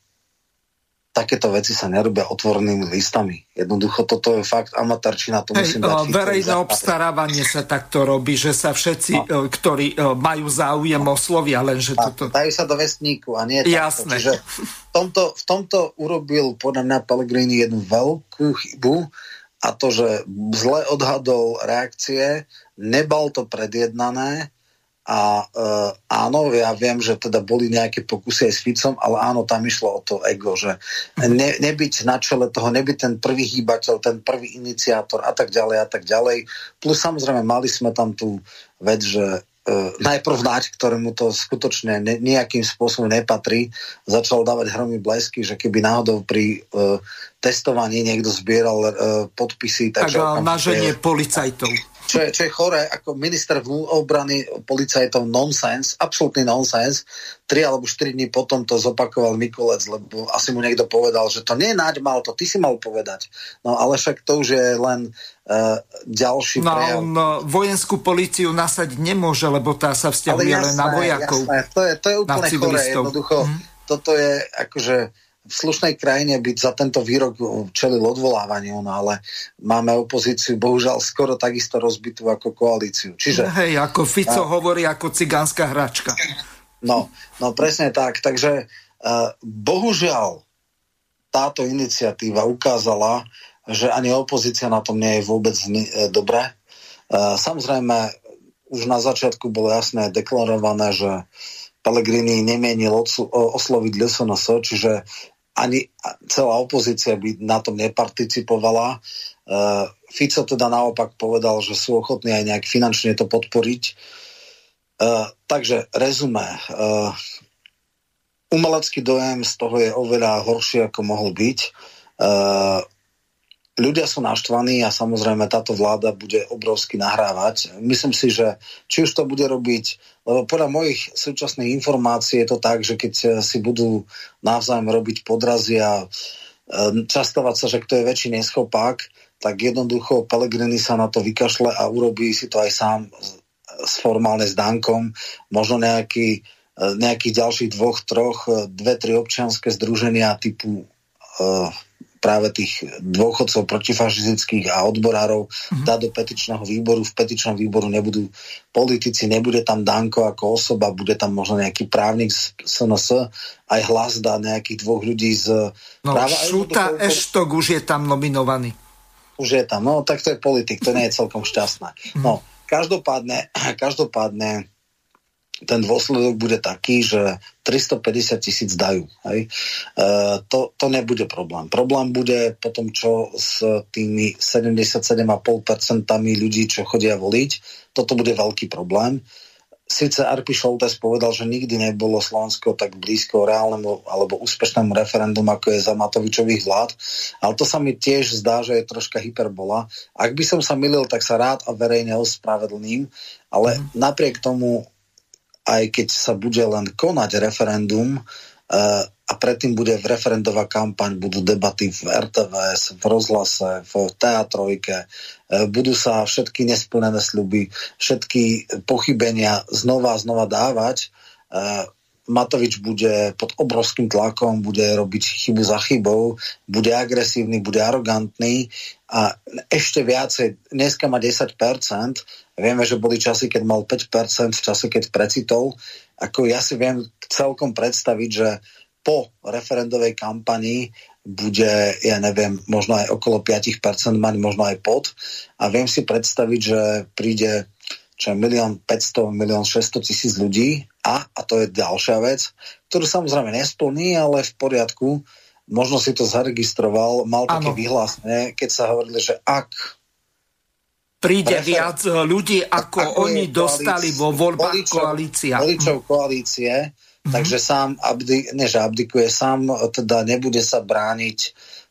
takéto veci sa nerobia otvorenými listami. Jednoducho toto je fakt amatárčina, to Hej, musím dať. Verejné obstarávanie sa takto robí, že sa všetci, no. E, ktorí e, majú záujem oslovia, lenže a, toto... Dajú sa do vestníku a nie Jasné. takto. Čiže v tomto, v tomto urobil podľa mňa Pellegrini jednu veľkú chybu a to, že zle odhadol reakcie, nebal to predjednané A uh, áno, ja viem, že teda boli nejaké pokusy aj s Ficom, ale áno, tam išlo o to ego, že ne, nebyť na čele toho, nebyť ten prvý hýbateľ, ten prvý iniciátor a tak ďalej a tak ďalej. Plus samozrejme mali sme tam tú vec, že uh, najprv Naď, ktorému to skutočne ne, nejakým spôsobom nepatrí, začal dávať hromy blesky, že keby náhodou pri uh, testovaní niekto zbieral uh, podpisy. Tak, tak naženie policajtov čo je, čo je chore, ako minister obrany policajtov nonsens, absolútny nonsens. Tri alebo štyri dní potom to zopakoval Mikulec, lebo asi mu niekto povedal, že to nie Naď mal, to ty si mal povedať. No ale však to už je len uh, ďalší no, prejav. No, vojenskú policiu nasať nemôže, lebo tá sa vzťahuje len na vojakov. Jasné, to je, to je úplne chore, jednoducho. Mm. Toto je akože v slušnej krajine byť za tento výrok čelil odvolávaniu, no ale máme opozíciu bohužiaľ skoro takisto rozbitú ako koalíciu. Čiže, Hej, ako Fico a, hovorí ako cigánska hračka. No, no presne tak. Takže uh, bohužiaľ táto iniciatíva ukázala, že ani opozícia na tom nie je vôbec uh, dobré. Uh, samozrejme, už na začiatku bolo jasné deklarované, že Pellegrini nemienil osloviť LSNS, čiže ani celá opozícia by na tom neparticipovala. Uh, Fico teda naopak povedal, že sú ochotní aj nejak finančne to podporiť. Uh, takže rezume. Uh, umelecký dojem z toho je oveľa horší, ako mohol byť. Uh, ľudia sú naštvaní a samozrejme táto vláda bude obrovsky nahrávať. Myslím si, že či už to bude robiť, lebo podľa mojich súčasných informácií je to tak, že keď si budú navzájom robiť podrazy a e, častovať sa, že kto je väčší neschopák, tak jednoducho Pelegrini sa na to vykašle a urobí si to aj sám s formálne s Dankom, možno nejaký, e, nejakých ďalších dvoch, troch, e, dve, tri občianské združenia typu uh, práve tých dôchodcov protifašistických a odborárov mm-hmm. dá do petičného výboru. V petičnom výboru nebudú politici, nebude tam Danko ako osoba, bude tam možno nejaký právnik z SNS, aj hlas dá nejakých dvoch ľudí z no, práva. Šuta Eštok už je tam nominovaný. Už je tam, no tak to je politik, to nie je celkom šťastné. Mm-hmm. No, každopádne, každopádne ten dôsledok bude taký, že 350 tisíc dajú. Hej? E, to, to nebude problém. Problém bude potom, čo s tými 77,5% ľudí, čo chodia voliť. Toto bude veľký problém. Sice Arpi Šoltes povedal, že nikdy nebolo Slovensko tak blízko reálnemu alebo úspešnému referendum, ako je za Matovičových vlád, ale to sa mi tiež zdá, že je troška hyperbola. Ak by som sa milil, tak sa rád a verejne ospravedlním, ale mm. napriek tomu aj keď sa bude len konať referendum uh, a predtým bude referendová kampaň, budú debaty v RTVS, v rozhlase, v teatrojke, uh, budú sa všetky nesplnené sľuby, všetky pochybenia znova a znova dávať. Uh, Matovič bude pod obrovským tlakom, bude robiť chybu za chybou, bude agresívny, bude arogantný a ešte viacej, dneska má 10%, vieme, že boli časy, keď mal 5%, v čase, keď precitol, ako ja si viem celkom predstaviť, že po referendovej kampanii bude, ja neviem, možno aj okolo 5% mať, možno aj pod. A viem si predstaviť, že príde čo je milión 500, milión 600 tisíc ľudí. A, a to je ďalšia vec, ktorú samozrejme nesplní, ale v poriadku, možno si to zaregistroval, mal také vyhlásne, keď sa hovorili, že ak príde prefer- viac ľudí, ako, ako oni dostali vo voľbách voličov, koalícia. Voličov koalície, mm-hmm. takže sám abdi, ne, že abdikuje, sám teda nebude sa brániť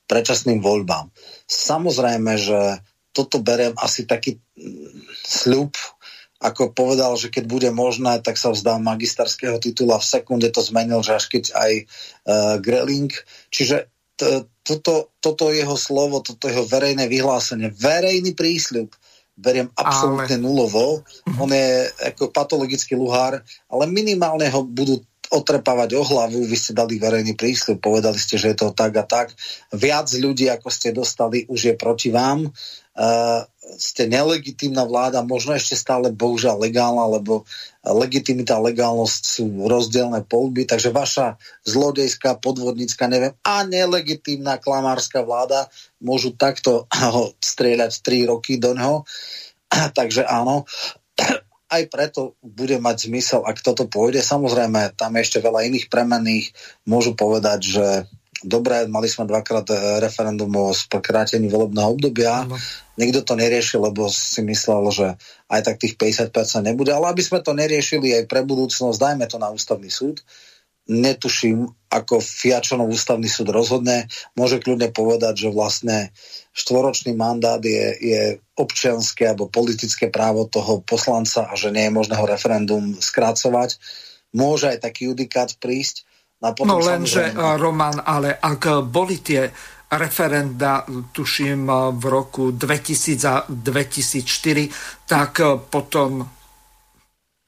predčasným voľbám. Samozrejme, že toto beriem asi taký sľub ako povedal, že keď bude možné, tak sa vzdá magisterského titula. V sekunde to zmenil, že až keď aj uh, Greling. Čiže t- toto, toto jeho slovo, toto jeho verejné vyhlásenie, verejný prísľub, beriem absolútne ale... nulovo. On je ako patologický luhár, ale minimálne ho budú otrepávať o hlavu, vy ste dali verejný prísľub, povedali ste, že je to tak a tak. Viac ľudí, ako ste dostali, už je proti vám. Uh, ste nelegitímna vláda, možno ešte stále bohužiaľ legálna, lebo legitimita a legálnosť sú rozdielne polby, takže vaša zlodejská, podvodnícka, neviem, a nelegitímna klamárska vláda môžu takto ho strieľať 3 roky do neho. takže áno. Aj preto bude mať zmysel, ak toto pôjde. Samozrejme, tam je ešte veľa iných premenných. Môžu povedať, že dobre, mali sme dvakrát e, referendum o skrátení volebného obdobia. No. Nikto to neriešil, lebo si myslel, že aj tak tých 50% nebude. Ale aby sme to neriešili aj pre budúcnosť, dajme to na ústavný súd. Netuším, ako Fiačanov ústavný súd rozhodne. Môže kľudne povedať, že vlastne štvoročný mandát je, je občianské alebo politické právo toho poslanca a že nie je možné ho referendum skrácovať. Môže aj taký judikát prísť. No, no lenže, samozrejme... Roman, ale ak boli tie referenda, tuším, v roku 2000 a 2004, tak potom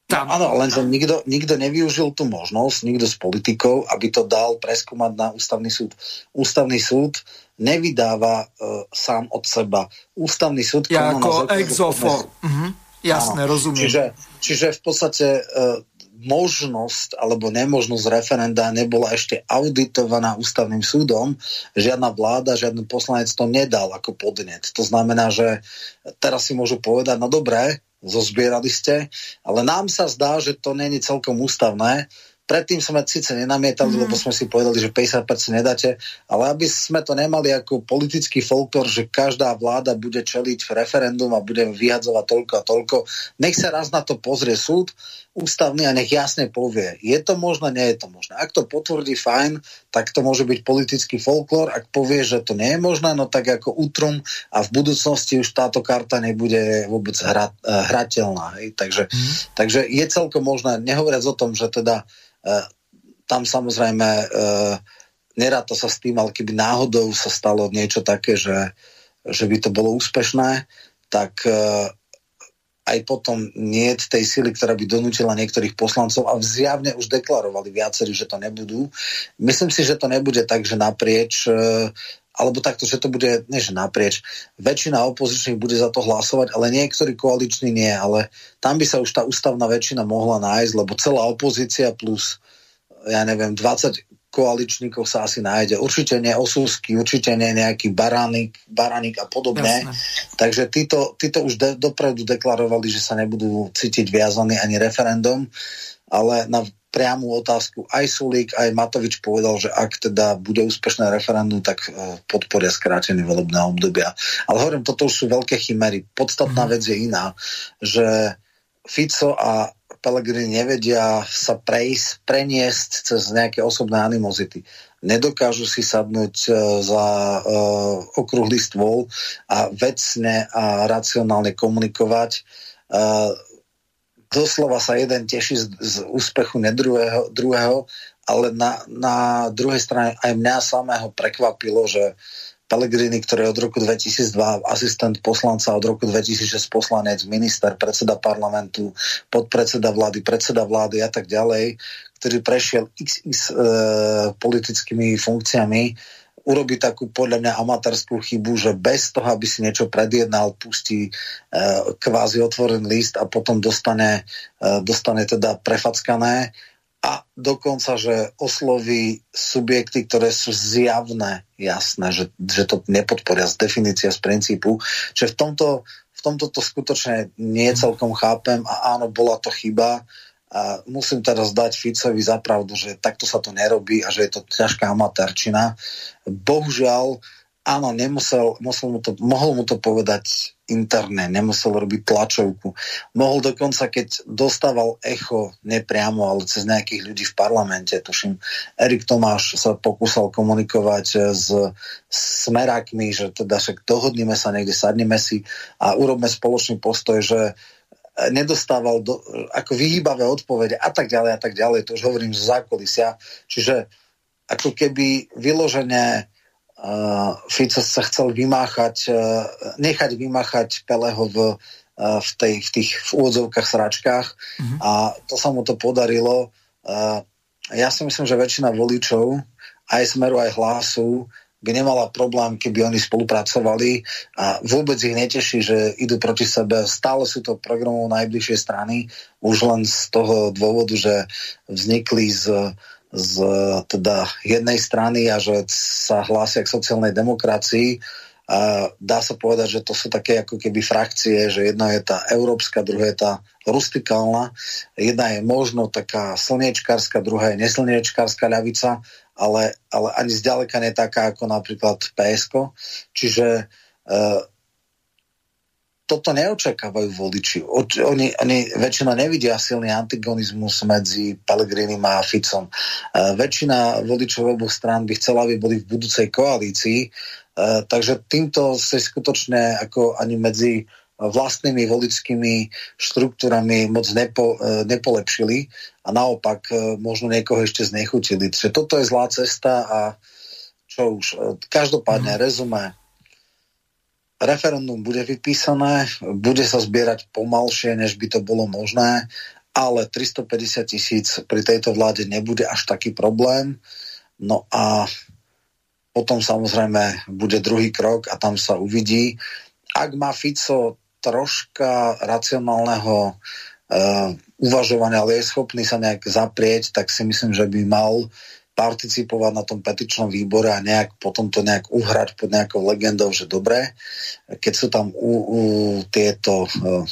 tam... No, áno, lenže nikto, nikto nevyužil tú možnosť, nikto z politikov, aby to dal preskúmať na ústavný súd. Ústavný súd nevydáva uh, sám od seba. Ústavný súd... Ja ako exofo. Mhm. Jasné, áno. rozumiem. Čiže, čiže v podstate uh, možnosť alebo nemožnosť referenda nebola ešte auditovaná ústavným súdom. Žiadna vláda, žiadny poslanec to nedal ako podnet. To znamená, že teraz si môžu povedať, no dobré, zozbierali ste, ale nám sa zdá, že to není celkom ústavné, Predtým sme síce nenamietali, mm. lebo sme si povedali, že 50% nedáte, ale aby sme to nemali ako politický folklor, že každá vláda bude čeliť referendum a bude vyhadzovať toľko a toľko. Nech sa raz na to pozrie súd ústavný a nech jasne povie, je to možné, nie je to možné. Ak to potvrdí, fajn, tak to môže byť politický folklor. Ak povie, že to nie je možné, no tak ako útrum a v budúcnosti už táto karta nebude vôbec hra, hrateľná. Hej. Takže, mm. takže je celkom možné, nehovoriac o tom, že teda E, tam samozrejme e, neráta sa s tým, ale keby náhodou sa stalo niečo také, že, že by to bolo úspešné, tak e, aj potom nie tej sily, ktorá by donútila niektorých poslancov a zjavne už deklarovali viacerí, že to nebudú. Myslím si, že to nebude tak, že naprieč alebo takto, že to bude, nie že naprieč, väčšina opozičných bude za to hlasovať, ale niektorí koaliční nie, ale tam by sa už tá ústavná väčšina mohla nájsť, lebo celá opozícia plus, ja neviem, 20 koaličníkov sa asi nájde. Určite nie Osusky, určite nie nejaký Baránik, Baránik a podobne. Jasne. Takže títo, títo už de, dopredu deklarovali, že sa nebudú cítiť viazaní ani referendum, ale na priamu otázku aj Sulík, aj Matovič povedal, že ak teda bude úspešné referendum, tak e, podporia skrátenie volebného obdobia. Ale hovorím, toto už sú veľké chimery. Podstatná mm. vec je iná, že Fico a Pelegrini nevedia sa prejsť, preniesť cez nejaké osobné animozity. Nedokážu si sadnúť uh, za uh, okrúhly stôl a vecne a racionálne komunikovať. Uh, doslova sa jeden teší z, z úspechu nedruhého, druhého, ale na, na druhej strane aj mňa samého prekvapilo, že Pellegrini, ktorý je od roku 2002 asistent poslanca, od roku 2006 poslanec, minister, predseda parlamentu, podpredseda vlády, predseda vlády a tak ďalej, ktorý prešiel x, x e, politickými funkciami, urobí takú podľa mňa amatérskú chybu, že bez toho, aby si niečo predjednal, pustí e, kvázi otvorený list a potom dostane, e, dostane teda prefackané a dokonca, že osloví subjekty, ktoré sú zjavné, jasné, že, že to nepodporia z definícia, z princípu. Čiže v tomto, v tomto to skutočne nie celkom chápem a áno, bola to chyba, a musím teraz dať Ficovi za pravdu, že takto sa to nerobí a že je to ťažká amatérčina. Bohužiaľ, áno, nemusel, musel mu to, mohol mu to povedať interne, nemusel robiť tlačovku. Mohol dokonca, keď dostával echo, nepriamo, ale cez nejakých ľudí v parlamente, tuším, Erik Tomáš sa pokúsal komunikovať s smerákmi, že teda však dohodneme sa niekde, sadneme si a urobme spoločný postoj, že nedostával do, ako vyhýbavé odpovede a tak ďalej a tak ďalej. To už hovorím z zákulisia. Čiže ako keby vyložené Fico sa chcel vymáchať, uh, nechať vymáchať Peleho v, uh, v, tej, v tých v úvodzovkách sračkách mm-hmm. a to sa mu to podarilo. Uh, ja si myslím, že väčšina voličov aj Smeru, aj Hlasu by nemala problém, keby oni spolupracovali a vôbec ich neteší, že idú proti sebe. Stále sú to programov najbližšie strany, už len z toho dôvodu, že vznikli z, z teda jednej strany a že sa hlásia k sociálnej demokracii A dá sa povedať, že to sú také ako keby frakcie, že jedna je tá európska, druhá je tá rustikálna, jedna je možno taká slniečkárska, druhá je neslniečkárska ľavica, ale, ale ani zďaleka nie taká ako napríklad PSK. Čiže uh, toto neočakávajú voliči. Oni, oni väčšina nevidia silný antigonizmus medzi Pelegrinim a Ficom. Uh, väčšina voličov oboch strán by chcela, aby boli v budúcej koalícii, uh, takže týmto sa skutočne ako ani medzi vlastnými voličskými štruktúrami moc nepo, uh, nepolepšili a naopak možno niekoho ešte znechutili. Čiže toto je zlá cesta a čo už, každopádne mm. rezume referendum bude vypísané, bude sa zbierať pomalšie, než by to bolo možné, ale 350 tisíc pri tejto vláde nebude až taký problém. No a potom samozrejme bude druhý krok a tam sa uvidí. Ak má Fico troška racionálneho uh, uvažovania, ale je schopný sa nejak zaprieť, tak si myslím, že by mal participovať na tom petičnom výbore a nejak potom to nejak uhrať pod nejakou legendou, že dobre, keď sú tam u, u tieto uh,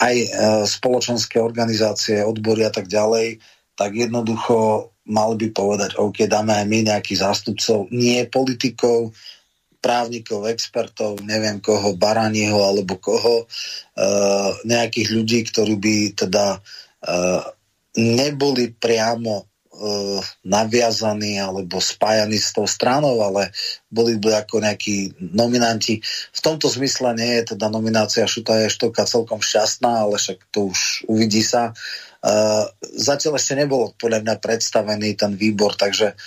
aj uh, spoločenské organizácie, odbory a tak ďalej, tak jednoducho mal by povedať, OK, dáme aj my nejakých zástupcov, nie politikov, právnikov, expertov, neviem koho, Baranieho alebo koho, uh, nejakých ľudí, ktorí by teda neboli priamo naviazaní alebo spájaní s tou stranou, ale boli by ako nejakí nominanti. V tomto zmysle nie je teda nominácia Šuta Eštoka celkom šťastná, ale však to už uvidí sa. Uh, zatiaľ ešte nebol podľa mňa predstavený ten výbor, takže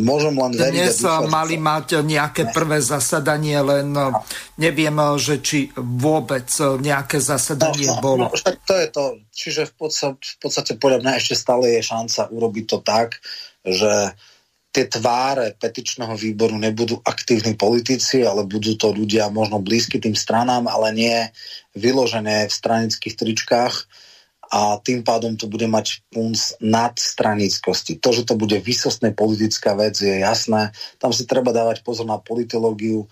môžem len veriť. Dnes dúfať, mali mať nejaké prvé zasadanie, len no. neviem, že či vôbec nejaké zasadanie no, no, bolo. No, však to je to. Čiže v podstate, v podstate podľa mňa ešte stále je šanca urobiť to tak, že tie tváre petičného výboru nebudú aktívni politici, ale budú to ľudia možno blízky tým stranám, ale nie vyložené v stranických tričkách a tým pádom to bude mať punc nadstranickosti. To, že to bude vysostne politická vec, je jasné. Tam si treba dávať pozor na politológiu e,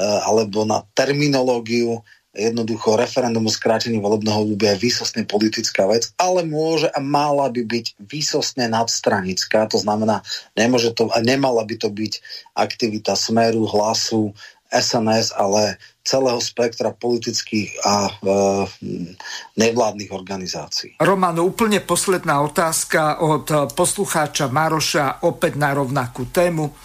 alebo na terminológiu. Jednoducho referendum o skrátení volebného obdobia je výsostne politická vec, ale môže a mala by byť výsostne nadstranická. To znamená, nemôže to, a nemala by to byť aktivita smeru, hlasu, SNS, ale celého spektra politických a e, nevládnych organizácií. Roman, úplne posledná otázka od poslucháča Maroša opäť na rovnakú tému.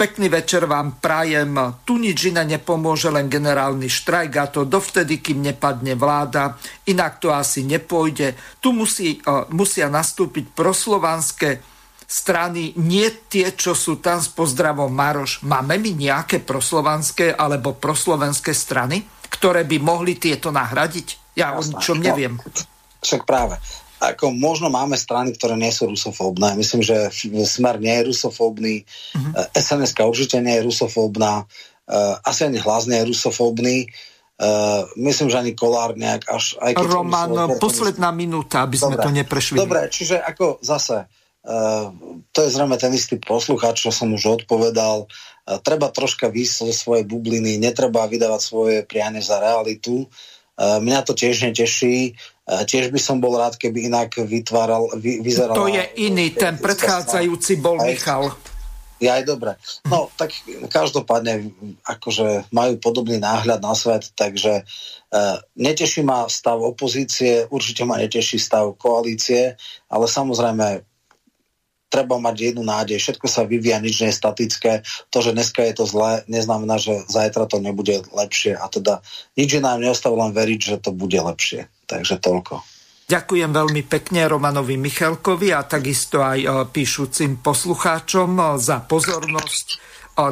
Pekný večer vám prajem. Tu nič iné nepomôže, len generálny štrajk a to dovtedy, kým nepadne vláda. Inak to asi nepôjde. Tu musí, uh, musia nastúpiť proslovanské strany, nie tie, čo sú tam s pozdravom Maroš. Máme my nejaké proslovanské alebo proslovenské strany, ktoré by mohli tieto nahradiť? Ja Jasná. o ničom no, neviem. Však práve. Ako možno máme strany, ktoré nie sú rusofóbne. Myslím, že Smer nie je rusofóbny, uh-huh. Mhm. sns určite nie je rusofóbna, uh, asi ani hlas nie je rusofóbny. Uh, myslím, že ani Kolár nejak až... Aj keď Roman, posledná minúta, aby sme Dobre. to neprešli. Dobre, čiže ako zase Eh, to je zrejme ten istý posluchač, čo som už odpovedal. Eh, treba troška výsť zo svojej bubliny, netreba vydávať svoje priane za realitu. Eh, mňa to tiež neteší. Tiež by som bol rád, keby inak vytváral, vy, vyzeral... To je iný, ten predchádzajúci bol aj, Michal. Ja aj dobre. No, tak každopádne, akože majú podobný náhľad na svet, takže uh, neteší ma stav opozície, určite ma neteší stav koalície, ale samozrejme treba mať jednu nádej. Všetko sa vyvíja, nič nie je statické. To, že dneska je to zlé, neznamená, že zajtra to nebude lepšie. A teda nič nám neostáva len veriť, že to bude lepšie. Takže toľko. Ďakujem veľmi pekne Romanovi Michalkovi a takisto aj e, píšucim poslucháčom e, za pozornosť. E,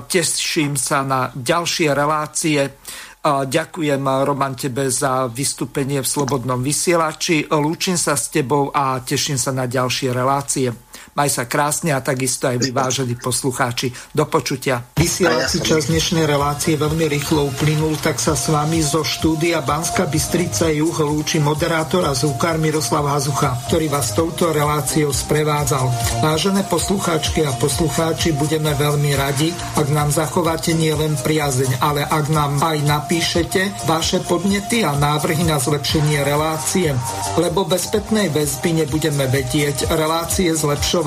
teším sa na ďalšie relácie. Ďakujem, Roman, tebe za vystúpenie v Slobodnom vysielači. Lúčim sa s tebou a teším sa na ďalšie relácie. Maj sa krásne a takisto aj vyvážení poslucháči. Do počutia. Vysielací čas dnešnej relácie veľmi rýchlo uplynul, tak sa s vami zo štúdia Banska Bystrica Juh lúči moderátor a zúkar Miroslav Hazucha, ktorý vás touto reláciou sprevádzal. Vážené poslucháčky a poslucháči, budeme veľmi radi, ak nám zachováte nielen priazeň, ale ak nám aj napíšete vaše podnety a návrhy na zlepšenie relácie, lebo bez spätnej väzby nebudeme vedieť relácie zlepšovať.